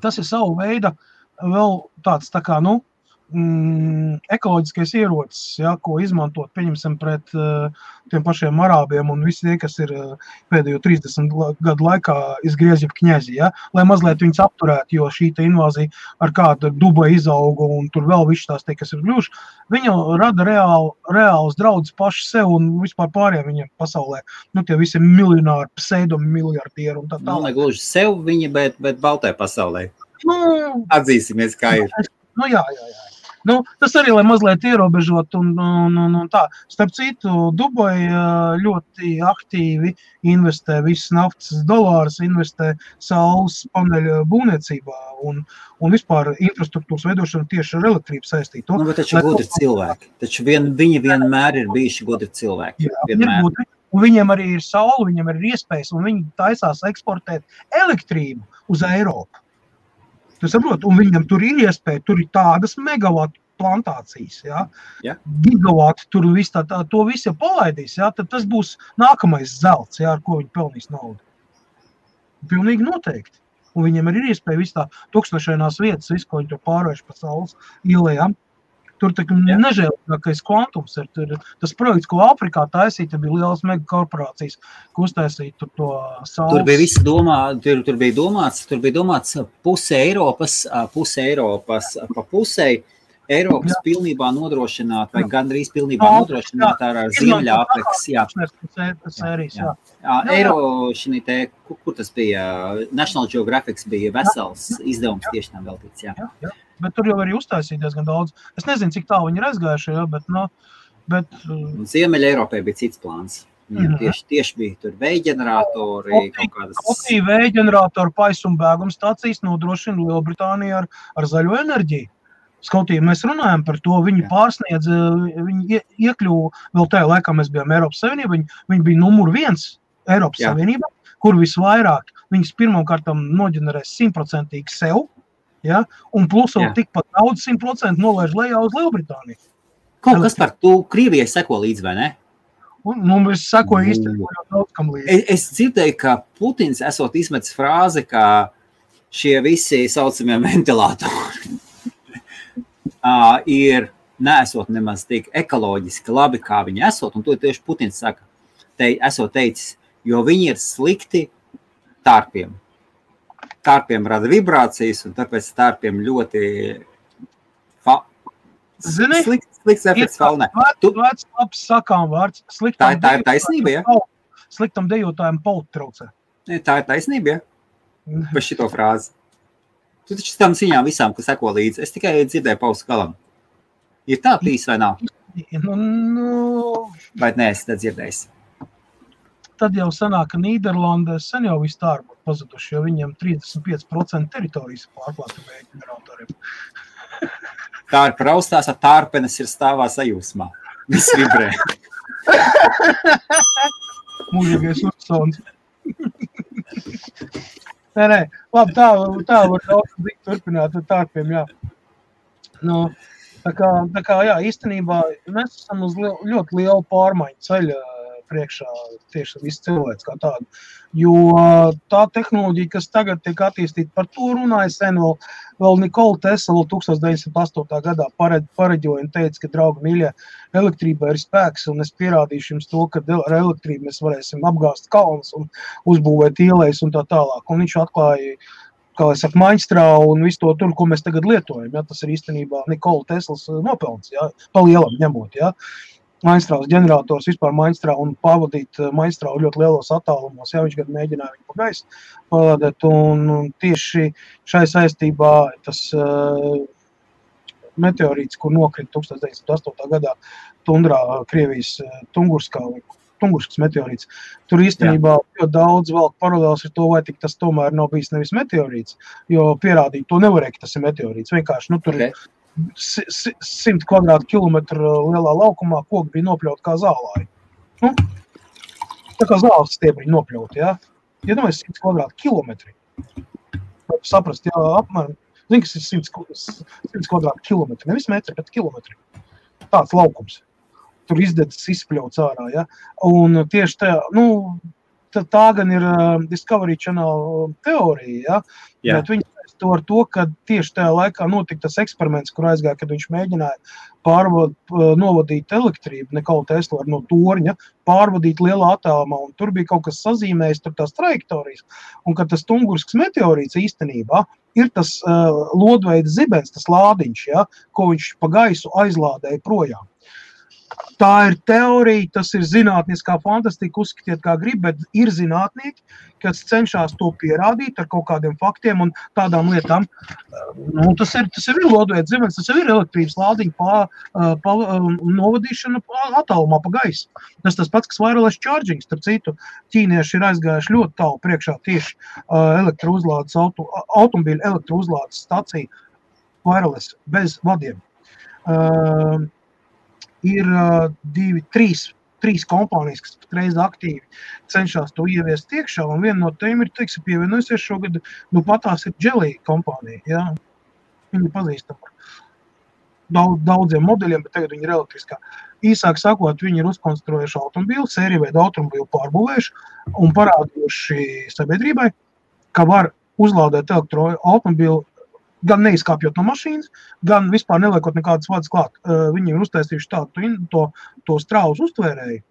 tas ir savu veidu vēl tāds tā kā, nu, mm, ekoloģiskais ierocis, ja, ko izmantot pieņemsim, pret uh, tiem pašiem arābiem un visi tie, kas ir uh, pēdējo 30 gadu laikā izgriezti kņazi, ja, lai mazliet viņus apturētu, jo šī invāzija ar kādu dubai izauga un tur vēl viss tās tie, kas ir gluži, viņi rada reāli, reāls draudz paši sev un vispār pārējiem viņiem pasaulē. Nu, tie visi miljonāri, pseidomiljardieri un tā tālāk. Nu, ne gluži sev viņi, bet, bet baltai pasaulē. Nu, Atzīsimies, kā ir. Nu, jā, jā, jā. Nu, tas arī, lai mazliet ierobežotu, un, un, un, un tā. Starp citu, Dubai ļoti aktīvi investē visas naftas dolārus, investē saules paneļa būvniecībā un, un vispār infrastruktūras veidošanu tieši ar elektrību saistītu. Nu, bet taču lai, gudri cilvēki. Taču vien, viņi vienmēr ir bijuši gudri cilvēki. Jā, vienmēr. ir gudri. Un viņiem arī ir saule, viņiem ir iespējas, un viņi taisās eksportēt elektrību uz Eiropu. Tu saproti, un viņam tur ir iespēja, tur ir tādas megawatu plantācijas, ja? ja. gigawati, tur viss tā, tā, to visu jau palaidīs, ja? tad tas būs nākamais zelts, ja? ar ko viņi pelnīs naudu. Pilnīgi noteikti. Un viņiem ir iespēja visu tā tūkstošainās vietas, visu, ko viņi tur pārvērš pa saules ielējām, Tur tā nežēlīgākais kvantums ir. Tur, tas projekts, ko Āfrikā taisīja, bija liels megakorporācijas, ko uztaisīja tur to saules. Tur bija viss domā, tur, tur bija domāts, tur bija domāts puse Eiropas, puse Eiropas pa pusei. Eiropas jā. pilnībā nodrošināt, vai gandrīz pilnībā jā, nodrošināt ar, Ziemeļāfrikas. Jā, sērijas, jā. jā. Eiro šī te, kur, kur tas bija, National Geographic bija vesels jā, jā. izdevums tieši tam veltīts. Jā. Jā, jā. Bet tur jau arī uztaisīja diezgan daudz. Es nezinu, cik tālu viņi ir aizgājuši, jā, bet, nu, bet... Ziemeļa Eiropai bija cits plāns. Viņam -hmm. tieši, tieši bija tur vēja ģeneratori, kaut kādas. Kopija vēja ģeneratoru paisuma bēguma stācijas nodrošina Lielbritāniju ar, ar zaļo enerģiju. Skautīgi mēs runājam par to, viņi pārsniedz, viņi iekļuva vēl tajā laikā, mēs bijām Eiropas Savienībā, viņi, viņi bija numur viens Eiropas Jā. Savienībā, kur visvairāk viņas pirmkārt noģenerēs simtprocentīgi sev, ja? un plus vēl tikpat daudz simtprocentīgi nolaiž lejā uz Lielbritāniju. Kaut kas par to Krievijai seko līdzi, vai ne? Un, nu, es sekoju īstenībā daudz kam līdzi. Es, es dzirdēju, ka Putins esot izmetis frāzi, ka šie visi saucamie ventilatori *laughs* ir nesot nemaz tik ekoloģiski labi, kā viņi esot. Un to tieši Putins saka, te, esot teicis, jo viņi ir slikti tārpiem. Tārpiem rada vibrācijas, un tāpēc tārpiem ļoti fa... Zini, slikts, slikts efekts faunē. Tu... Vec labs sakām vārds. Tā, tā ir taisnība, ja? Sliktam dejotājiem paut traucē. Tā ir taisnība, ja? Par šito frāzi. Tu taču tam ziņām visām, kas seko līdzi. Es tikai dzirdēju pausu galam. Ir tā tīs vai nav? Nu, nu, vai nē, es te dzirdēju. Tad jau sanāk, ka Nīderlandē sen jau viss tā ir pazuduši, jo viņiem 35% teritorijas pārklāta vēja ģeneratoriem. Tā ir praustās, ar tārpenes ir stāvā sajūsmā. Viss vibrē. *laughs* Mūžīgais uzsons. *laughs* Nē, nē, labi, tā, tā var daudz turpināt ar tārpiem, jā. Nu, tā kā, tā kā, jā, īstenībā mēs esam uz li ļoti lielu pārmaiņu ceļa priekšā tieši viss cilvēks kā tādu. Jo tā tehnoloģija, kas tagad tiek attīstīta, par to runāja sen vēl, vēl Nikola Tesla 1908. gadā pareģoja un teica, ka, draugi mīļie, elektrība ir spēks, un es pierādīšu jums to, ka ar elektrību mēs varēsim apgāzt kalnus un uzbūvēt ielējas un tā tālāk. Un viņš atklāja kā jau saka, maģistrālu un visu to tur, ko mēs tagad lietojam. Ja? Tas ir īstenībā Nikola Teslas nopelns, ja? pa lielam ņemot. Ja? Maģistrāls ģenerators vispār maģistrā un pavadīt eh, maģistrālu ļoti lielos attālumos. Jā, viņš gan mēģināja viņu pa gaisu pavadīt, un, un tieši šai saistībā tas uh, meteorīts, kur nokrita 1908. gadā tundrā Krievijas uh, Tungurskā, Tungurskas meteorīts. Tur īstenībā ļoti daudz vēl paralēls ar to, vai tas tomēr nav bijis nevis meteorīts, jo pierādīt to nevarēja, ka tas ir meteorīts. Vienkārši nu, tur okay. ir 100 kvadrātkilometru lielā laukumā koki bija nopļauti kā zālāji. Nu, tā kā zāles stiebri nopļauti, ja? Ja nu es 100 kvadrātkilometri, saprast, jā, apmēram, zini, kas ir 100, 100 kvadrātkilometri, nevis metri, bet kilometri. Tāds laukums. Tur izdedzis, izpļauts ārā, ja? Un tieši tajā, nu, tā, tā gan ir uh, Discovery Channel teorija, ja? Jā. Bet viņi to ar to, ka tieši tajā laikā notika tas eksperiments, kur aizgāja, kad viņš mēģināja pārvod, novadīt elektrību, ne kaut Tesla no torņa, pārvadīt lielā attālumā, tur bija kaut kas sazīmējis, tur tās trajektorijas, un ka tas tungursks meteorīts īstenībā ir tas uh, lodveida zibens, tas lādiņš, ja, ko viņš pa gaisu aizlādēja projām. Tā ir teorija, tas ir zinātniskā fantastika, uzskatiet, kā gribat, bet ir zinātnieki, kas cenšas to pierādīt ar kaut kādiem faktiem un tādām lietām. Nu, tas ir, tas ir lodveids zivs, tas ir elektrības lādiņa pa, pa, novadīšana attālumā pa gaisu. Tas tas pats, kas wireless charging, starp citu, ķīnieši ir aizgājuši ļoti tālu priekšā tieši elektrouzlādes, auto, automobīļu elektrouzlādes stacija wireless bez vadiem. Uh, ir uh, divi, trīs, trīs kompānijas, kas patreiz aktīvi cenšas to ieviest iekšā. Un viena no tām ir teiksim, pievienojusies šogad, nu pat tās ir Jelija kompānija. Ja? Viņa ir pazīstama daudz, daudziem modeļiem, bet tagad viņi ir elektriskā. Īsāk sakot, viņi ir uzkonstruējuši automobīlu, sēriju veidu automobīlu pārbūvējuši un parādījuši sabiedrībai, ka var uzlādēt elektroautomobīlu gan neizkāpjot no mašīnas, gan vispār neliekot nekādas vārdas klāt. Viņi ir uztaisījuši tādu to, to strauju uztvērēju,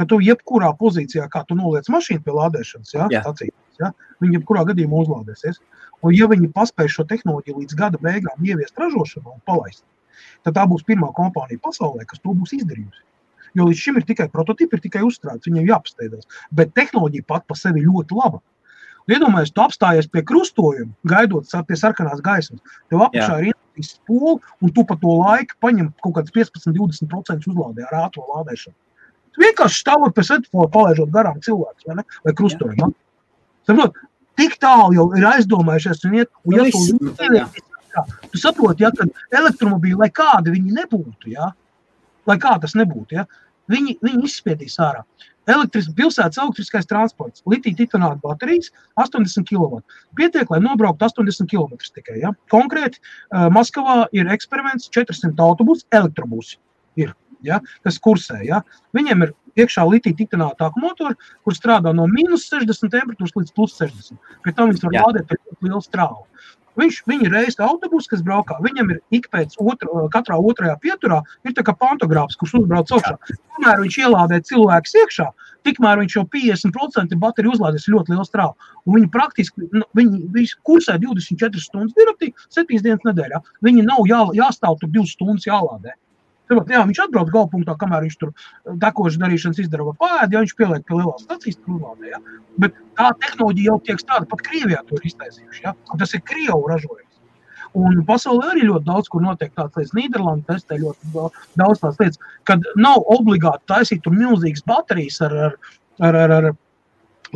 ka tu jebkurā pozīcijā, kā tu noliec mašīnu pie lādēšanas, ja, Jā. stacijas, ja, viņi jebkurā gadījumā uzlādēsies. Un, ja viņi paspēj šo tehnoloģiju līdz gada beigām ieviest ražošanā un palaist, tad tā būs pirmā kompānija pasaulē, kas to būs izdarījusi. Jo līdz šim ir tikai prototypi, ir tikai uzstrādāts, viņiem jāapsteidzas. Bet tehnoloģija pat par sevi ļoti laba. Iedomājieties, tu apstājies pie krustojuma, gaidot pie sarkanās gaismas. Tev apakšā ir ielikās spogu, un tu pa to laiku paņem kaut kāds 15-20% uzlādē ar ātrā lādēšanu. Tu vienkārši stāvot pie setifora, palaižot garām cilvēku vai, ne? vai krustojumā. Saprot, tik tālu jau ir aizdomājušies un iet. Un, Nu, ja tu, nu, tad jā. Tu saproti, ja, ka elektromobīļi, lai kādi viņi nebūtu, ja, lai kā tas nebūtu, ja, viņi, viņi izspiedīs ārā. Elektris, pilsētas elektriskais transports, litija titanāta baterijas, 80 kW. Pietiek, lai nobrauktu 80 km tikai. Ja. Konkrēti, uh, Maskavā ir eksperiments, 400 autobusu, elektrobusi, ir, ja, kas kursē. Ja. Viņiem ir iekšā litija titanāta akumuļotori, kur strādā no minus 60 temperatūras līdz plus 60. Pēc tam viņas var lādēt ar ļoti lielu strāvu. Viņš, viņa reizes autobus, kas braukā, viņam ir ik pēc otra, katrā otrajā pieturā, ir tā kā pantogrāfs, kurš uzbrauc augšā. Kamēr viņš ielādē cilvēku iekšā, tikmēr viņš jau 50% bateriju uzlādēs ļoti lielu strāvu. Un viņi praktiski, nu, viņi, viņi kursē 24 stundas direktīvi, 7 dienas nedēļā. Viņi nav jā, jāstāv tur 2 stundas jālādē. Tāpēc, jā, viņš atbrauc galvpunktā, kamēr viņš tur dekošu darīšanas izdara pāēd, ja viņš pieliek pie lielās stacijas, tur uzlādē. Ja? Bet tā tehnoloģija jau tiek strādāta, pat Krievijā to ir iztaisījuši. Ja? Un tas ir Krievu ražojums. Un pasaulē arī ļoti daudz, kur notiek tādas lietas. Nīderlandē testē ļoti da- daudz tādas lietas, kad nav obligāti taisīt milzīgas baterijas ar, ar, ar, ar, ar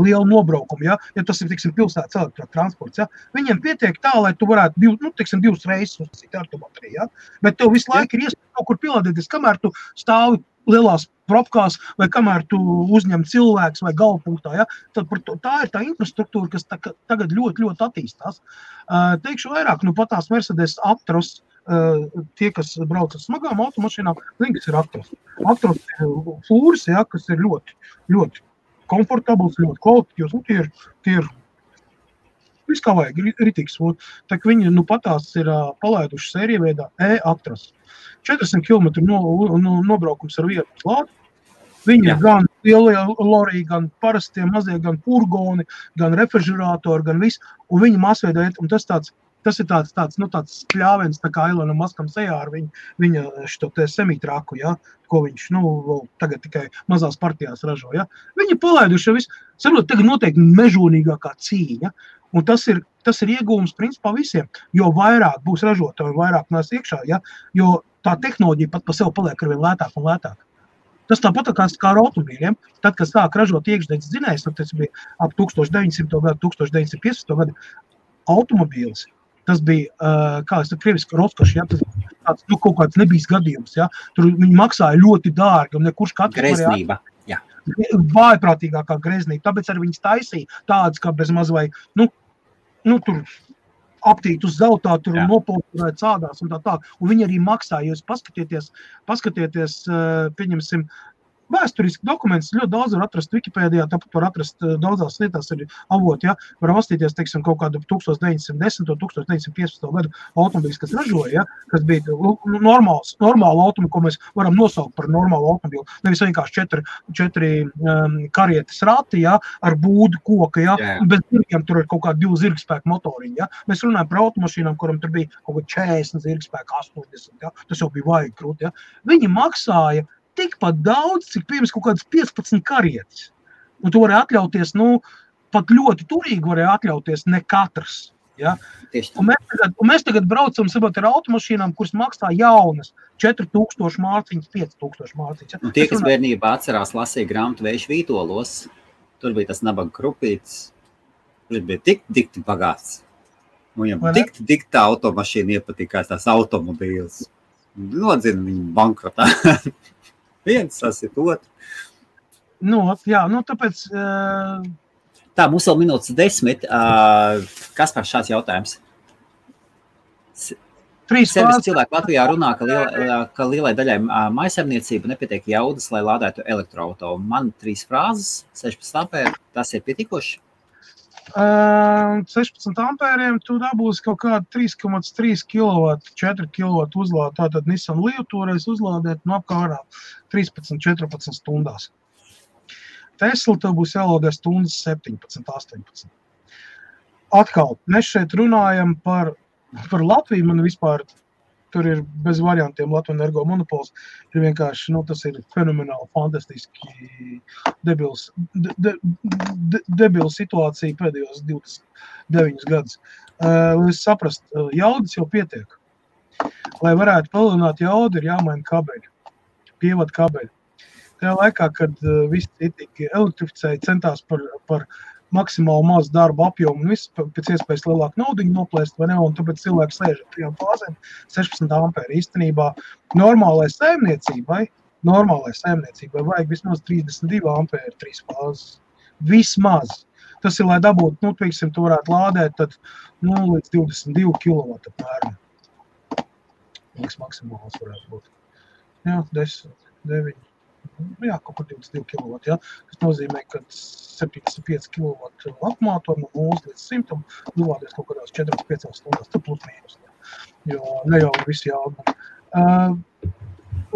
lielu nobraukumu. Ja, ja tas ir tiksim, pilsētas elektrotransports, ja. viņiem pietiek tā, lai tu varētu div, nu, tiksim, divas reizes uzsākt bateriju. Ja. Bet tev visu laiku ir iespēja kaut kur pielādēties, kamēr tu stāvi lielās propkās, vai kamēr tu uzņem cilvēku vai galvpunktā. Ja? Tad to, tā ir tā infrastruktūra, kas ta, tagad ļoti, ļoti attīstās. Uh, teikšu vairāk, nu pat tās Mercedes atrast. Uh, tie, kas brauc ar smagām automašīnām, zina, kas ir atrast. Atrast ir flūrs, ja, kas ir ļoti, ļoti komfortabls, ļoti kvalitatīvs. Nu, tie ir, tie ir viss kā vajag, rītīgs. Viņi nu patās ir uh, palaiduši sēriju veidā e-atrast. 400 km no, no, nobraukums ar vienu slādu. Viņi ir gan lielie lorī, gan parastie mazie, gan furgoni, gan refrižerātori, gan viss. Un viņi masveidē, un tas tāds, tas ir tāds, tāds, nu, tāds kļāviens, tā kā Ilona Maskam sejā ar viņu, viņa šo te semitraku, ja, ko viņš, nu, tagad tikai mazās partijās ražo, ja. Viņi palaiduši visu, sarot, tagad noteikti mežonīgākā cīņa, un tas ir, tas ir iegūms principā visiem, jo vairāk būs ražotāji, vairāk nāks iekšā, ja, jo tā tehnoloģija pat pa sev paliek arvien lētāk un lētāk. Tas tāpat kā ar automobīļiem. Tad, kad sāk ražot iekšzemes dzinējus, tas bija ap 1900. gadu, 1950. gadu automobīls. Tas bija, uh, kā jau krieviski, roskašs. Ja? Tas tāds, nu, kaut kāds nebijis gadījums. Ja? Tur viņi maksāja ļoti dārgi, un nekurš katrs Greznība. Jā. Vājprātīgākā greznība. Tāpēc arī viņas taisīja tādas, kā bez maz vai, nu, nu tur aptīt uz zelta, tur nopolturēt cādās un tā tā. Un viņi arī maksāja, jūs paskatieties, paskatieties, pieņemsim, Vēsturiski dokuments ļoti daudz var atrast Wikipēdijā, tāpat var atrast daudzās vietās, arī avoti. Ja? Var apstīties, teiksim, kaut kādu 1910, 1915 gadu automobīļus, kas ražoja, ja? kas bija normāls, normāli automobīļi, ko mēs varam nosaukt par normālu automobīlu. Nevis vienkārši četri, četri um, karietes rati, ja? ar būdu koka, ja? Jā. bez zirgiem tur ir kaut kādi divi zirgspēku motoriņi. Ja? Mēs runājam par automašīnām, kuram tur bija kaut kāda 40 zirgspēka, 80. Ja? Tas jau bija vajag krūti. Ja? Viņi maksāja tikpat daudz, cik pirms kaut kādas 15 karietes. Un tu vari atļauties, nu, pat ļoti turīgi varēja atļauties ne katrs. Ja? Un mēs, tagad, un mēs tagad braucam sabat, ar automašīnām, kuras maksā jaunas 4000 mārciņas, 5000 mārciņas. Ja? Un tie, kas bērnībā atcerās, lasīja grāmatu vējš vītolos, tur bija tas nabaga krupītis, kurš bija tik dikti bagāts. Viņam tik, tik tā automašīna iepatikās tās automobīles. Nodzina viņu bankrotā. *laughs* viens, tas ir otrs. Nu, jā, nu, tāpēc. Uh... Tā, mums vēl minūtes desmit. Uh, kas par šāds jautājums? Trīs cilvēki Latvijā runā, ka, liela, ka lielai daļai maisaimniecību nepietiek jaudas, lai lādētu elektroautorātu. Man trīs frāzes, 16 ampēri, tas ir pietiekoši. Uh, 16 ampēriem tu dabūsi kaut kādu 3,3 kW, 4 kW uzlādi. Tātad Nissan Leaf toreiz uzlādēt no apkārā 13-14 stundās. Tesla tev būs jālādē stundas 17, 18. Atkal, mēs šeit runājam par, par Latviju. Man vispār tur ir bez variantiem Latvijas energo monopols. Ir vienkārši, nu, tas ir fenomenāli, fantastiski debils, de, de, de, debila situācija pēdējos 29 gadus. Uh, lai es saprastu, uh, jaudas jau pietiek. Lai varētu palielināt jaudu, ir jāmaina kabeļi, pievada kabeļi. Tajā laikā, kad uh, visi citi elektrificēji centās par, par maksimāli mazu darbu apjomu un visu pēc iespējas lielāku naudu noplēst, vai ne? Un tāpēc cilvēks sēž ar trijām fāzēm, 16 ampēri. Īstenībā normālai saimniecībai, normālai saimniecībai vajag vismaz 32 ampēri, trīs fāzes. Vismaz. Tas ir, lai dabūtu, nu, teiksim, tu varētu lādēt tad, nu, līdz 22 kW apmēram. Liekas, maksimāls varētu būt. Jā, 10, 9, nu, jā, kaut kur 22 kW. Ja? Tas nozīmē, ka 75 kW apmāto no 0 līdz 100 novādies kaut kādās 4-5 stundās, tad plus mīnus. Jo ne jau visi jāatmana. Uh,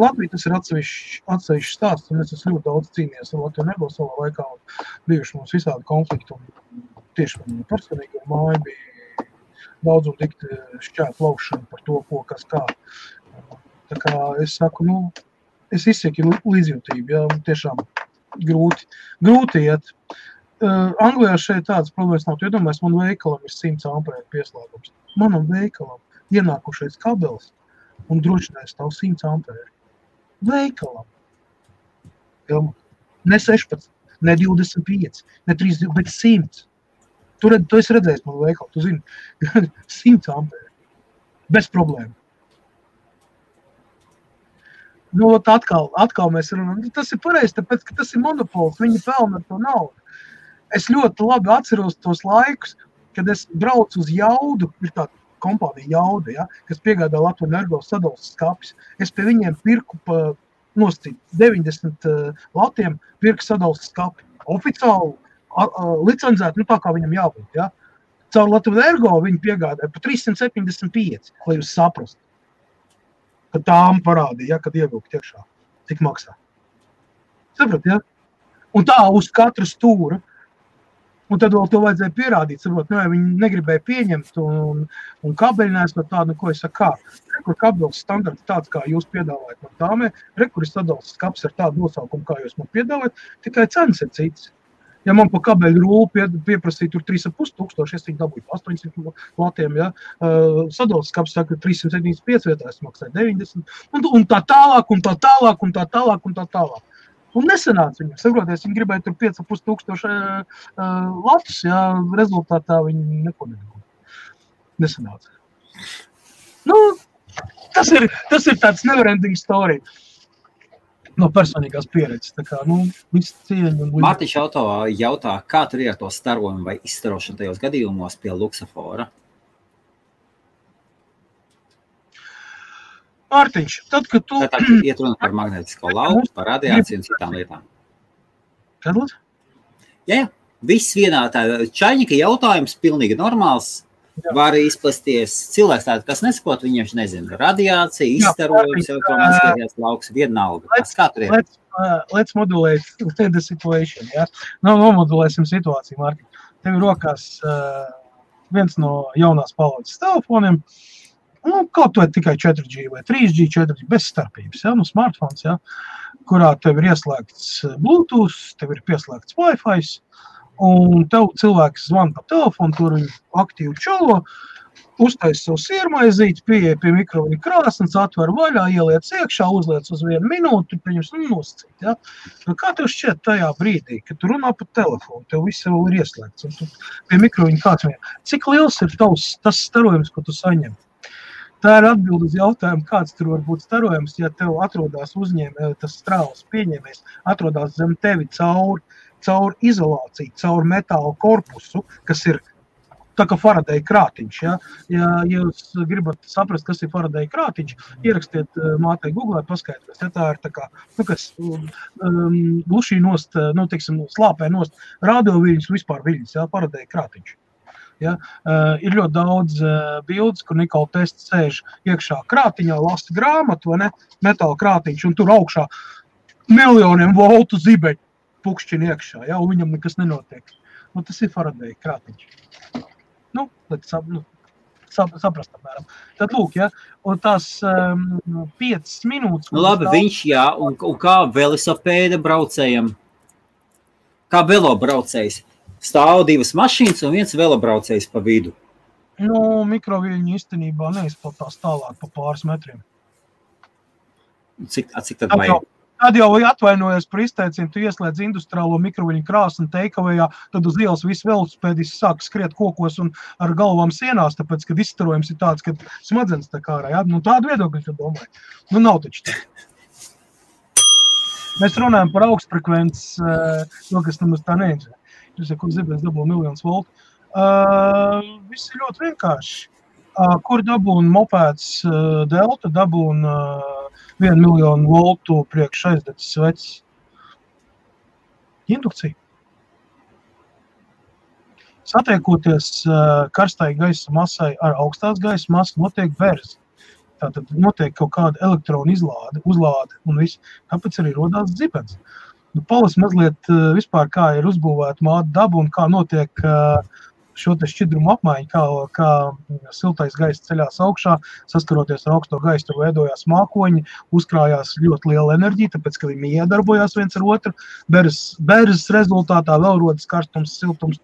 Latvija tas ir atsevišķs, stāsts, un es esmu ļoti daudz cīnījies ar Latviju nebūs savā laikā, un bijuši mums visādi konflikti, un tieši man personīgi māja bija daudz un dikti šķēt laukšana par to, ko, kas kā. Tā kā es saku, nu, es izsaku līdzjūtību. Ja, tiešām grūti, grūti iet. Uh, Anglijā šeit tādas problēmas nav. Iedomājieties, man veikalam ir 100 ampēru pieslēgums. Manam veikalam ienākušais kabelis un drošinājums stāv 100 ampēru. Veikalam. Ja, ne 16, ne 25, ne 30, bet 100. Tur tu esi redzējis manu veikalu. Tu zini, *laughs* 100 ampēru. Bez problēmu. Nu, atkal, atkal mēs runājam, nu, tas ir pareizi, tāpēc, ka tas ir monopols. Viņi pelna to naudu. Es ļoti labi atceros tos laikus, kad es braucu uz jaudu. Ir tāda kompānija jauda, ja, kas piegādā Latvijas energo sadalījuma skāpes. Es pie viņiem pirku pa nosacīt 90 uh, latiem, pirku sadalījuma skāpi. Oficiāli uh, licencēt, nu tā kā viņam jābūt. Ja. Caur Latvijas energo viņi piegādāja pa 375, lai jūs saprastu ka tām parādīja, ja, kad ievilkt iekšā, cik maksā. Saprat, ja? Un tā uz katru stūra. Un tad vēl to vajadzēja pierādīt. Saprot, nu, ja viņi negribēja pieņemt, un, un kabeļinājums no tāda, nu, ko es saku, kā. Rekur kabeļs standarts tāds, kā jūs piedāvājat man tāmē, rekur ir sadalīts skaps ar tādu nosaukumu, kā jūs man piedāvājat, tikai cenas ir citas. Ja man pa kabeļu rūlu pie, pieprasīja 3,5 tūkstoši, es viņu dabūju 800 latiem, ja, uh, sadalījums skats saka 375 vietā, es maksāju 90, un, un tā tālāk, un tā tālāk, un tā tālāk, un tā tālāk. Un nesanāca viņam, saproties, viņi gribēja tur 5,5 tūkstoši uh, latus, ja, rezultātā viņi neko nedabūja. Nesanāca. Nu, tas ir, tas ir tāds neverending story. Uh, no personīgās pieredzes. Tā kā, nu, Mārtiņš jautā, jautā, kā tur ir ar to starojumu vai izstarošanu tajos gadījumos pie luksafora? Mārtiņš, tad, kad tu... Tā iet runa par magnētisko lauku, par radiāciju un citām lietām. Kad lūdzu? Jā, jā. Viss vienā tā čaļņika jautājums pilnīgi normāls var izplasties. Cilvēks tāds, kas nesaprot, viņš nezina. Radiācija, izstarojums, mācīties lauks vienalga. Let's, kā tur ir? Let's, uh, let's modulate the situation. Ja? Nu, nomodulēsim situāciju, Marki. Tev ir rokās uh, viens no jaunās paudzes telefoniem. Nu, kaut vai tikai 4G vai 3G, 4G bez starpības. Ja? Nu, smartphones, ja? kurā tev ir ieslēgts Bluetooth, tev ir pieslēgts Wi-Fi. Uh, un tev cilvēks zvana pa telefonu, tur viņi aktīvi čalo, uztaisa savu sirmaizīti, pieeja pie mikrofona krāsnes, atver vaļā, ieliec iekšā, uzliec uz vienu minūti, pieņems nu, nosacīt. Ja? Nu, kā tev šķiet tajā brīdī, kad tu runā pa telefonu, tev viss jau ir ieslēgts, un tu pie mikrofona kāds vien, cik liels ir tavs tas starojums, ko tu saņem? Tā ir atbilde uz jautājumu, kāds tur var būt starojums, ja tev atrodas uzņēmējs, tas strāvas pieņēmējs, atrodas zem tevi cauri, caur izolāciju, caur metāla korpusu, kas ir tā kā Faraday krātiņš. Ja, ja jūs gribat saprast, kas ir Faraday krātiņš, ierakstiet mātei Google, paskaidrosiet. Ja, tā ir tā kā, nu, kas um, gluži nost, nu, teiksim, slāpē nost radioviļņus, vispār viļņus, ja, Faraday krātiņš. Ja? Uh, ir ļoti daudz uh, bildes, kur Nikola tests sēž iekšā krātiņā, lasa grāmatu, vai ne? Metāla krātiņš, un tur augšā miljoniem voltu zibeņu pukšķina iekšā, ja? un viņam nekas nenotiek. Nu, tas ir Faraday krātiņš. Nu, lai sap, nu, sap, saprast, apmēram. Tad, lūk, ja, un tās um, piecas minūtes. Nu, labi, tā... viņš, jā, un, un kā velosipēda braucējiem, kā velo braucējs, stāv divas mašīnas un viens velobraucējs pa vidu. Nu, mikroviļņi īstenībā neizplatās tālāk pa pāris metriem. Cik, cik tad vajag? Tad jau atvainojos par izteicienu, tu ieslēdz industriālo mikroviļņu krāsu un teikavējā, tad uz ielas viss velosipēdis sāk skriet kokos un ar galvām sienās, tāpēc, kad izstarojums ir tāds, ka smadzenes tā kā ārā, ja? nu tādu viedokļu, tu domāji. Nu nav taču tā. Mēs runājam par augstfrekvences, no kas nemaz tā neinteresē. Jūs jau zibens dabū miljonus voltu. Uh, viss ir ļoti vienkārši. Uh, kur dabūna mopēds uh, delta, dabūna uh, 1 miljonu voltu priekš aizdedzes vecs. Indukcija. Satiekoties uh, karstai gaisa masai ar augstās gaisa masu, notiek verzi. Tātad notiek kaut kāda elektrona izlāde, uzlāde un viss. Tāpēc arī rodās dzibens. Uh, Nu, Palas mazliet eh, vispār kā ir uzbūvēta māte daba un kā notiek uh, šo šķidrumu apmaiņu, kā, kā siltais gaiss ceļās augšā, saskaroties ar augsto gaisu, tur veidojās mākoņi, uzkrājās ļoti liela enerģija, tāpēc, ka viņi iedarbojās viens ar otru. Bērzes rezultātā vēl rodas karstums, siltums,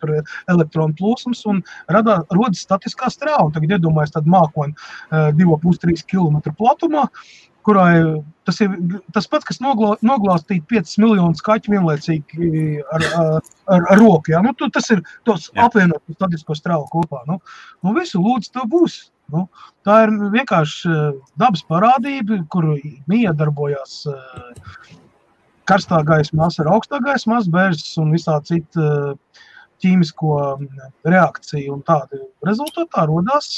elektronu plūsmas un radā, rodas statiskā strāva. Tagad iedomājieties tādu mākoni 2,5-3 km platumā kurai tas ir tas pats, kas noglāstīt 5 miljonus kaķu vienlaicīgi ar, ar, ar, ar roku. Ja? Nu, tu, tas ir tos apvienot statisko strāvu kopā. Nu, nu visu lūdzu, to būs. Nu, tā ir vienkārši eh, dabas parādība, kur miedarbojās eh, karstā gaisa masa ar augstā gaisa masu, bērzes un visā cita eh, ķīmisko mm, reakciju. Un tāda rezultātā radās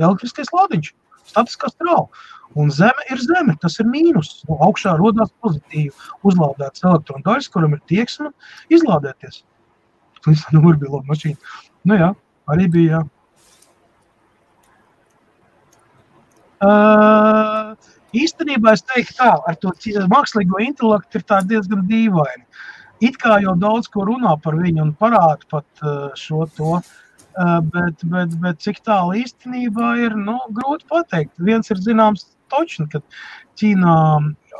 elektriskais lādiņš, statiskā strāva. Un zeme ir zeme, tas ir mīnus. Nu, augšā radās pozitīvi uzlādēts elektronu daļas, kuram ir tieksme izlādēties. Tas nu, bija labi mašīna. Nu, jā, arī bija. Jā. Uh, īstenībā es teiktu, tā ar to mākslīgo intelektu ir diezgan dīvaini. It kā jau daudz ko runā par viņu un parāda pat uh, šo to. Uh, Eh, bet, bet, bet cik tālu īstenībā ir, nu, grūti pateikt. Viens ir zināms, točni, ka Ķīnā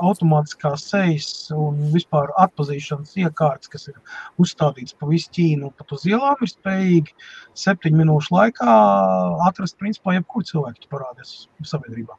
automātiskās sejas un vispār atpazīšanas iekārtas, kas ir uzstādītas pa visu Ķīnu, pat uz ielām, ir spējīgi septiņu minūšu laikā atrast, principā, jebkuru cilvēku, kas parādās sabiedrībā.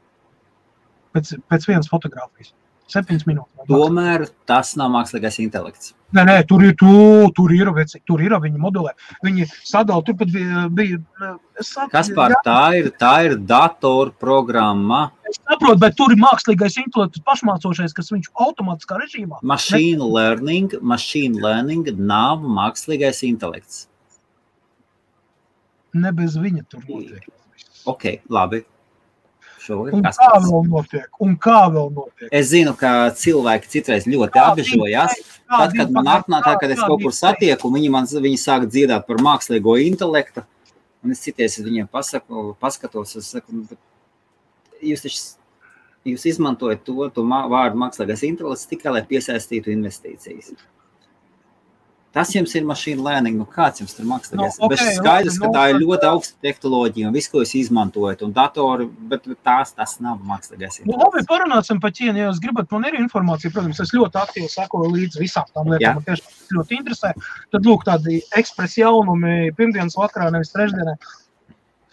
Pēc, pēc vienas fotogrāfijas. 7 minūtes. Tomēr tas nav mākslīgais intelekts. Nē, nē, tur ir, tu, tur ir, veci, tur ir viņa modulē. Viņi sadala, tur pat bija. bija eh, sad... Kas par tā ir? Tā ir datorprogramma. Es saprotu, bet tur ir mākslīgais intelekts, pašmācošais, kas viņš automātiskā režīmā. Machine learning, machine learning nav mākslīgais intelekts. Ne bez viņa tur notiek. Ok, labi. Šogad, un kā vēl notiek? Un kā vēl notiek? Es zinu, ka cilvēki citreiz ļoti apbežojās. Tad, kad man atnāca, kad es kaut kur satieku, viņi man viņi sāk dziedāt par mākslīgo intelektu, un es cities viņiem pasaku, paskatos, es saku, nu, jūs taču jūs izmantojat to, to vārdu mākslīgais intelekts tikai, lai piesaistītu investīcijas. Tas jums ir mašīna lēning, nu kāds jums tur mākslīgais? No, okay, bet skaidrs, ka no, tā ir ļoti augsta tehnoloģija un viss, ko jūs izmantojat, un datori, bet tās tas nav mākslīgais. Nu, labi, parunāsim par ķienu, ja jūs gribat, man ir informācija, protams, es ļoti aktīvi sekoju līdz visām tām lietām, man tieši ļoti interesē. Tad, lūk, tādi ekspress jaunumi pirmdienas vakarā, nevis trešdienā.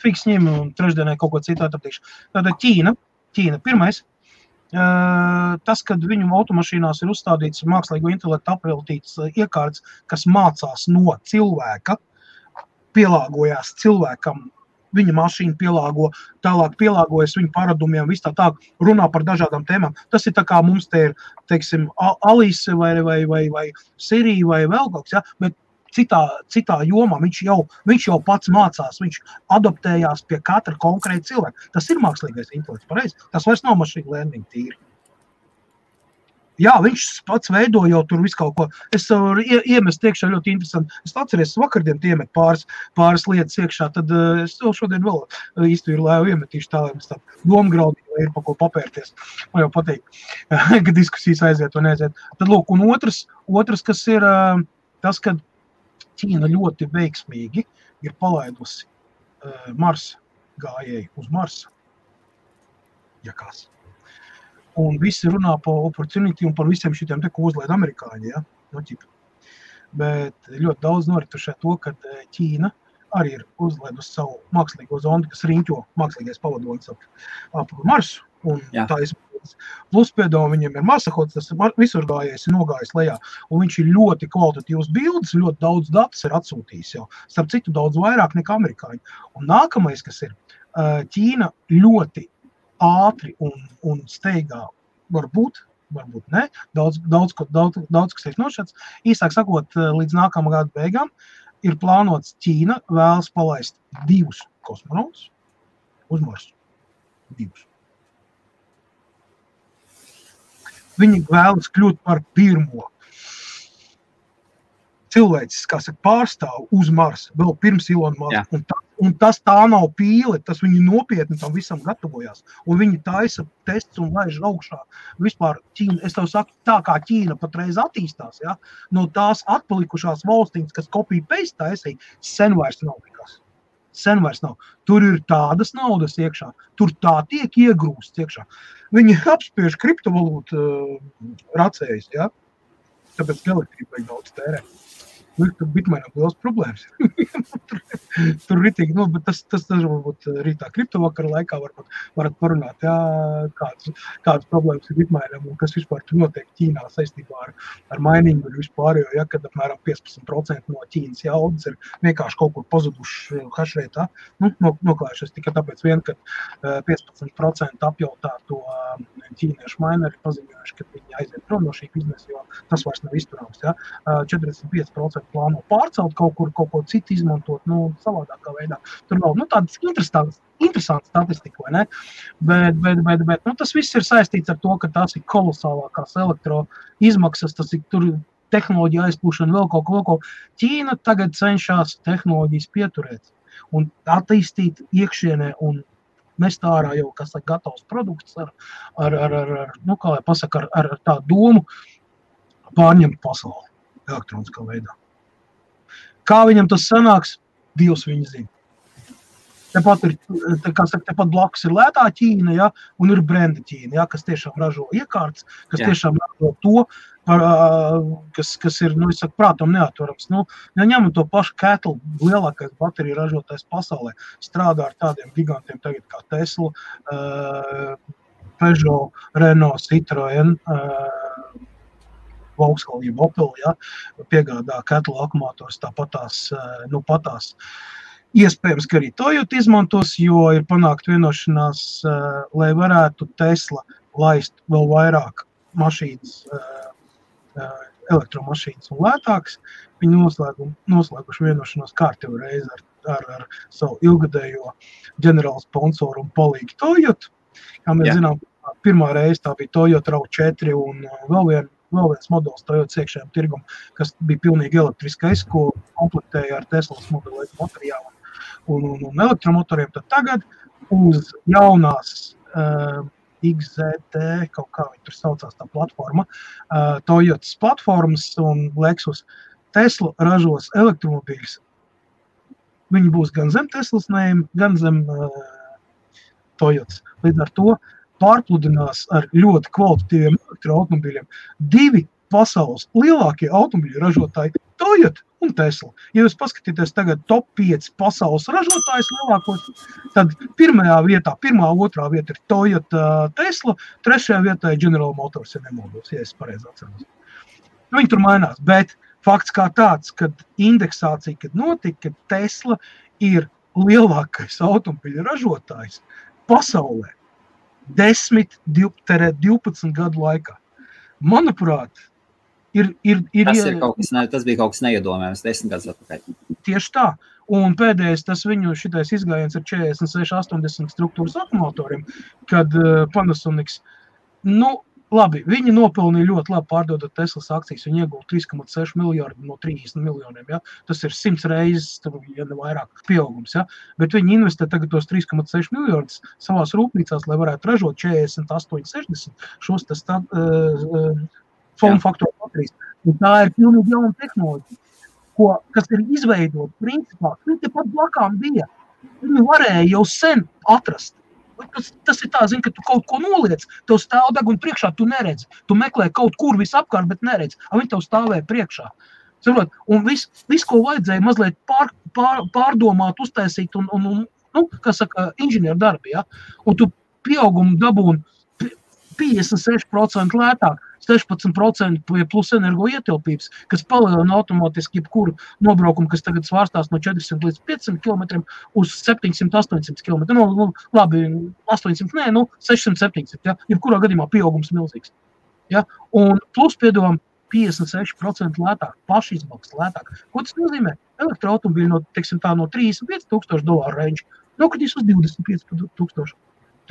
Fiks ņem un trešdienā kaut ko citu atradīšu. Tātad Ķīna, Ķīna pirmais tas, ka viņu automašīnās ir uzstādīts mākslīgo intelektu apveltīts iekārts, kas mācās no cilvēka, pielāgojās cilvēkam. Viņa mašīna pielāgo, tālāk pielāgojas viņa paradumiem, viss tā tā runā par dažādām tēmām. Tas ir tā kā mums te ir, teiksim, Alise vai, vai, vai, vai Sirija vai vēl kaut kas, ja? bet citā, citā jomā. Viņš jau, viņš jau pats mācās, viņš adaptējās pie katra konkrēta cilvēka. Tas ir mākslīgais intelekts, pareizi. Tas vairs nav mašīna learning tīri. Jā, viņš pats veido jau tur visu kaut ko. Es varu iemest iekšā ļoti interesanti. Es atceros, vakardien iemet pāris, pāris lietas iekšā, tad uh, es jau šodien vēl īsti ir, lai iemetīšu tā, lai mums tā lai ir pa ko papērties. Man jau patīk, *laughs* ka diskusijas aiziet vai neaiziet. Tad, lūk, un otrs, otrs kas ir uh, tas, ka Ķīna ļoti veiksmīgi ir palaidusi uh, Marsa gājēju uz Marsa. Ja kas. Un visi runā par opportunity un par visiem šiem te, ko uzlaid amerikāņi. Ja? No ķipa. Bet ļoti daudz noritušē to, ka e, Ķīna arī ir uzlaidusi savu mākslīgo zondu, kas riņķo mākslīgais pavadonis ap, ap Marsu. Un Jā. tā izpildās. Plus pēdām viņiem ir masahots, tas visur gājējis, ir nogājis lejā. Un viņš ir ļoti kvalitatīvs bildes, ļoti daudz datus ir atsūtījis jau. Starp citu, daudz vairāk nekā amerikāņi. Un nākamais, kas ir, e, Ķīna ļoti ātri un, un steigā varbūt. Varbūt ne. Daudz, daudz, daudz, daudz kas tiek nošķirts. Īsāk sakot, eh, līdz nākamā gada beigām ir plānots Ķīna vēlas palaist divus kosmonautus uz Marsu. Divus. Viņi vēlas kļūt par pirmo cilvēks, kas pārstāv uz Marsa vēl pirms Ilona Maska. Un, tā, un tas tā nav pīle, tas viņi nopietni tam visam gatavojās. Un viņi taisa tests un laiž augšā. Vispār Ķīna, es tev saku, tā kā Ķīna patreiz attīstās, ja, no tās atpalikušās valstīm, kas kopija pēc taisīja, sen vairs nav nekas. Sen vairs nav. Tur ir tādas naudas iekšā, tur tā tiek iegrūsts iekšā. Viņi apspiež kriptovalūtu uh, racējas, ja? tāpēc elektrība vajag daudz tērēt. Nu, tur bitmainam liels problēmas. tur, tur ritīgi, nu, bet tas, tas, tas varbūt rītā kriptovakara laikā varbūt varat parunāt, jā, kādas, kādas problēmas ir bitmainam un kas vispār tur notiek Ķīnā saistībā ar, ar mainīgu un vispārējo, ja, kad apmēram 15% no Ķīnas jaudas ir vienkārši kaut kur pazuduši hašreitā, nu, noklājušies tikai tāpēc vien, ka 15% apjautāto ķīniešu maineri paziņojuši, ka viņi aiziet prom no šī biznesa, jo tas vairs nav izturams, ja. 45% plāno pārcelt kaut kur, kaut ko citu izmantot, nu, savādākā veidā. Tur nav nu, tādas interesantas, interesantas statistika, vai ne? Bet, bet, bet, bet nu, tas viss ir saistīts ar to, ka tās ir kolosālākās elektroizmaksas, tas ir tur tehnoloģija aizplūšana, vēl kaut ko. Ķīna tagad cenšas tehnoloģijas pieturēt un attīstīt iekšienē un mest ārā jau kas ir gatavs produkts ar, ar, ar, ar, ar nu, pasaka, ar, ar tādu domu pārņemt pasauli elektroniskā veidā. Kā viņam tas sanāks, Dievs viņu zina. Tepat, ir, saka, tepat blakus ir lētā Ķīna, ja, un ir brenda Ķīna, ja, kas tiešām ražo iekārtas, kas Jā. tiešām ražo to, par, kas, kas ir, nu, saku, prātam neatvarams. Nu, ja ņemam to pašu Kettle, lielākais bateriju ražotājs pasaulē, strādā ar tādiem gigantiem tagad kā Tesla, Peugeot, Renault, Citroen, uh, Volkswagen, Opel, ja, piegādā ketlu akumulātors, tāpat tās, eh, nu, patās. Iespējams, ka arī Toyota izmantos, jo ir panākt vienošanās, eh, lai varētu Tesla laist vēl vairāk mašīnas, eh, elektromašīnas un lētākas. Viņi noslēgu, noslēguši vienošanos kārtīgi reizi ar, ar, ar savu ilgadējo ģenerālu sponsoru un palīgu Toyota. Kā mēs Jā. zinām, pirmā reize tā bija Toyota RAV4 un vēl viena vēl viens modelis Toyota iekšējiem tirgum, kas bija pilnīgi elektriskais, ko komplektēja ar Teslas modeļu baterijām un, un, un elektromotoriem. Tad tagad uz jaunās uh, XZT, kaut kā viņi tur saucās, tā platforma, uh, Toyotas platformas un Lexus Tesla ražos elektromobīļus. Viņi būs gan zem Teslas nēm, gan zem uh, Toyotas. Līdz ar to pārpludinās ar ļoti kvalitatīviem elektroautomobiļiem. Divi pasaules lielākie automobiļu ražotāji - Toyota un Tesla. Ja jūs paskatīsieties tagad top 5 pasaules ražotājus lielākos, tad pirmajā vietā, pirmā, otrā vieta ir Toyota, Tesla, trešajā vietā ir General Motors, ja nemaldos, ja es pareizi atceros. Viņi tur mainās, bet fakts kā tāds, kad indeksācija, kad notika, ka Tesla ir lielākais automobiļu ražotājs pasaulē 10, 12 gadu laikā. Manuprāt, Ir, ir, ir, tas, ir kaut kas, ne, tas bija kaut kas neiedomājams desmit gadus atpakaļ. Tieši tā. Un pēdējais tas viņu šitais izgājiens ar 46, 80 struktūras akumulatoriem, kad uh, Panasonics, nu, Labi, viņi nopelnīja ļoti labi pārdodot Teslas akcijas. Viņi ieguva 3,6 miljardu no 30 miljoniem. Ja? Tas ir 100 reizes, ja ne vairāk, pieaugums. Ja? Bet viņi investē tagad tos 3,6 miljardus savā rūpnīcās, lai varētu ražot 48, 60 šos tas tā, uh, formu faktoru baterijas. Tā ir pilnīgi jauna tehnoloģija, ko, kas ir izveidota principā. Viņi tepat blakām bija. Viņi varēja jau sen atrast Tas, tas ir tā, zin, ka tu kaut ko noliec, tev stāv deguna priekšā, tu neredzi. Tu meklē kaut kur visapkārt, bet neredzi. Viņi tev stāvēja priekšā. Saprot? Un viss, vis, ko vajadzēja mazliet pār, pār, pārdomāt, uztaisīt, un, un, un nu, kā saka, inženieru darbi. Ja? Un tu pieaugumu dabūni 56% lētāk. 16% plus energo ietilpības, kas palielina automātiski jebkuru nobraukumu, kas tagad svārstās no 400 līdz 500 km uz 700-800 km. Nu, nu, labi, 800, nē, nu, 600-700. Ja? Jebkurā gadījumā pieaugums milzīgs. Ja? Un plus piedāvājam 56% lētāk, pašizmaksas lētāk. Ko tas nozīmē? Elektroautobīļi no, teiksim, tā, no 35,000 dolāru range nokritīs uz 25,000.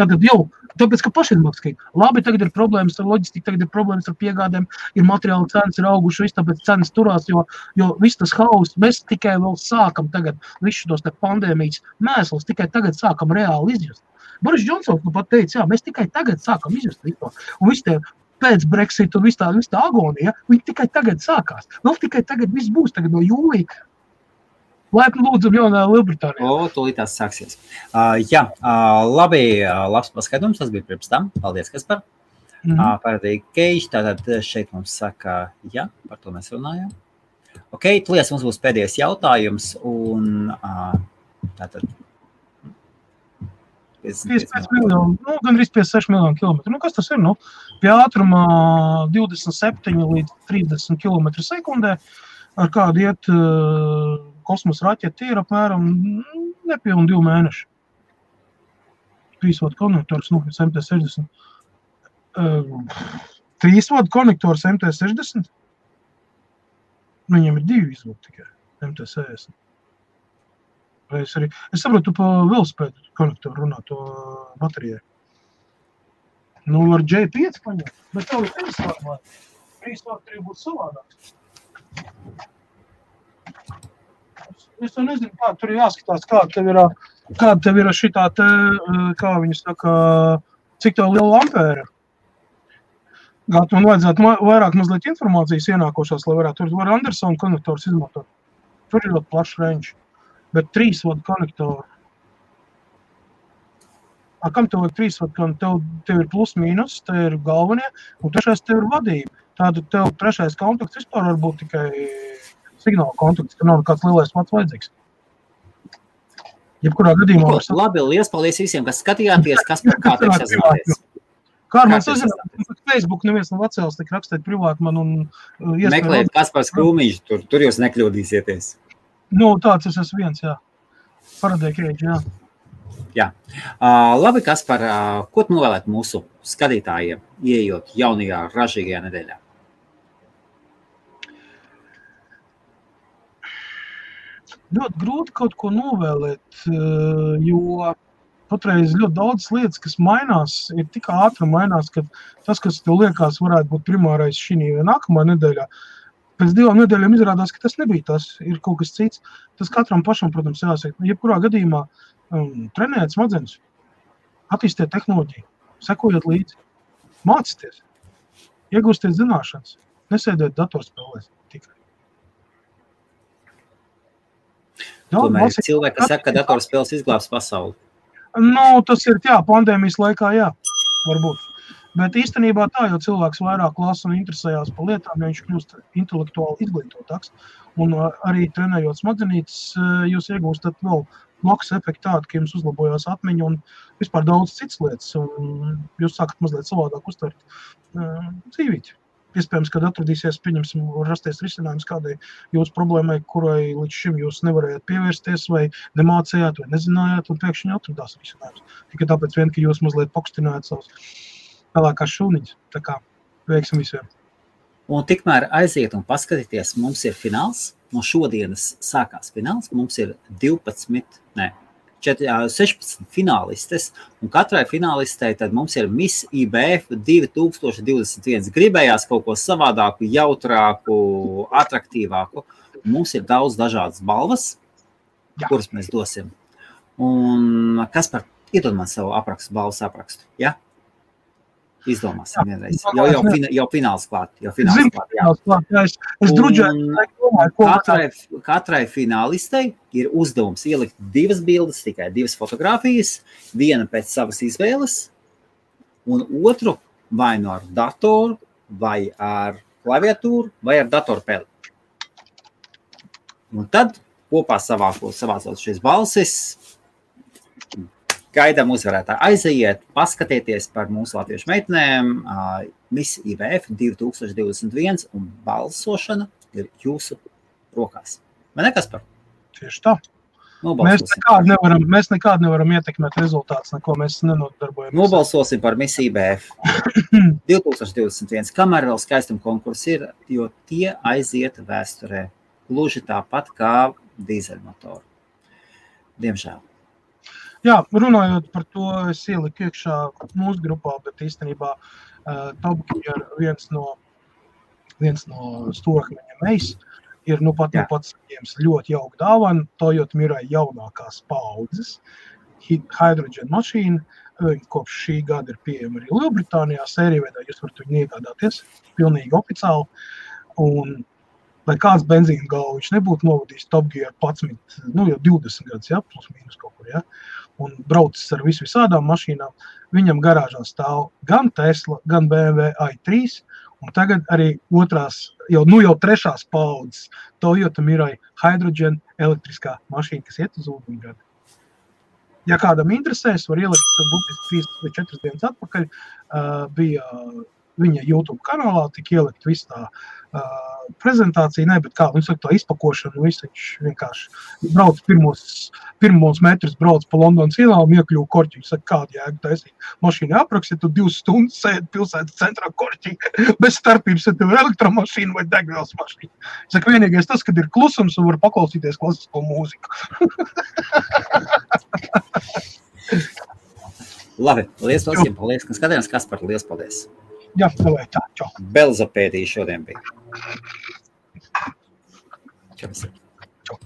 Tagad jau tāpēc, ka pašizmaksas. Labi, tagad ir problēmas ar loģistiku, tagad ir problēmas ar piegādēm, ir materiāla cenas, ir augušas, viss tāpēc cenas turās, jo, jo viss tas hauss, mēs tikai vēl sākam tagad visus šos pandēmijas mēslus, tikai tagad sākam reāli izjust. Boris Džonsons nu pat teica, jā, mēs tikai tagad sākam izjust to. Un viss tie pēc Brexit un viss tā, vis tā agonija, viņi tikai tagad sākās. Vēl tikai tagad viss būs, tagad no jūlija Laipni lūdzam, jaunā Lielbritānijā. O, tūlīt tas sāksies. Uh, jā, uh, labi, uh, labs paskaidrojums, tas bija pirms tam. Paldies, Kaspar. Mm -hmm. uh, Paradīgi Keiš, tātad šeit mums saka, jā, par to mēs runājām. Ok, tūlīt mums būs pēdējais jautājums, un uh, tātad 55 miljoni, nu, gandrīz 56 miljonu kilometru. Nu, kas tas ir? Nu, pie ātruma 27 līdz 30 km sekundē, ar kādu iet uh, kosmosa raķete ir apmēram nepilnīgi divi mēneši. Trīsvadu konektors, nu, MT60. Uh, trīsvadu konektors MT60. Viņam ir divi izvadi tikai MT60. Es, arī, es saprotu, pa velospēdu konektoru runā to baterijai. Nu, var J5 paņemt, bet tev ir trīs vārdi. Trīs vārdi arī būtu savādāks. Es to nezinu, kā tur ir jāskatās, kāda tev ir, kāda tev ir šitā te, kā viņi saka, cik tev liela ampēra. Gāt man vajadzētu vairāk mazliet informācijas ienākošās, lai varētu tur var Andersona konektors izmantot. Tur ir ļoti plašs range, bet trīs vadu konektoru. A, kam tev ir trīs vadu konektori? Tev, tev ir plus mīnus, te ir galvenie, un trešais tev ir vadība. Tātad tev trešais kontakts vispār var būt tikai signāla kontakts, ka nav nekāds lielais mats vajadzīgs. Jebkurā gadījumā. Ko, labi, liels paldies visiem, kas skatījāties, kas par kā tiek sazināties. Kā ar mani sazināt? Facebook neviens nav atcēlis, tik rakstīt privāti man un uh, Meklēt, kas par skrūmīšu, tur, tur jūs nekļūdīsieties. Nu, tāds es esmu viens, jā. Paradēk rēģi, jā. Jā. Uh, labi, kas par, uh, ko tu novēlēt mūsu skatītājiem, ieejot jaunajā ražīgajā nedēļā? Ļoti grūti kaut ko novēlēt, eh, jo patreiz ļoti daudz lietas, kas mainās, ir tik ātri mainās, ka tas, kas tev liekas, varētu būt primārais šī nākamā nedēļā, pēc divām nedēļām izrādās, ka tas nebija tas, ir kaut kas cits. Tas katram pašam, protams, jāsaka. Jebkurā gadījumā um, trenējiet smadzenes, attīstiet tehnoloģiju, sekojiet līdzi, mācieties, iegūstiet zināšanas, nesēdiet datorspēlēs tikai. Nu, Tomēr ir cilvēki, kas saka, ka datorspēles izglābs pasauli. Nu, tas ir jā, pandēmijas laikā, jā, varbūt. Bet īstenībā tā, jo cilvēks vairāk lasa un interesējās par lietām, ja viņš kļūst intelektuāli izglītotāks. Un arī trenējot smadzenītes, jūs iegūstat vēl blakus efektu tādu, ka jums uzlabojās atmiņa un vispār daudz citas lietas. Un jūs sākat mazliet savādāk uztvert uh, dzīvību. Iespējams, kad atradīsies, pieņemsim, rasties risinājums kādai jūsu problēmai, kurai līdz šim jūs nevarējāt pievērsties, vai nemācījāt, vai nezinājāt, un pēkšņi atradās risinājums. Tikai tāpēc, vien, ka jūs mazliet pakustinājāt savus pelēkās šūniņas. Tā kā veiksim visiem! Un tikmēr aiziet un paskatieties, mums ir fināls. No šodienas sākās fināls. Mums ir 12, ne, 4, 16 finālistes, un katrai finālistei tad mums ir Miss IBF 2021. Gribējās kaut ko savādāku, jautrāku, attraktīvāku. Mums ir daudz dažādas balvas, Jā. kuras mēs dosim. Un kas par iedod man savu aprakstu, balvas aprakstu? Ja? Izdomāsim vienreiz. Jau, jau, fina, jau fināls klāt. Jau fināls Zinu, klāt, jā. klāt jā. Es, es druģēju, katrai, katrai finālistei ir uzdevums ielikt divas bildes, tikai divas fotogrāfijas, viena pēc savas izvēles, un otru vai no nu ar datoru, vai ar klaviatūru, vai ar datorpeli. Un tad kopā savācot šīs balsis, gaidām uzvarētāju. Aiziet, paskatieties par mūsu latviešu meitenēm, uh, Miss IVF 2021, un balsošana ir jūsu rokās. Vai ne, Kaspar? Tieši tā. Nobalsosim. Mēs nekādu nevaram, mēs nekādu nevaram ietekmēt rezultātus, neko mēs nenodarbojamies. Nobalsosim par misiju BF 2021. Kamēr vēl skaistuma konkurss ir, jo tie aiziet vēsturē gluži tāpat kā dīzeļmotori. Diemžēl. Jā, runājot par to, es ieliku iekšā mūsu grupā, bet īstenībā uh, Tobki ir viens no, viens no stūrakmeņa meis. Ir nu pat, nu pat saņēmis ļoti jauku dāvanu Toyota Mirai jaunākās paudzes hydrogen mašīna. Viņa kopš šī gada ir pieejama arī Lielbritānijā. Sērija veidā jūs varat viņu iegādāties pilnīgi oficiāli. Un lai kāds benzīna galva viņš nebūtu novadījis Top Gear 11, nu jau 20 gadus, ja, plus mīnus kaut kur, ja, un braucis ar visu visādām mašīnām, viņam garāžā stāv gan Tesla, gan BMW i3, un tagad arī otrās, jau, nu jau trešās paudzes Toyota Mirai hydrogen elektriskā mašīna, kas iet uz ūdeņgadi. Ja kādam interesēs, var ielikt būtiski 3 vai 4 dienas atpakaļ, uh, bija viņa YouTube kanālā, tika ielikt viss tā uh, prezentācija, ne, bet kā viņš saka, to izpakošanu, visu viņš vienkārši brauc pirmos, pirmos metrus, brauc pa Londonas ielām, iekļuva korķi, viņš saka, kādu jēgu taisīt. Mašīna apraksta, tu divas stundas sēdi pilsētas centrā korķī, *laughs* bez starpības, ja tev ir elektromašīna vai degvielas mašīna. Viņš saka, vienīgais tas, kad ir klusums un var paklausīties klasisko mūziku. *laughs* Labi, liels paldies, paldies, ka skatījāties, kas par liels paldies. Jā, tā tā. Čau. Belzapēdija šodien bija. Čau. Čau.